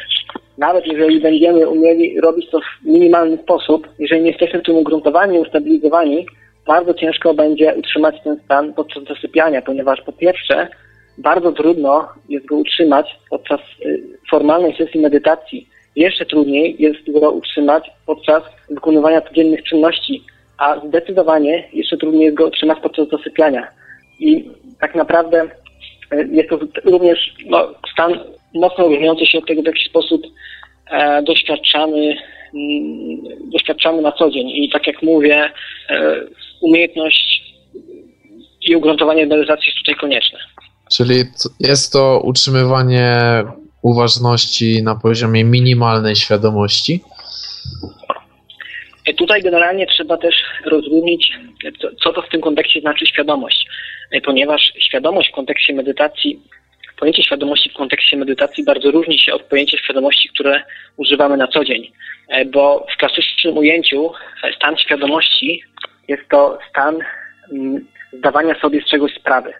Nawet jeżeli będziemy umieli robić to w minimalny sposób, jeżeli nie jesteśmy w tym ugruntowani, ustabilizowani, bardzo ciężko będzie utrzymać ten stan podczas zasypiania, ponieważ po pierwsze bardzo trudno jest go utrzymać podczas y, formalnej sesji medytacji. Jeszcze trudniej jest go utrzymać podczas wykonywania codziennych czynności, a zdecydowanie jeszcze trudniej jest go utrzymać podczas zasypiania. I tak naprawdę y, jest to również no, stan mocno różniący się od tego, w jaki sposób e, doświadczamy, mm, doświadczamy na co dzień. I tak jak mówię, e, umiejętność i ugruntowanie medytacji jest tutaj konieczne. Czyli jest to utrzymywanie uważności na poziomie minimalnej świadomości? E, tutaj generalnie trzeba też rozróżnić, co to w tym kontekście znaczy świadomość, e, ponieważ świadomość w kontekście medytacji, pojęcie świadomości w kontekście medytacji bardzo różni się od pojęcia świadomości, które używamy na co dzień, e, bo w klasycznym ujęciu stan świadomości jest to stan mm, zdawania sobie z czegoś sprawy.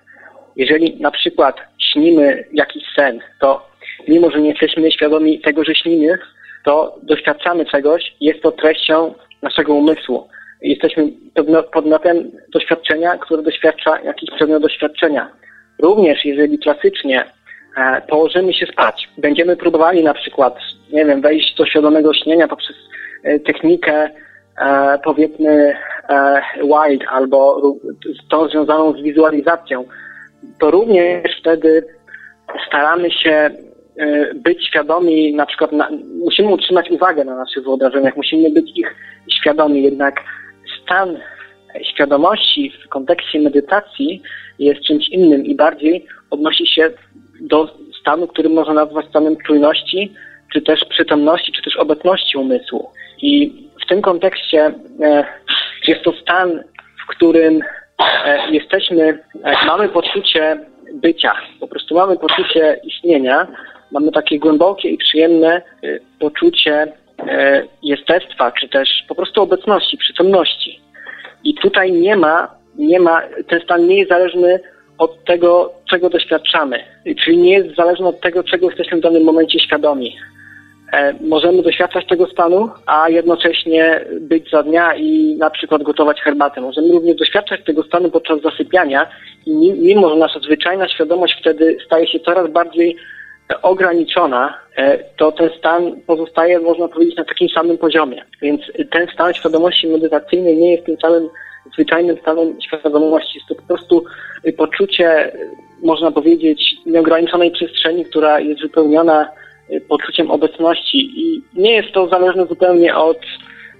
Jeżeli na przykład śnimy jakiś sen, to mimo, że nie jesteśmy świadomi tego, że śnimy, to doświadczamy czegoś, jest to treścią naszego umysłu. jesteśmy podmiotem doświadczenia, który doświadcza jakiś przedmiot doświadczenia. Również jeżeli klasycznie e, położymy się spać, będziemy próbowali na przykład, nie wiem, wejść do świadomego śnienia poprzez e, technikę e, powiedzmy wild albo tą związaną z wizualizacją, to również wtedy staramy się być świadomi, na przykład na, musimy utrzymać uwagę na naszych wyobrażeniach, musimy być ich świadomi, jednak stan świadomości w kontekście medytacji jest czymś innym i bardziej odnosi się do stanu, który można nazwać stanem czujności, czy też przytomności, czy też obecności umysłu. I w tym kontekście e, jest to stan, w którym e, jesteśmy, e, mamy poczucie bycia, po prostu mamy poczucie istnienia, mamy takie głębokie i przyjemne e, poczucie e, jestestwa, czy też po prostu obecności, przytomności. I tutaj nie ma, nie ma, ten stan nie jest zależny od tego, czego doświadczamy. Czyli nie jest zależny od tego, czego jesteśmy w danym momencie świadomi. E, możemy doświadczać tego stanu, a jednocześnie być za dnia i na przykład gotować herbatę. Możemy również doświadczać tego stanu podczas zasypiania i mimo, że nasza zwyczajna świadomość wtedy staje się coraz bardziej ograniczona, e, to ten stan pozostaje, można powiedzieć, na takim samym poziomie. Więc ten stan świadomości medytacyjnej nie jest tym samym zwyczajnym stanem świadomości. Jest to po prostu poczucie, można powiedzieć, nieograniczonej przestrzeni, która jest wypełniona e, poczuciem obecności i nie jest to zależne zupełnie od,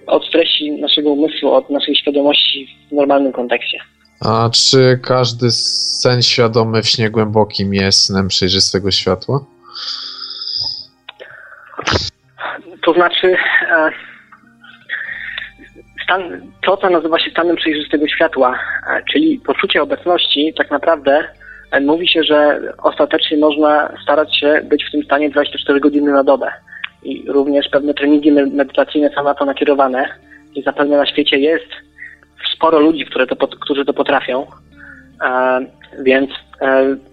od treści naszego umysłu, od naszej świadomości w normalnym kontekście. A czy każdy sen świadomy w śnie głębokim jest snem przejrzystego światła? To znaczy, e, stan, to, co nazywa się stanem przejrzystego światła, e, czyli poczucie obecności, tak naprawdę mówi się, że ostatecznie można starać się być w tym stanie 24 godziny na dobę. I również pewne treningi medytacyjne są na to nakierowane. I zapewne na świecie jest sporo ludzi, które to, którzy to potrafią. Więc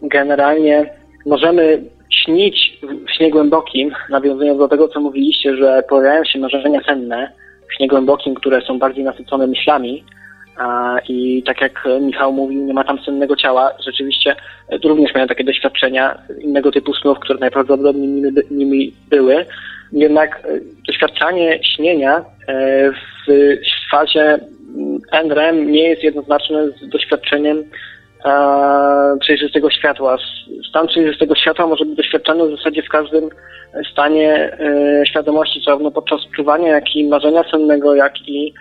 generalnie możemy śnić w śnie głębokim, nawiązując do tego, co mówiliście, że pojawiają się marzenia senne w śnie głębokim, które są bardziej nasycone myślami, i tak jak Michał mówił, nie ma tam sennego ciała. Rzeczywiście również miałem takie doświadczenia innego typu snów, które najprawdopodobniej nimi, nimi były. Jednak e, doświadczanie śnienia e, w fazie NREM nie jest jednoznaczne z doświadczeniem przejrzystego światła. Stan przejrzystego światła może być doświadczany w zasadzie w każdym stanie e, świadomości, zarówno podczas czuwania, jak i marzenia sennego, jak i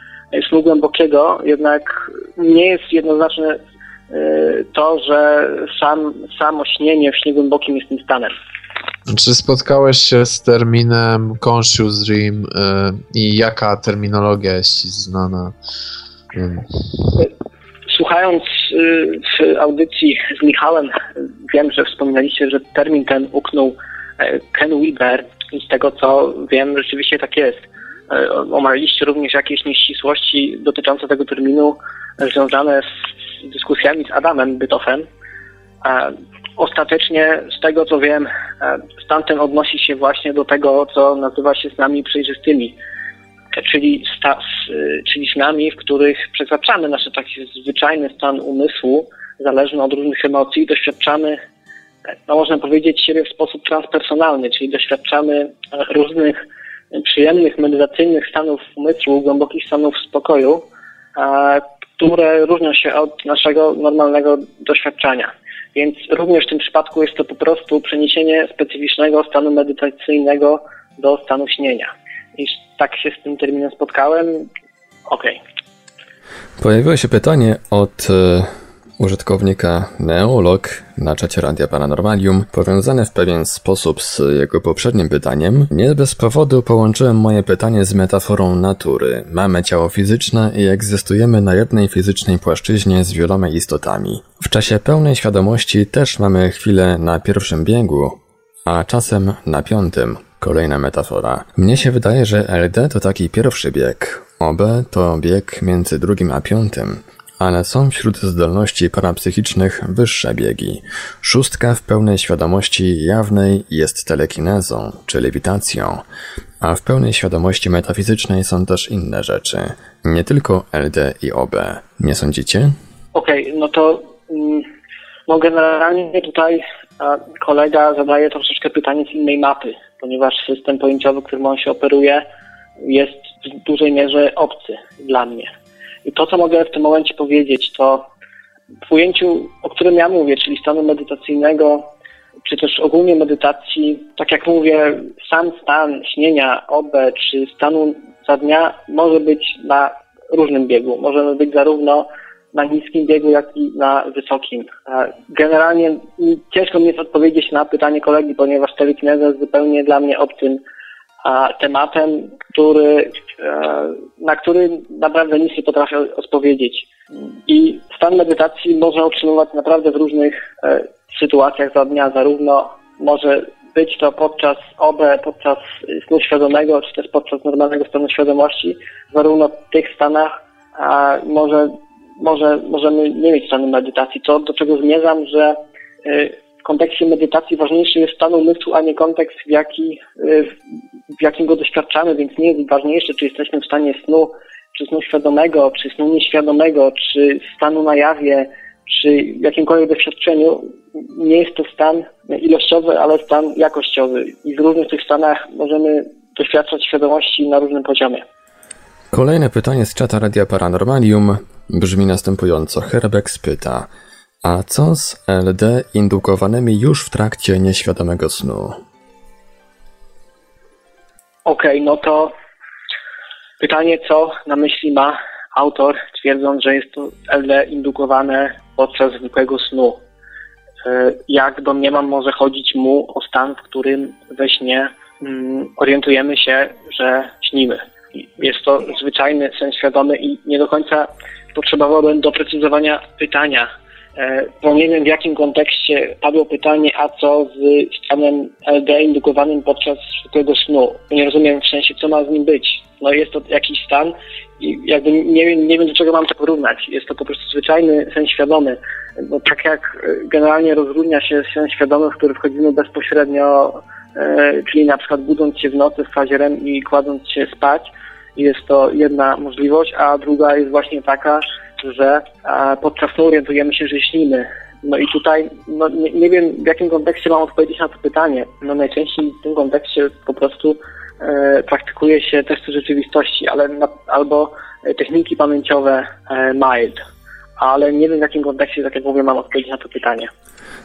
snu głębokiego, jednak nie jest jednoznaczne e, to, że sam, samo śnienie w śnie głębokim jest tym stanem. Czy spotkałeś się z terminem conscious dream e, i jaka terminologia jest Ci znana? Słuchając y, w audycji z Michałem, wiem, że wspominaliście, że termin ten uknął e, Ken Weber i z tego co wiem, rzeczywiście tak jest. E, omawialiście również jakieś nieścisłości dotyczące tego terminu związane z dyskusjami z Adamem Bytofem. E, ostatecznie, z tego co wiem, stan ten odnosi się właśnie do tego, co nazywa się snami przejrzystymi czyli, sta, czyli w których przekraczamy nasz taki zwyczajny stan umysłu, zależny od różnych emocji, doświadczamy, no można powiedzieć, siebie w sposób transpersonalny, czyli doświadczamy różnych przyjemnych, medytacyjnych stanów umysłu, głębokich stanów spokoju, które różnią się od naszego normalnego doświadczenia. Więc również w tym przypadku jest to po prostu przeniesienie specyficznego stanu medytacyjnego do stanu śnienia i tak się z tym terminem spotkałem, okej. Okay. Pojawiło się pytanie od e, użytkownika Neolog na czacie Radia Paranormalium, powiązane w pewien sposób z jego poprzednim pytaniem. Nie bez powodu połączyłem moje pytanie z metaforą natury. Mamy ciało fizyczne i egzystujemy na jednej fizycznej płaszczyźnie z wieloma istotami. W czasie pełnej świadomości też mamy chwilę na pierwszym biegu, a czasem na piątym. Kolejna metafora. Mnie się wydaje, że LD to taki pierwszy bieg. OB to bieg między drugim a piątym. Ale są wśród zdolności parapsychicznych wyższe biegi. Szóstka w pełnej świadomości jawnej jest telekinezą, czy lewitacją, a w pełnej świadomości metafizycznej są też inne rzeczy, nie tylko LD i OB. Nie sądzicie? Okej, okay, no to mm, no generalnie tutaj kolega zadaje troszeczkę pytanie z innej mapy, ponieważ system pojęciowy, którym on się operuje, jest w dużej mierze obcy dla mnie. I to, co mogę w tym momencie powiedzieć, to w ujęciu, o którym ja mówię, czyli stanu medytacyjnego, czy też ogólnie medytacji, tak jak mówię, sam stan śnienia OB czy stanu za dnia może być na różnym biegu. Może być zarówno na niskim biegu, jak i na wysokim. Generalnie ciężko mi jest odpowiedzieć na pytanie kolegi, ponieważ telekineza jest zupełnie dla mnie obcym tematem, który, e, na który naprawdę nic nie potrafię odpowiedzieć. I stan medytacji można utrzymywać naprawdę w różnych e, sytuacjach za dnia, zarówno może być to podczas OB, podczas snu świadomego, czy też podczas normalnego stanu świadomości, zarówno w tych stanach a może, może możemy nie mieć stanu medytacji. To, do czego zmierzam, że e, kontekście medytacji ważniejszy jest stan umysłu, a nie kontekst, w, jaki, w jakim go doświadczamy, więc nie jest ważniejsze, czy jesteśmy w stanie snu, czy snu świadomego, czy snu nieświadomego, czy stanu na jawie, czy jakimkolwiek doświadczeniu. Nie jest to stan ilościowy, ale stan jakościowy. I w różnych tych stanach możemy doświadczać świadomości na różnym poziomie. Kolejne pytanie z czata Radia Paranormalium brzmi następująco. Herbex pyta, a co z LD indukowanymi już w trakcie nieświadomego snu? Okej, okay, no to pytanie, co na myśli ma autor, twierdząc, że jest to LD indukowane podczas zwykłego snu. E, jak domniemam, może chodzić mu o stan, w którym we śnie mm, orientujemy się, że śnimy. Jest to zwyczajny sen świadomy i nie do końca potrzebowałbym doprecyzowania pytania, bo nie wiem w jakim kontekście padło pytanie, a co z stanem LD indukowanym podczas zwykłego snu. Nie rozumiem w sensie, co ma z nim być. No jest to jakiś stan i jakby nie wiem, nie wiem do czego mam to porównać. Jest to po prostu zwyczajny sen świadomy. Bo tak jak generalnie rozróżnia się sen świadomy, w który wchodzimy bezpośrednio, e, czyli na przykład budząc się w nocy w fazie REM i kładąc się spać, jest to jedna możliwość, a druga jest właśnie taka, że podczas snu orientujemy się, że śnimy. No i tutaj no, nie, nie, wiem, w jakim kontekście mam odpowiedzieć na to pytanie. No najczęściej w tym kontekście po prostu e, praktykuje się testy rzeczywistości, ale na, albo techniki pamięciowe e, mild. Ale nie wiem w jakim kontekście, tak jak mówię, mam odpowiedzieć na to pytanie.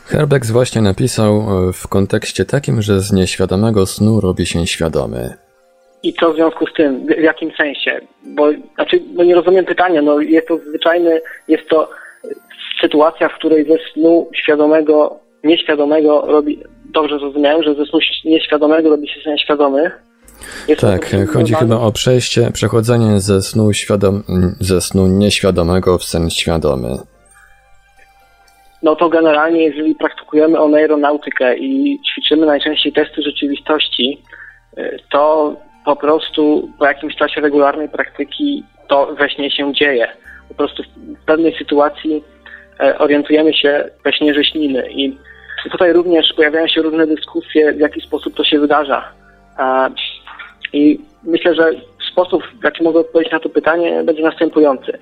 Herbex właśnie napisał e, w kontekście takim, że z nieświadomego snu robi się świadomy. I co w związku z tym? W jakim sensie? Bo znaczy, no nie rozumiem pytania. No jest to zwyczajny, jest to sytuacja, w której ze snu świadomego, nieświadomego robi, dobrze zrozumiałem, że ze snu nieświadomego robi się sen świadomy. Jest tak, chodzi chyba o przejście, przechodzenie ze snu, świadom, ze snu nieświadomego w sen świadomy. No to generalnie, jeżeli praktykujemy oneironautykę i ćwiczymy najczęściej testy rzeczywistości, y, to po prostu po jakimś czasie regularnej praktyki to we śnie się dzieje. Po prostu w pewnej sytuacji e, orientujemy się we śnie, że śnimy. I tutaj również pojawiają się różne dyskusje, w jaki sposób to się wydarza. I myślę, że sposób, w jaki mogę odpowiedzieć na to pytanie, będzie następujący.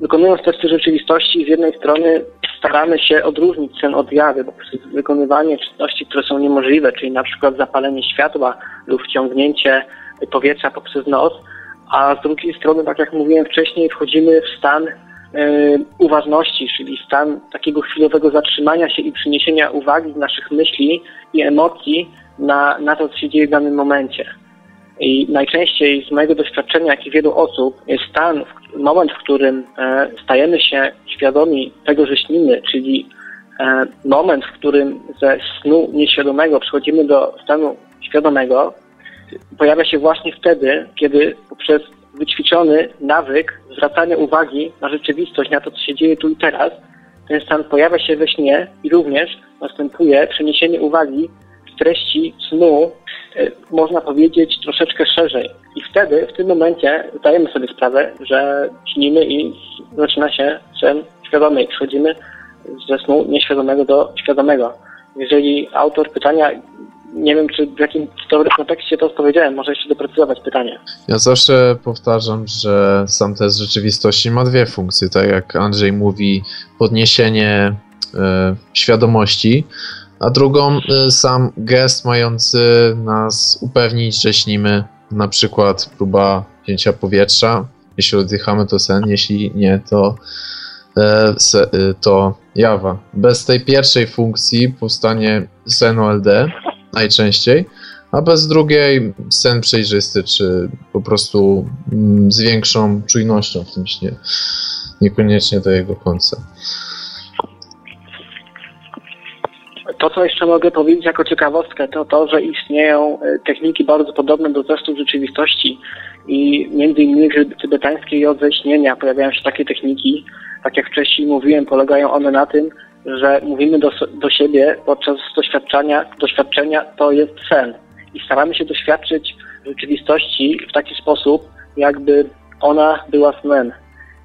Wykonując testy rzeczywistości, z jednej strony staramy się odróżnić sen od jawy poprzez wykonywanie czynności, które są niemożliwe, czyli na przykład zapalenie światła lub wciągnięcie powietrza poprzez nos, a z drugiej strony, tak jak mówiłem wcześniej, wchodzimy w stan y, uważności, czyli stan takiego chwilowego zatrzymania się i przyniesienia uwagi naszych myśli i emocji na, na to, co się dzieje w danym momencie. I najczęściej z mojego doświadczenia, jak i wielu osób, jest stan, moment, w którym e, stajemy się świadomi tego, że śnimy, czyli e, moment, w którym ze snu nieświadomego przechodzimy do stanu świadomego, pojawia się właśnie wtedy, kiedy poprzez wyćwiczony nawyk zwracania uwagi na rzeczywistość, na to, co się dzieje tu i teraz, ten stan pojawia się we śnie i również następuje przeniesienie uwagi treści snu można powiedzieć troszeczkę szerzej. I wtedy, w tym momencie zdajemy sobie sprawę, że śnimy i zaczyna się sen świadomy przechodzimy ze snu nieświadomego do świadomego. Jeżeli autor pytania nie wiem, czy w jakim dobrym kontekście to odpowiedziałem, może jeszcze doprecyzować pytanie. Ja zawsze powtarzam, że sam test rzeczywistości ma dwie funkcje. Tak jak Andrzej mówi, podniesienie e, świadomości, a drugą e, sam gest mający nas upewnić, że śnimy. Na przykład próba wzięcia powietrza. Jeśli oddychamy, to sen, jeśli nie, to, e, e, to jawa. Bez tej pierwszej funkcji powstanie sen OLD najczęściej, a bez drugiej sen przejrzysty, czy po prostu mm, z większą czujnością w tym śnie. Niekoniecznie do jego końca. To, co jeszcze mogę powiedzieć jako ciekawostkę, to to, że istnieją e, techniki bardzo podobne do testów rzeczywistości i między innymi w tybetańskiej jodze śnienia pojawiają się takie techniki, tak jak wcześniej mówiłem, polegają one na tym, że mówimy do, do siebie podczas doświadczenia, doświadczenia to jest sen i staramy się doświadczyć rzeczywistości w taki sposób, jakby ona była snem.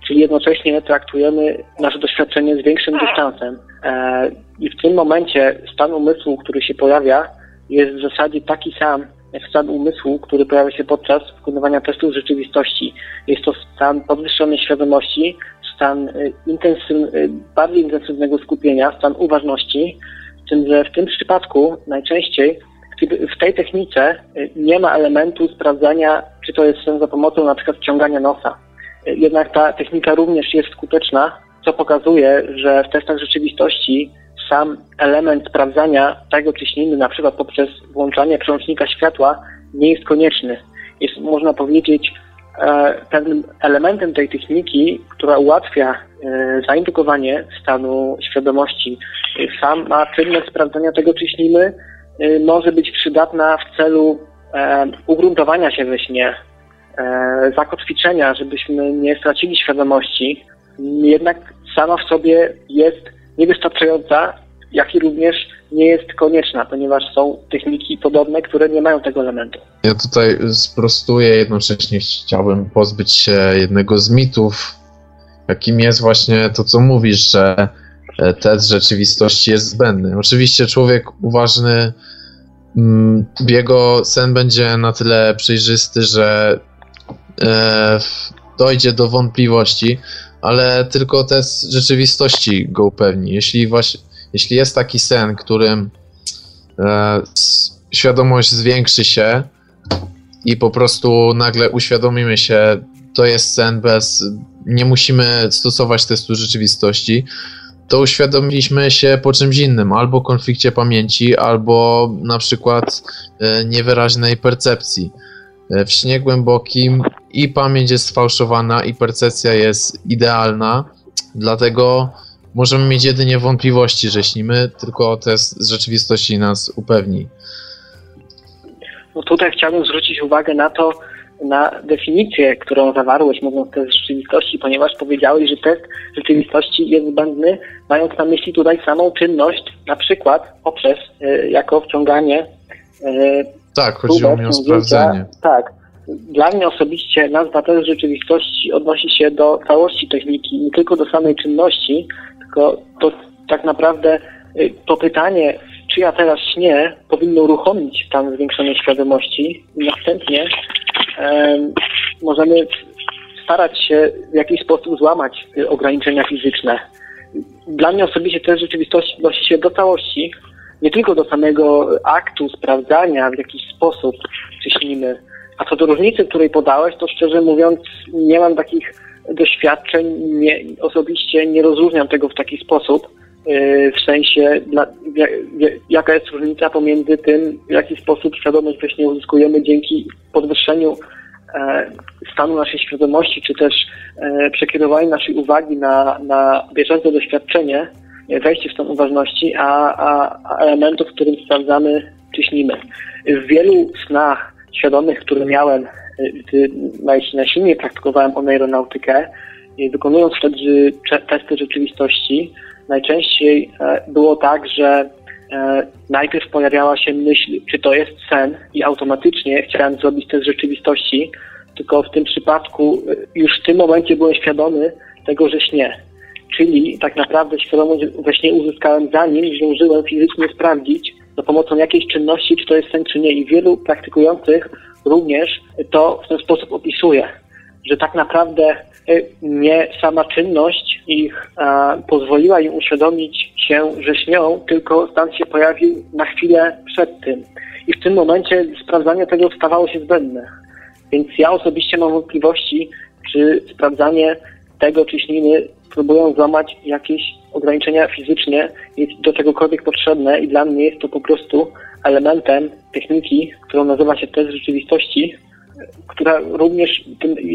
Czyli jednocześnie traktujemy nasze doświadczenie z większym dystansem. E, I w tym momencie stan umysłu, który się pojawia, jest w zasadzie taki sam jak stan umysłu, który pojawia się podczas wykonywania testów rzeczywistości. Jest to stan podwyższonej świadomości, stan y, intensywny, y, bardziej intensywnego skupienia, stan uważności, z tym, że w tym przypadku najczęściej w tej technice nie ma elementu sprawdzania, czy to jest sen za pomocą na przykład wciągania nosa. Jednak ta technika również jest skuteczna, co pokazuje, że w testach rzeczywistości sam element sprawdzania tego, czy na przykład poprzez włączanie przełącznika światła nie jest konieczny. Jest, można powiedzieć, E, pewnym elementem tej techniki, która ułatwia e, zaindukowanie stanu świadomości, sama czynność sprawdzania tego, czy śnimy, e, może być przydatna w celu ugruntowania się we śnie, zakotwiczenia, żebyśmy nie stracili świadomości. Jednak sama w sobie jest niewystarczająca, jak i również nie jest konieczna, ponieważ są techniki podobne, które nie mają tego elementu. Ja tutaj sprostuję, jednocześnie chciałbym pozbyć się jednego z mitów, jakim jest właśnie to, co mówisz, że e, test rzeczywistości jest zbędny. Oczywiście człowiek uważny, mm, jego sen będzie na tyle przejrzysty, że e, dojdzie do wątpliwości, ale tylko test rzeczywistości go upewni. Jeśli właśnie jeśli jest taki sen, którym e, świadomość zwiększy się i po prostu nagle uświadomimy się, to jest sen bez, nie musimy stosować testu rzeczywistości, to uświadomiliśmy się po czymś innym, albo konflikcie pamięci, albo na przykład e, niewyraźnej percepcji. E, w śnie głębokim i pamięć jest sfałszowana, i percepcja jest idealna, dlatego możemy mieć jedynie wątpliwości, że śnimy, tylko test z rzeczywistości nas upewni. No tutaj chciałbym zwrócić uwagę na to, na definicję, którą zawarłeś mówiąc test rzeczywistości, ponieważ powiedziałeś, że test rzeczywistości jest zbędny, mając na myśli tutaj samą czynność, na przykład poprzez y, jako wciąganie y, Tak, chodziło mi o sprawdzenie. Tak. Dla mnie osobiście nazwa test rzeczywistości odnosi się do całości techniki, nie tylko do samej czynności, tylko to tak naprawdę y, to pytanie, czy ja teraz śnię, powinno uruchomić stan zwiększonej świadomości i następnie możemy starać się w jakiś sposób złamać y, ograniczenia fizyczne. Dla mnie osobiście też rzeczywistość odnosi się do całości, nie tylko do samego aktu sprawdzania w jakiś sposób, czy śnimy. A co do różnicy, której podałeś, to szczerze mówiąc nie mam takich doświadczeń nie, osobiście nie rozróżniam tego w taki sposób, y, w sensie jaka jest różnica pomiędzy tym, w jaki sposób świadomość właśnie uzyskujemy dzięki podwyższeniu e, stanu naszej świadomości, czy też e, przekierowaniu naszej uwagi na, na bieżące doświadczenie, wejście w stan uważności, a, a, a elementów, w którym sprawdzamy, czy śnimy. W wielu snach świadomych, które miałem gdy najsilniej praktykowałem oneironautykę, wykonując wtedy testy rzeczywistości, najczęściej e, było tak, że e, najpierw pojawiała się myśl, czy to jest sen i automatycznie chciałem zrobić test rzeczywistości, tylko w tym przypadku e, już w tym momencie byłem świadomy tego, że śnie. Czyli tak naprawdę świadomość we śnie uzyskałem zanim zdążyłem fizycznie sprawdzić za pomocą jakiejś czynności, czy to jest sen, czy nie. I wielu praktykujących również to w ten sposób opisuje, że tak naprawdę e, nie sama czynność ich a, pozwoliła im uświadomić się, że śnią, tylko stan się pojawił na chwilę przed tym. I w tym momencie sprawdzanie tego stawało się zbędne. Więc ja osobiście mam wątpliwości, czy sprawdzanie tego, czy śnimy próbują złamać jakieś ograniczenia fizycznie, jest do czegokolwiek potrzebne i dla mnie jest to po prostu elementem techniki, którą nazywa się test rzeczywistości, która również,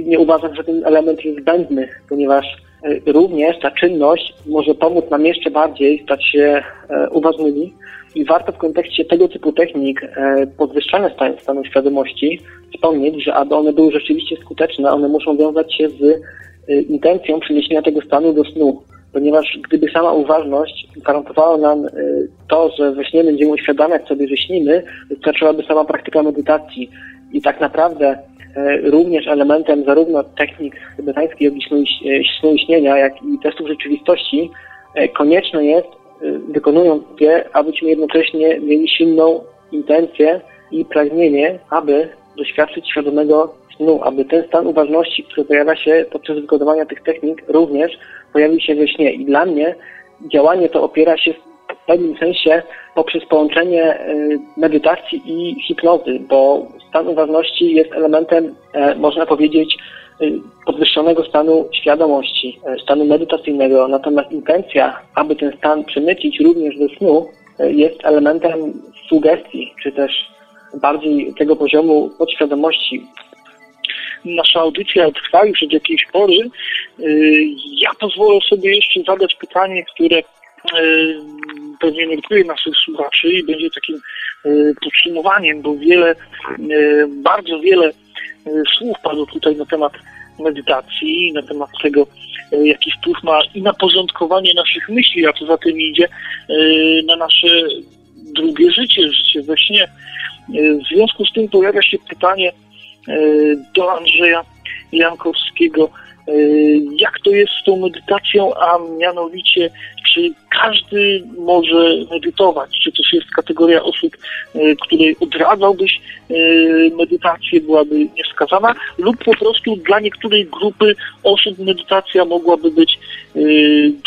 nie uważam, że ten element jest zbędny, ponieważ e, również ta czynność może pomóc nam jeszcze bardziej stać się e, uważnymi i warto w kontekście tego typu technik e, podwyższania stanu, świadomości wspomnieć, że aby one były rzeczywiście skuteczne, one muszą wiązać się z intencją przeniesienia tego stanu do snu ponieważ gdyby sama uważność gwarantowała nam to, że we śnie będziemy uświadamiać sobie, że śnimy, wystarczyłaby sama praktyka medytacji. I tak naprawdę również elementem zarówno technik tybetańskiej, jak i snu śnienia, jak i testów rzeczywistości, konieczne jest, wykonując je, abyśmy jednocześnie mieli silną intencję i pragnienie, aby doświadczyć świadomego snu, aby ten stan uważności, który pojawia się podczas wykonywania tych technik, również pojawił się we śnie. I dla mnie działanie to opiera się w pewnym sensie poprzez połączenie y, medytacji i hipnozy, bo stan uważności jest elementem, e, można powiedzieć, y, podwyższonego stanu świadomości, e, stanu medytacyjnego, natomiast intencja, aby ten stan przemycić również do snu, e, jest elementem sugestii, czy też bardziej tego poziomu podświadomości, nasza audycja trwa już od jakiejś pory. Y, ja pozwolę sobie jeszcze zadać pytanie, które y, pewnie nurtuje naszych słuchaczy i będzie takim y, podsumowaniem, bo wiele, bardzo wiele słów padło tutaj na temat medytacji, na temat tego, jaki wpływ ma i na porządkowanie naszych myśli, a co za tym idzie, na nasze drugie życie, życie we śnie. W związku z tym pojawia się pytanie, E, do Andrzeja Jankowskiego, e, jak to jest z tą medytacją, a mianowicie, czy każdy może medytować, czy też jest kategoria osób, e, której odradzałbyś medytację, byłaby niewskazana, lub po prostu dla niektórej grupy osób medytacja mogłaby być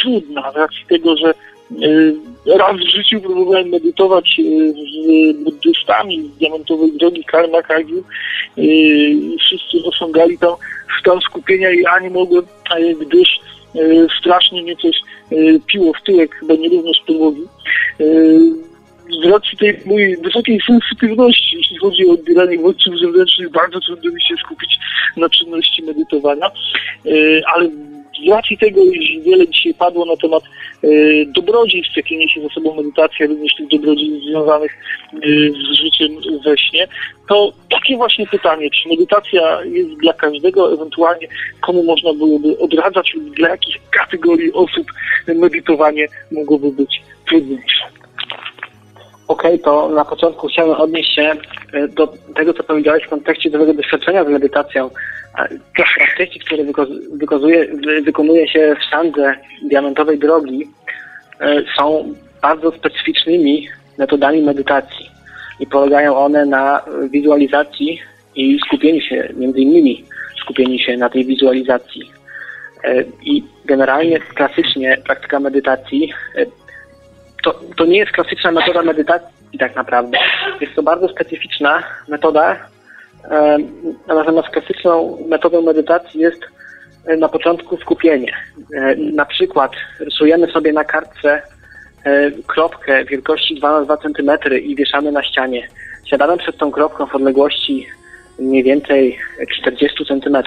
trudna, z racji tego, że raz w życiu próbowałem medytować z buddystami z diamentowej drogi Karma Kagiu i wszyscy osiągali tam stan skupienia i ja nie mogłem, gdyż strasznie mnie coś piło w tyłek, chyba nierówno z podłogi. Z racji tej mojej wysokiej sensitywności, jeśli chodzi o odbieranie bodźców zewnętrznych, bardzo trudno mi się skupić na czynności medytowania, ale z racji tego, iż wiele dzisiaj padło na temat e, dobrodziejstw, jakie niesie ze sobą medytacja, również tych dobrodziejstw związanych e, z życiem we śnie, to takie właśnie pytanie, czy medytacja jest dla każdego, ewentualnie komu można byłoby odradzać lub dla jakich kategorii osób medytowanie mogłoby być trudniejsze. Okej, okay, to na początku chciałem odnieść się do tego, co powiedziałeś w kontekście nowego doświadczenia z medytacją. Te praktyki, które wykazuje, wykonuje się w sandze diamentowej drogi, e, są bardzo specyficznymi metodami medytacji i polegają one na wizualizacji i skupieniu się, między innymi skupieniu się na tej wizualizacji. E, I generalnie klasycznie praktyka medytacji e, to, to nie jest klasyczna metoda medytacji tak naprawdę. Jest to bardzo specyficzna metoda, Natomiast klasyczną metodą medytacji jest e, na początku skupienie. E, na przykład rysujemy sobie na kartce e, kropkę wielkości 2 na 2 cm i wieszamy na ścianie. Siadamy przed tą kropką w odległości mniej więcej 40 cm,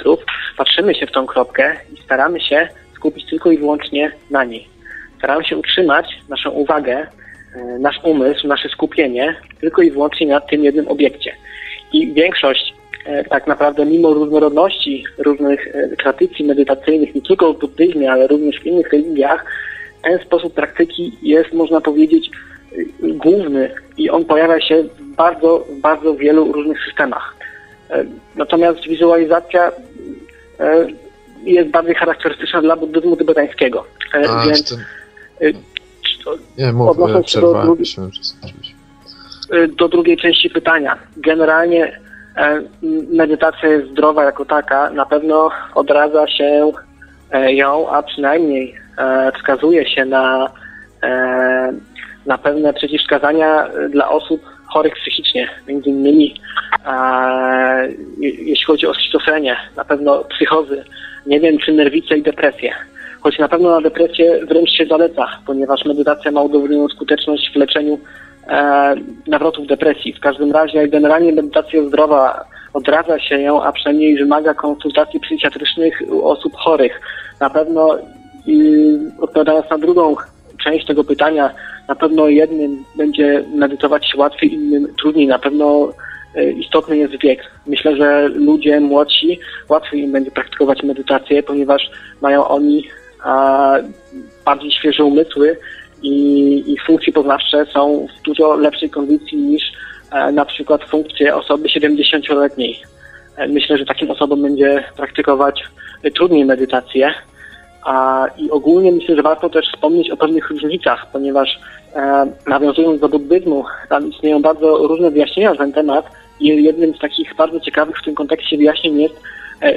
patrzymy się w tą kropkę i staramy się skupić tylko i wyłącznie na niej. Staramy się utrzymać naszą uwagę, nasz umysł, nasze skupienie tylko i wyłącznie na tym jednym obiekcie. I większość e, tak naprawdę mimo różnorodności różnych e, tradycji medytacyjnych, nie tylko w buddyzmie, ale również w innych religiach, ten sposób praktyki jest, można powiedzieć, główny i on pojawia się w bardzo, bardzo wielu różnych systemach. Natomiast wizualizacja jest bardziej charakterystyczna dla buddyzmu tybetańskiego. A, Więc, to... Nie, mów, przerwałem do, się do drugiej części pytania. Generalnie medytacja jest zdrowa jako taka. Na pewno odradza się ją, a przynajmniej wskazuje się na, na pewne przeciwwskazania dla osób chorych psychicznie, między innymi jeśli chodzi o schizofrenię, na pewno psychozy, nie wiem czy nerwice i depresję. Choć na pewno na depresję wręcz się zaleca, ponieważ medytacja ma udowodnioną skuteczność w leczeniu e, nawrotów depresji. W każdym razie generalnie medytacja zdrowa odradza się ją, a przynajmniej wymaga konsultacji psychiatrycznych u osób chorych. Na pewno yy, odpowiadając na drugą część tego pytania, na pewno jednym będzie medytować się łatwiej, innym trudniej. Na pewno e, istotny jest wiek. Myślę, że ludzie młodsi łatwiej im będzie praktykować medytację, ponieważ mają oni a, bardziej świeże umysły i funkcje poznawcze są w dużo lepszej kondycji niż e, na przykład funkcje osoby 70-letniej. E, myślę, że takim osobom będzie praktykować trudniej medytację. A, I ogólnie myślę, że warto też wspomnieć o pewnych różnicach, ponieważ e, nawiązując do buddyzmu, tam istnieją bardzo różne wyjaśnienia na ten temat i jednym z takich bardzo ciekawych w tym kontekście wyjaśnień jest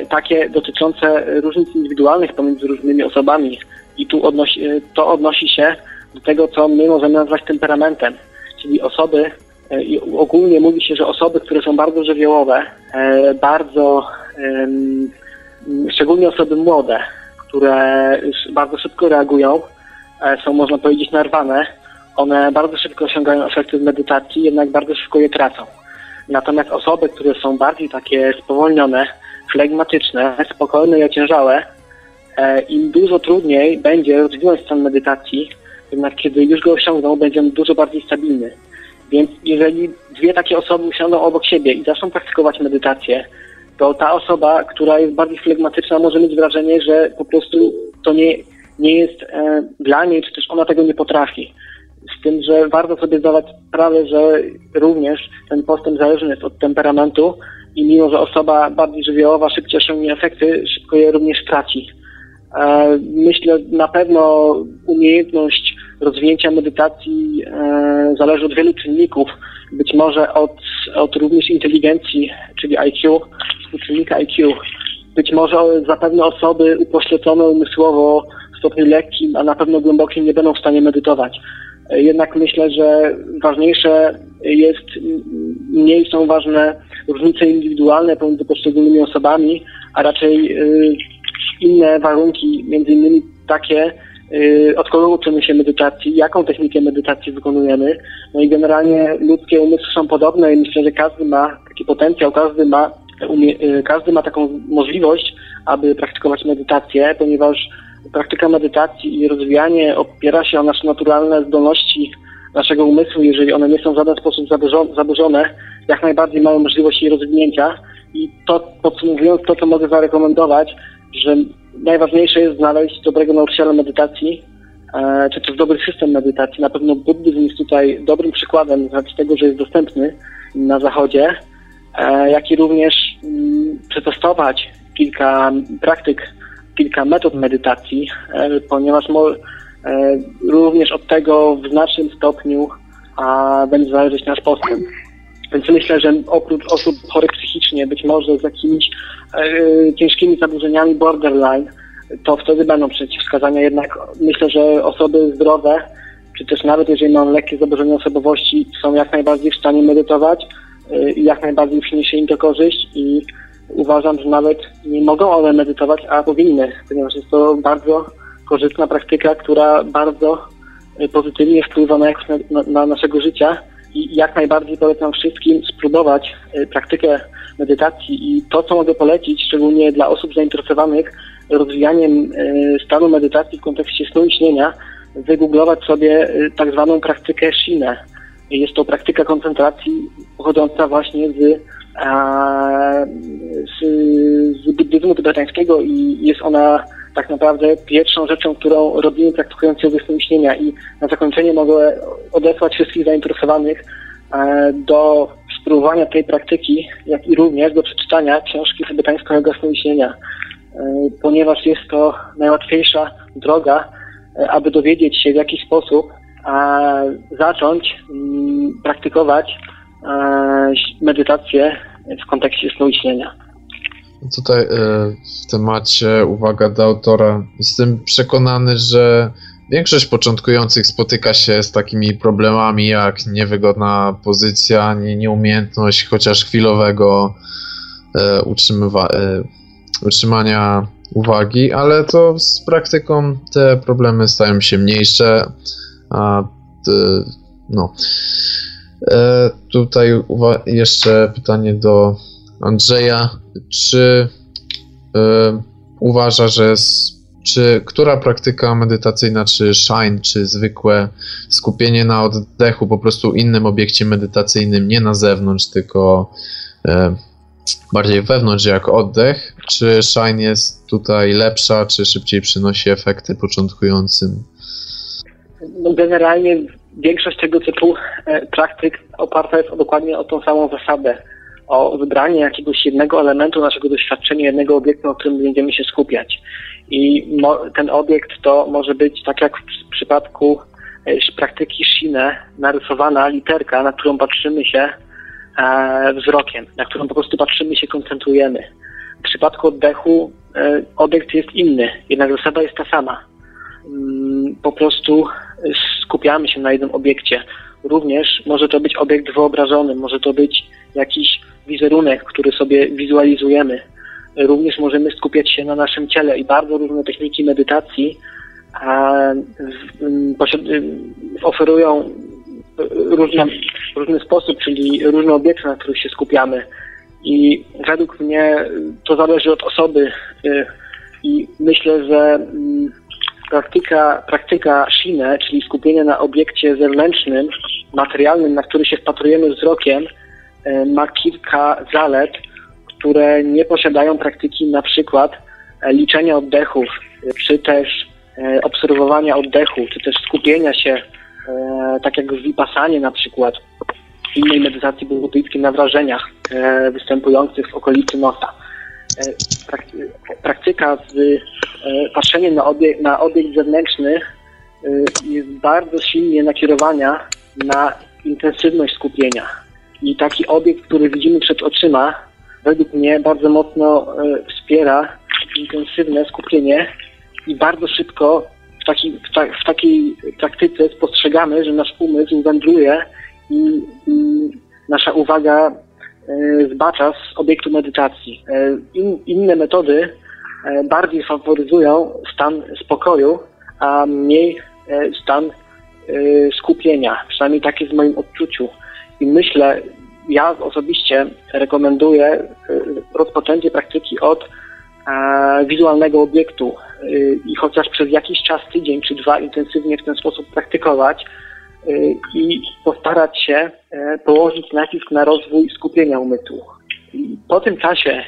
takie dotyczące różnic indywidualnych pomiędzy różnymi osobami. I tu odnosi, e, to odnosi się do tego, co my możemy nazwać temperamentem, czyli osoby, e, i ogólnie mówi się, że osoby, które są bardzo żywiołowe, e, bardzo, szczególnie osoby młode, które bardzo szybko reagują, e, są można powiedzieć narwane, one bardzo szybko osiągają efekty medytacji, jednak bardzo szybko je tracą. Natomiast osoby, które są bardziej takie spowolnione, flegmatyczne, spokojne i ociężałe, e, im dużo trudniej będzie rozwinąć stan medytacji, jednak kiedy już go osiągną, będzie on dużo bardziej stabilny. Więc jeżeli dwie takie osoby usiądą obok siebie i zaczną praktykować medytację, to ta osoba, która jest bardziej flegmatyczna, może mieć wrażenie, że po prostu to nie, nie jest e, dla niej, czy też ona tego nie potrafi. Z tym, że warto sobie zdawać sprawę, że również ten postęp zależny jest od temperamentu i mimo, że osoba bardziej żywiołowa szybciej osiągnie efekty, szybko je również traci. E, myślę, na pewno umiejętność rozwinięcia medytacji e, zależy od wielu czynników, być może od, od również inteligencji, czyli IQ, współczynnika IQ. Być może zapewne osoby upośledzone umysłowo w stopniu lekkim, a na pewno głębokim nie będą w stanie medytować. Jednak myślę, że ważniejsze jest, mniej są ważne różnice indywidualne pomiędzy poszczególnymi osobami, a raczej y, inne warunki, między innymi takie, y, od kogo uczymy się medytacji, jaką technikę medytacji wykonujemy. No i generalnie ludzkie umysły są podobne i myślę, że każdy ma taki potencjał, każdy ma Y, każdy ma taką możliwość, aby praktykować medytację, ponieważ praktyka medytacji i rozwijanie opiera się o nasze naturalne zdolności naszego umysłu, jeżeli one nie są w żaden sposób zaburzone, jak najbardziej mają możliwość jej rozwinięcia. I to podsumowując to, co mogę zarekomendować, że najważniejsze jest znaleźć dobrego nauczyciela medytacji, e, czy też dobry system medytacji. Na pewno buddyzm jest tutaj dobrym przykładem z racji tego, że jest dostępny na zachodzie. E, jak i również mm, przetestować kilka praktyk, kilka metod medytacji, e, ponieważ e, również od tego w znacznym stopniu będzie zależeć nasz postęp. Więc myślę, że oprócz osób chorych psychicznie, być może z jakimiś ciężkimi zaburzeniami borderline, to wtedy będą przeciwwskazania. Jednak myślę, że osoby zdrowe, czy też nawet jeżeli mają lekkie zaburzenia osobowości, są jak najbardziej w stanie medytować, i jak najbardziej przyniesie im to korzyść i uważam, że nawet nie mogą one medytować, a powinny, ponieważ jest to bardzo korzystna praktyka, która bardzo y, pozytywnie wpływa na jakość na, na naszego życia i jak najbardziej polecam wszystkim spróbować y, praktykę medytacji i to, co mogę polecić, szczególnie dla osób zainteresowanych rozwijaniem y, stanu medytacji w kontekście snu i śnienia, wygooglować sobie tak zwaną praktykę Shinę jest to praktyka koncentracji pochodząca właśnie z, z, z buddyzmu tybetańskiego i jest ona tak naprawdę pierwszą rzeczą, którą robimy praktykując jogę śnienia i na zakończenie mogę odesłać wszystkich zainteresowanych e, do spróbowania tej praktyki, jak i również do przeczytania książki tybetańska joga śnienia, e, ponieważ jest to najłatwiejsza droga, e, aby dowiedzieć się w jaki sposób zacząć mm, praktykować medytację w kontekście snu i śnienia. Tutaj e, w temacie uwaga do autora. Jestem przekonany, że większość początkujących spotyka się z takimi problemami jak niewygodna pozycja, nieumiejętność chociaż chwilowego e, e, utrzymania uwagi, ale to z praktyką te problemy stają się mniejsze. A no. Tutaj jeszcze pytanie do Andrzeja, czy y, uważa, że czy która praktyka medytacyjna, czy shine, czy zwykłe skupienie na oddechu, po prostu innym obiekcie medytacyjnym, nie na zewnątrz, tylko y, bardziej wewnątrz, jak oddech, czy shine jest tutaj lepsza, czy szybciej przynosi efekty początkującym? No generalnie większość tego typu e, praktyk oparta jest dokładnie o tą samą zasadę o wybranie jakiegoś jednego elementu naszego doświadczenia, jednego obiektu, na którym będziemy się skupiać. I ten obiekt to może być, tak jak w przypadku e, praktyki Shine, narysowana literka, na którą patrzymy się e, wzrokiem, na którą po prostu patrzymy się, koncentrujemy. W przypadku oddechu obiekt jest inny, jednak zasada jest ta sama. Mm, po prostu skupiamy się na jednym obiekcie. Również może to być obiekt wyobrażony, może to być jakiś wizerunek, który sobie wizualizujemy. Również możemy skupiać się na naszym ciele i bardzo różne techniki medytacji oferują różne, różny sposób, czyli różne obiekty, na których się skupiamy. I według mnie to zależy od osoby i myślę, że mm, praktyka, praktyka Shine, czyli skupienie na obiekcie zewnętrznym, materialnym, na który się wpatrujemy wzrokiem, E, ma kilka zalet, które nie posiadają praktyki na przykład e, liczenia oddechów, czy też e, obserwowania oddechu, czy też skupienia się, tak jak w Vipassanie na przykład, innej medytacji buddyjskiej na wrażeniach występujących w okolicy nosa. Praktyka z patrzeniem na obiekt, na obiekt zewnętrzny jest bardzo silnie nakierowana na intensywność skupienia. I taki obiekt, który widzimy przed oczyma, według mnie bardzo mocno e, wspiera intensywne skupienie i bardzo szybko w, taki, w, ta, w takiej praktyce spostrzegamy, że nasz umysł wędruje i, i nasza uwaga e, zbacza z obiektu medytacji. E, in, inne metody bardziej faworyzują stan spokoju, a mniej stan skupienia. Przynajmniej tak jest w moim odczuciu. I myślę, ja osobiście rekomenduję rozpoczęcie praktyki od e, wizualnego obiektu i chociaż przez jakiś czas, tydzień czy dwa intensywnie w ten sposób praktykować i postarać się e, położyć nacisk na rozwój skupienia umysłu. Po tym czasie,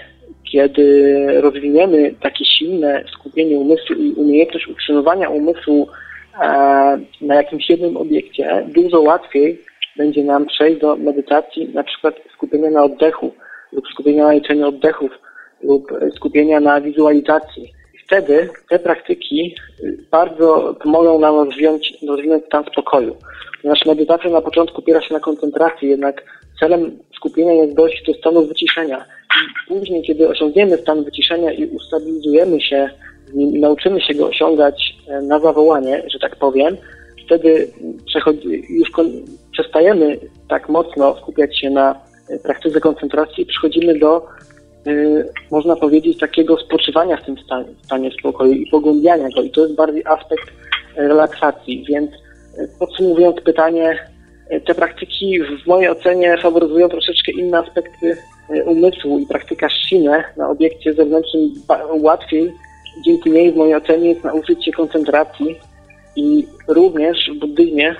kiedy rozwiniemy takie silne skupienie umysłu i umiejętność utrzymywania umysłu e, na jakimś jednym obiekcie, dużo łatwiej będzie nam przejść do medytacji, na przykład skupienia na oddechu lub skupienia na liczeniu oddechów lub skupienia na wizualizacji. Wtedy te praktyki bardzo pomogą nam rozwinąć, rozwinąć stan spokoju. Ponieważ medytacja na początku opiera się na koncentracji, jednak celem skupienia jest dojść do stanu wyciszenia. I później, kiedy osiągniemy stan wyciszenia i ustabilizujemy się nauczymy się go osiągać e, na zawołanie, że tak powiem, wtedy już przestajemy tak mocno skupiać się na e, praktyce koncentracji i przechodzimy do, można powiedzieć, takiego spoczywania w tym stanie, stanie spokoju i pogłębiania go. I to jest bardziej aspekt relaksacji. Więc podsumowując pytanie, te praktyki w mojej ocenie faworyzują troszeczkę inne aspekty umysłu i praktyka szcinę na obiekcie zewnętrznym łatwiej, dzięki niej w mojej ocenie jest nauczyć się koncentracji i również w buddyzmie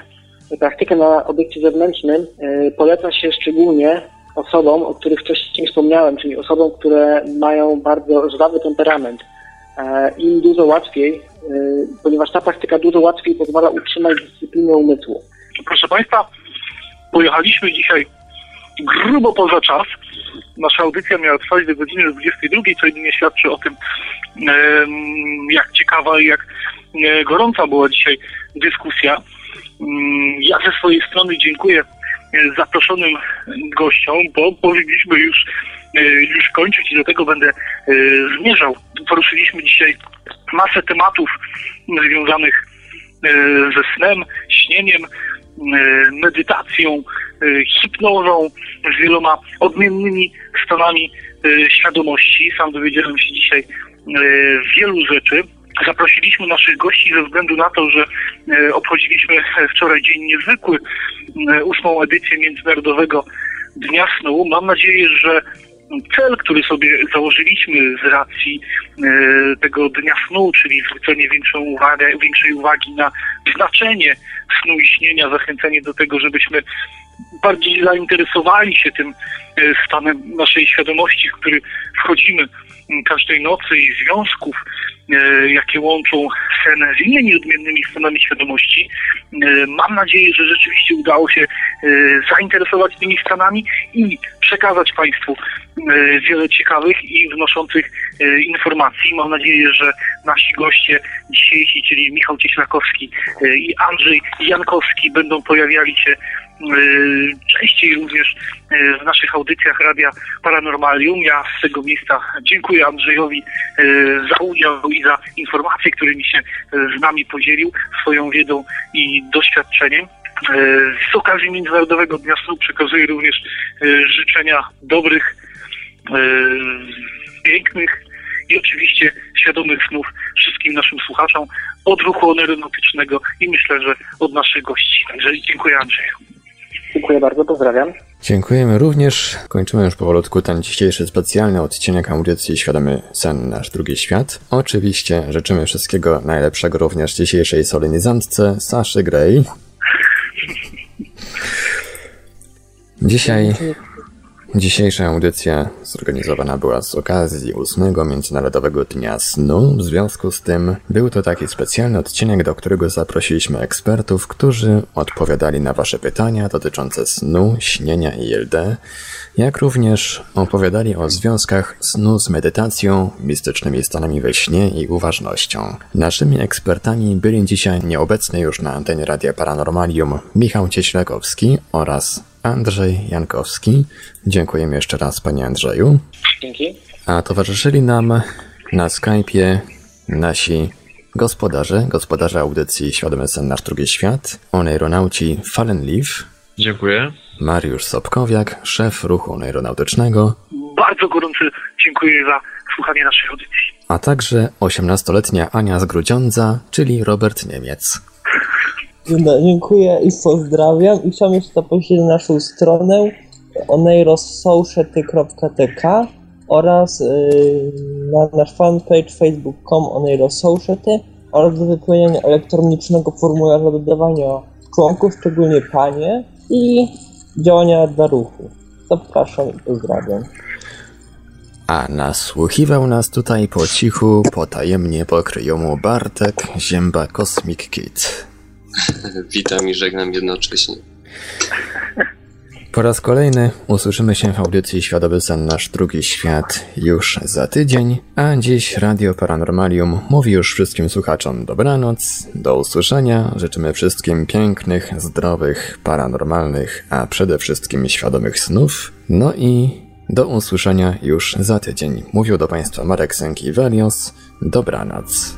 praktykę na obiekcie zewnętrznym e, poleca się szczególnie osobom, o których wcześniej wspomniałem, czyli osobom, które mają bardzo żwawy temperament. e, im dużo łatwiej, e, ponieważ ta praktyka dużo łatwiej pozwala utrzymać dyscyplinę umysłu. Proszę Państwa, pojechaliśmy dzisiaj grubo poza czas. Nasza audycja miała trwać do godziny 22, co jedynie świadczy o tym, jak ciekawa i jak e, gorąca była dzisiaj dyskusja. Mm, ja ze swojej strony dziękuję e, zaproszonym gościom, bo powinniśmy już, e, już kończyć i do tego będę zmierzał. Poruszyliśmy dzisiaj masę tematów związanych ze snem, śnieniem, medytacją, hipnozą, z wieloma odmiennymi stanami świadomości. Sam dowiedziałem się dzisiaj wielu rzeczy. Zaprosiliśmy naszych gości ze względu na to, że e, obchodziliśmy wczoraj dzień niezwykły, e, ósmą edycję Międzynarodowego Dnia Snu. Mam nadzieję, że cel, który sobie założyliśmy z racji e, tego dnia snu, czyli zwrócenie większą uwagę, większej uwagi na znaczenie snu i śnienia, zachęcenie do tego, żebyśmy bardziej zainteresowali się tym stanem naszej świadomości, w który wchodzimy każdej nocy i związków, e, jakie łączą sen z innymi odmiennymi stanami świadomości. E, mam nadzieję, że rzeczywiście udało się e, zainteresować tymi stanami i przekazać Państwu wiele ciekawych i wnoszących informacji. Mam nadzieję, że nasi goście dzisiejsi, czyli Michał Cieślakowski i Andrzej Jankowski będą pojawiali się częściej również y, w naszych audycjach Radia Paranormalium. Ja z tego miejsca dziękuję Andrzejowi y, za udział i za informacje, którymi się z nami podzielił, swoją wiedzą i doświadczeniem. Z okazji Międzynarodowego Dnia Snu przekazuję również życzenia dobrych, pięknych i oczywiście świadomych snów wszystkim naszym słuchaczom od ruchu aeronautycznego i myślę, że od naszych gości. Także dziękuję Andrzeju. Dziękuję bardzo, pozdrawiam. Dziękujemy również. Kończymy już powolutku ten dzisiejszy specjalny odcinek audycji Świadomy Sen Nasz Drugi Świat. Oczywiście życzymy wszystkiego najlepszego również dzisiejszej solenizantce Saszy Gray. Dzisiaj Dzisiejsza audycja zorganizowana była z okazji 8 Międzynarodowego Dnia Snu. W związku z tym był to taki specjalny odcinek, do którego zaprosiliśmy ekspertów, którzy odpowiadali na Wasze pytania dotyczące snu, śnienia i LD, jak również opowiadali o związkach snu z medytacją, mistycznymi stanami we śnie i uważnością. Naszymi ekspertami byli dzisiaj nieobecny już na antenie Radia Paranormalium Michał Cieślakowski oraz Andrzej Jankowski. Dziękujemy jeszcze raz Panie Andrzeju. Dzięki. A towarzyszyli nam na Skype'ie nasi gospodarze, gospodarze audycji Świadomy Sen Nasz Drugi Świat, oneironauci Fallen Leaf. Dziękuję. Mariusz Sobkowiak, szef ruchu oneironautycznego. Bardzo gorący dziękuję za słuchanie naszej audycji. A także 18-letnia Ania z Grudziądza, czyli Robert Niemiec. Dziękuję i pozdrawiam. I chciałbym jeszcze zaprosić na naszą stronę oneirosociety.tk oraz yy, na nasz fanpage facebook.com oneirosociety oraz do wypełnienia elektronicznego formularza dodawania członków, szczególnie panie i działania dla ruchu. Zapraszam i pozdrawiam. A nasłuchiwał nas tutaj po cichu, potajemnie pokryjomu Bartek Zięba Cosmic Kid. Witam i żegnam jednocześnie. Po raz kolejny usłyszymy się w audycji Świadomy Sen Nasz Drugi Świat już za tydzień, a dziś Radio Paranormalium mówi już wszystkim słuchaczom dobranoc, do usłyszenia, życzymy wszystkim pięknych, zdrowych, paranormalnych, a przede wszystkim świadomych snów, no i do usłyszenia już za tydzień. Mówił do Państwa Marek Sęki-Welios, dobranoc.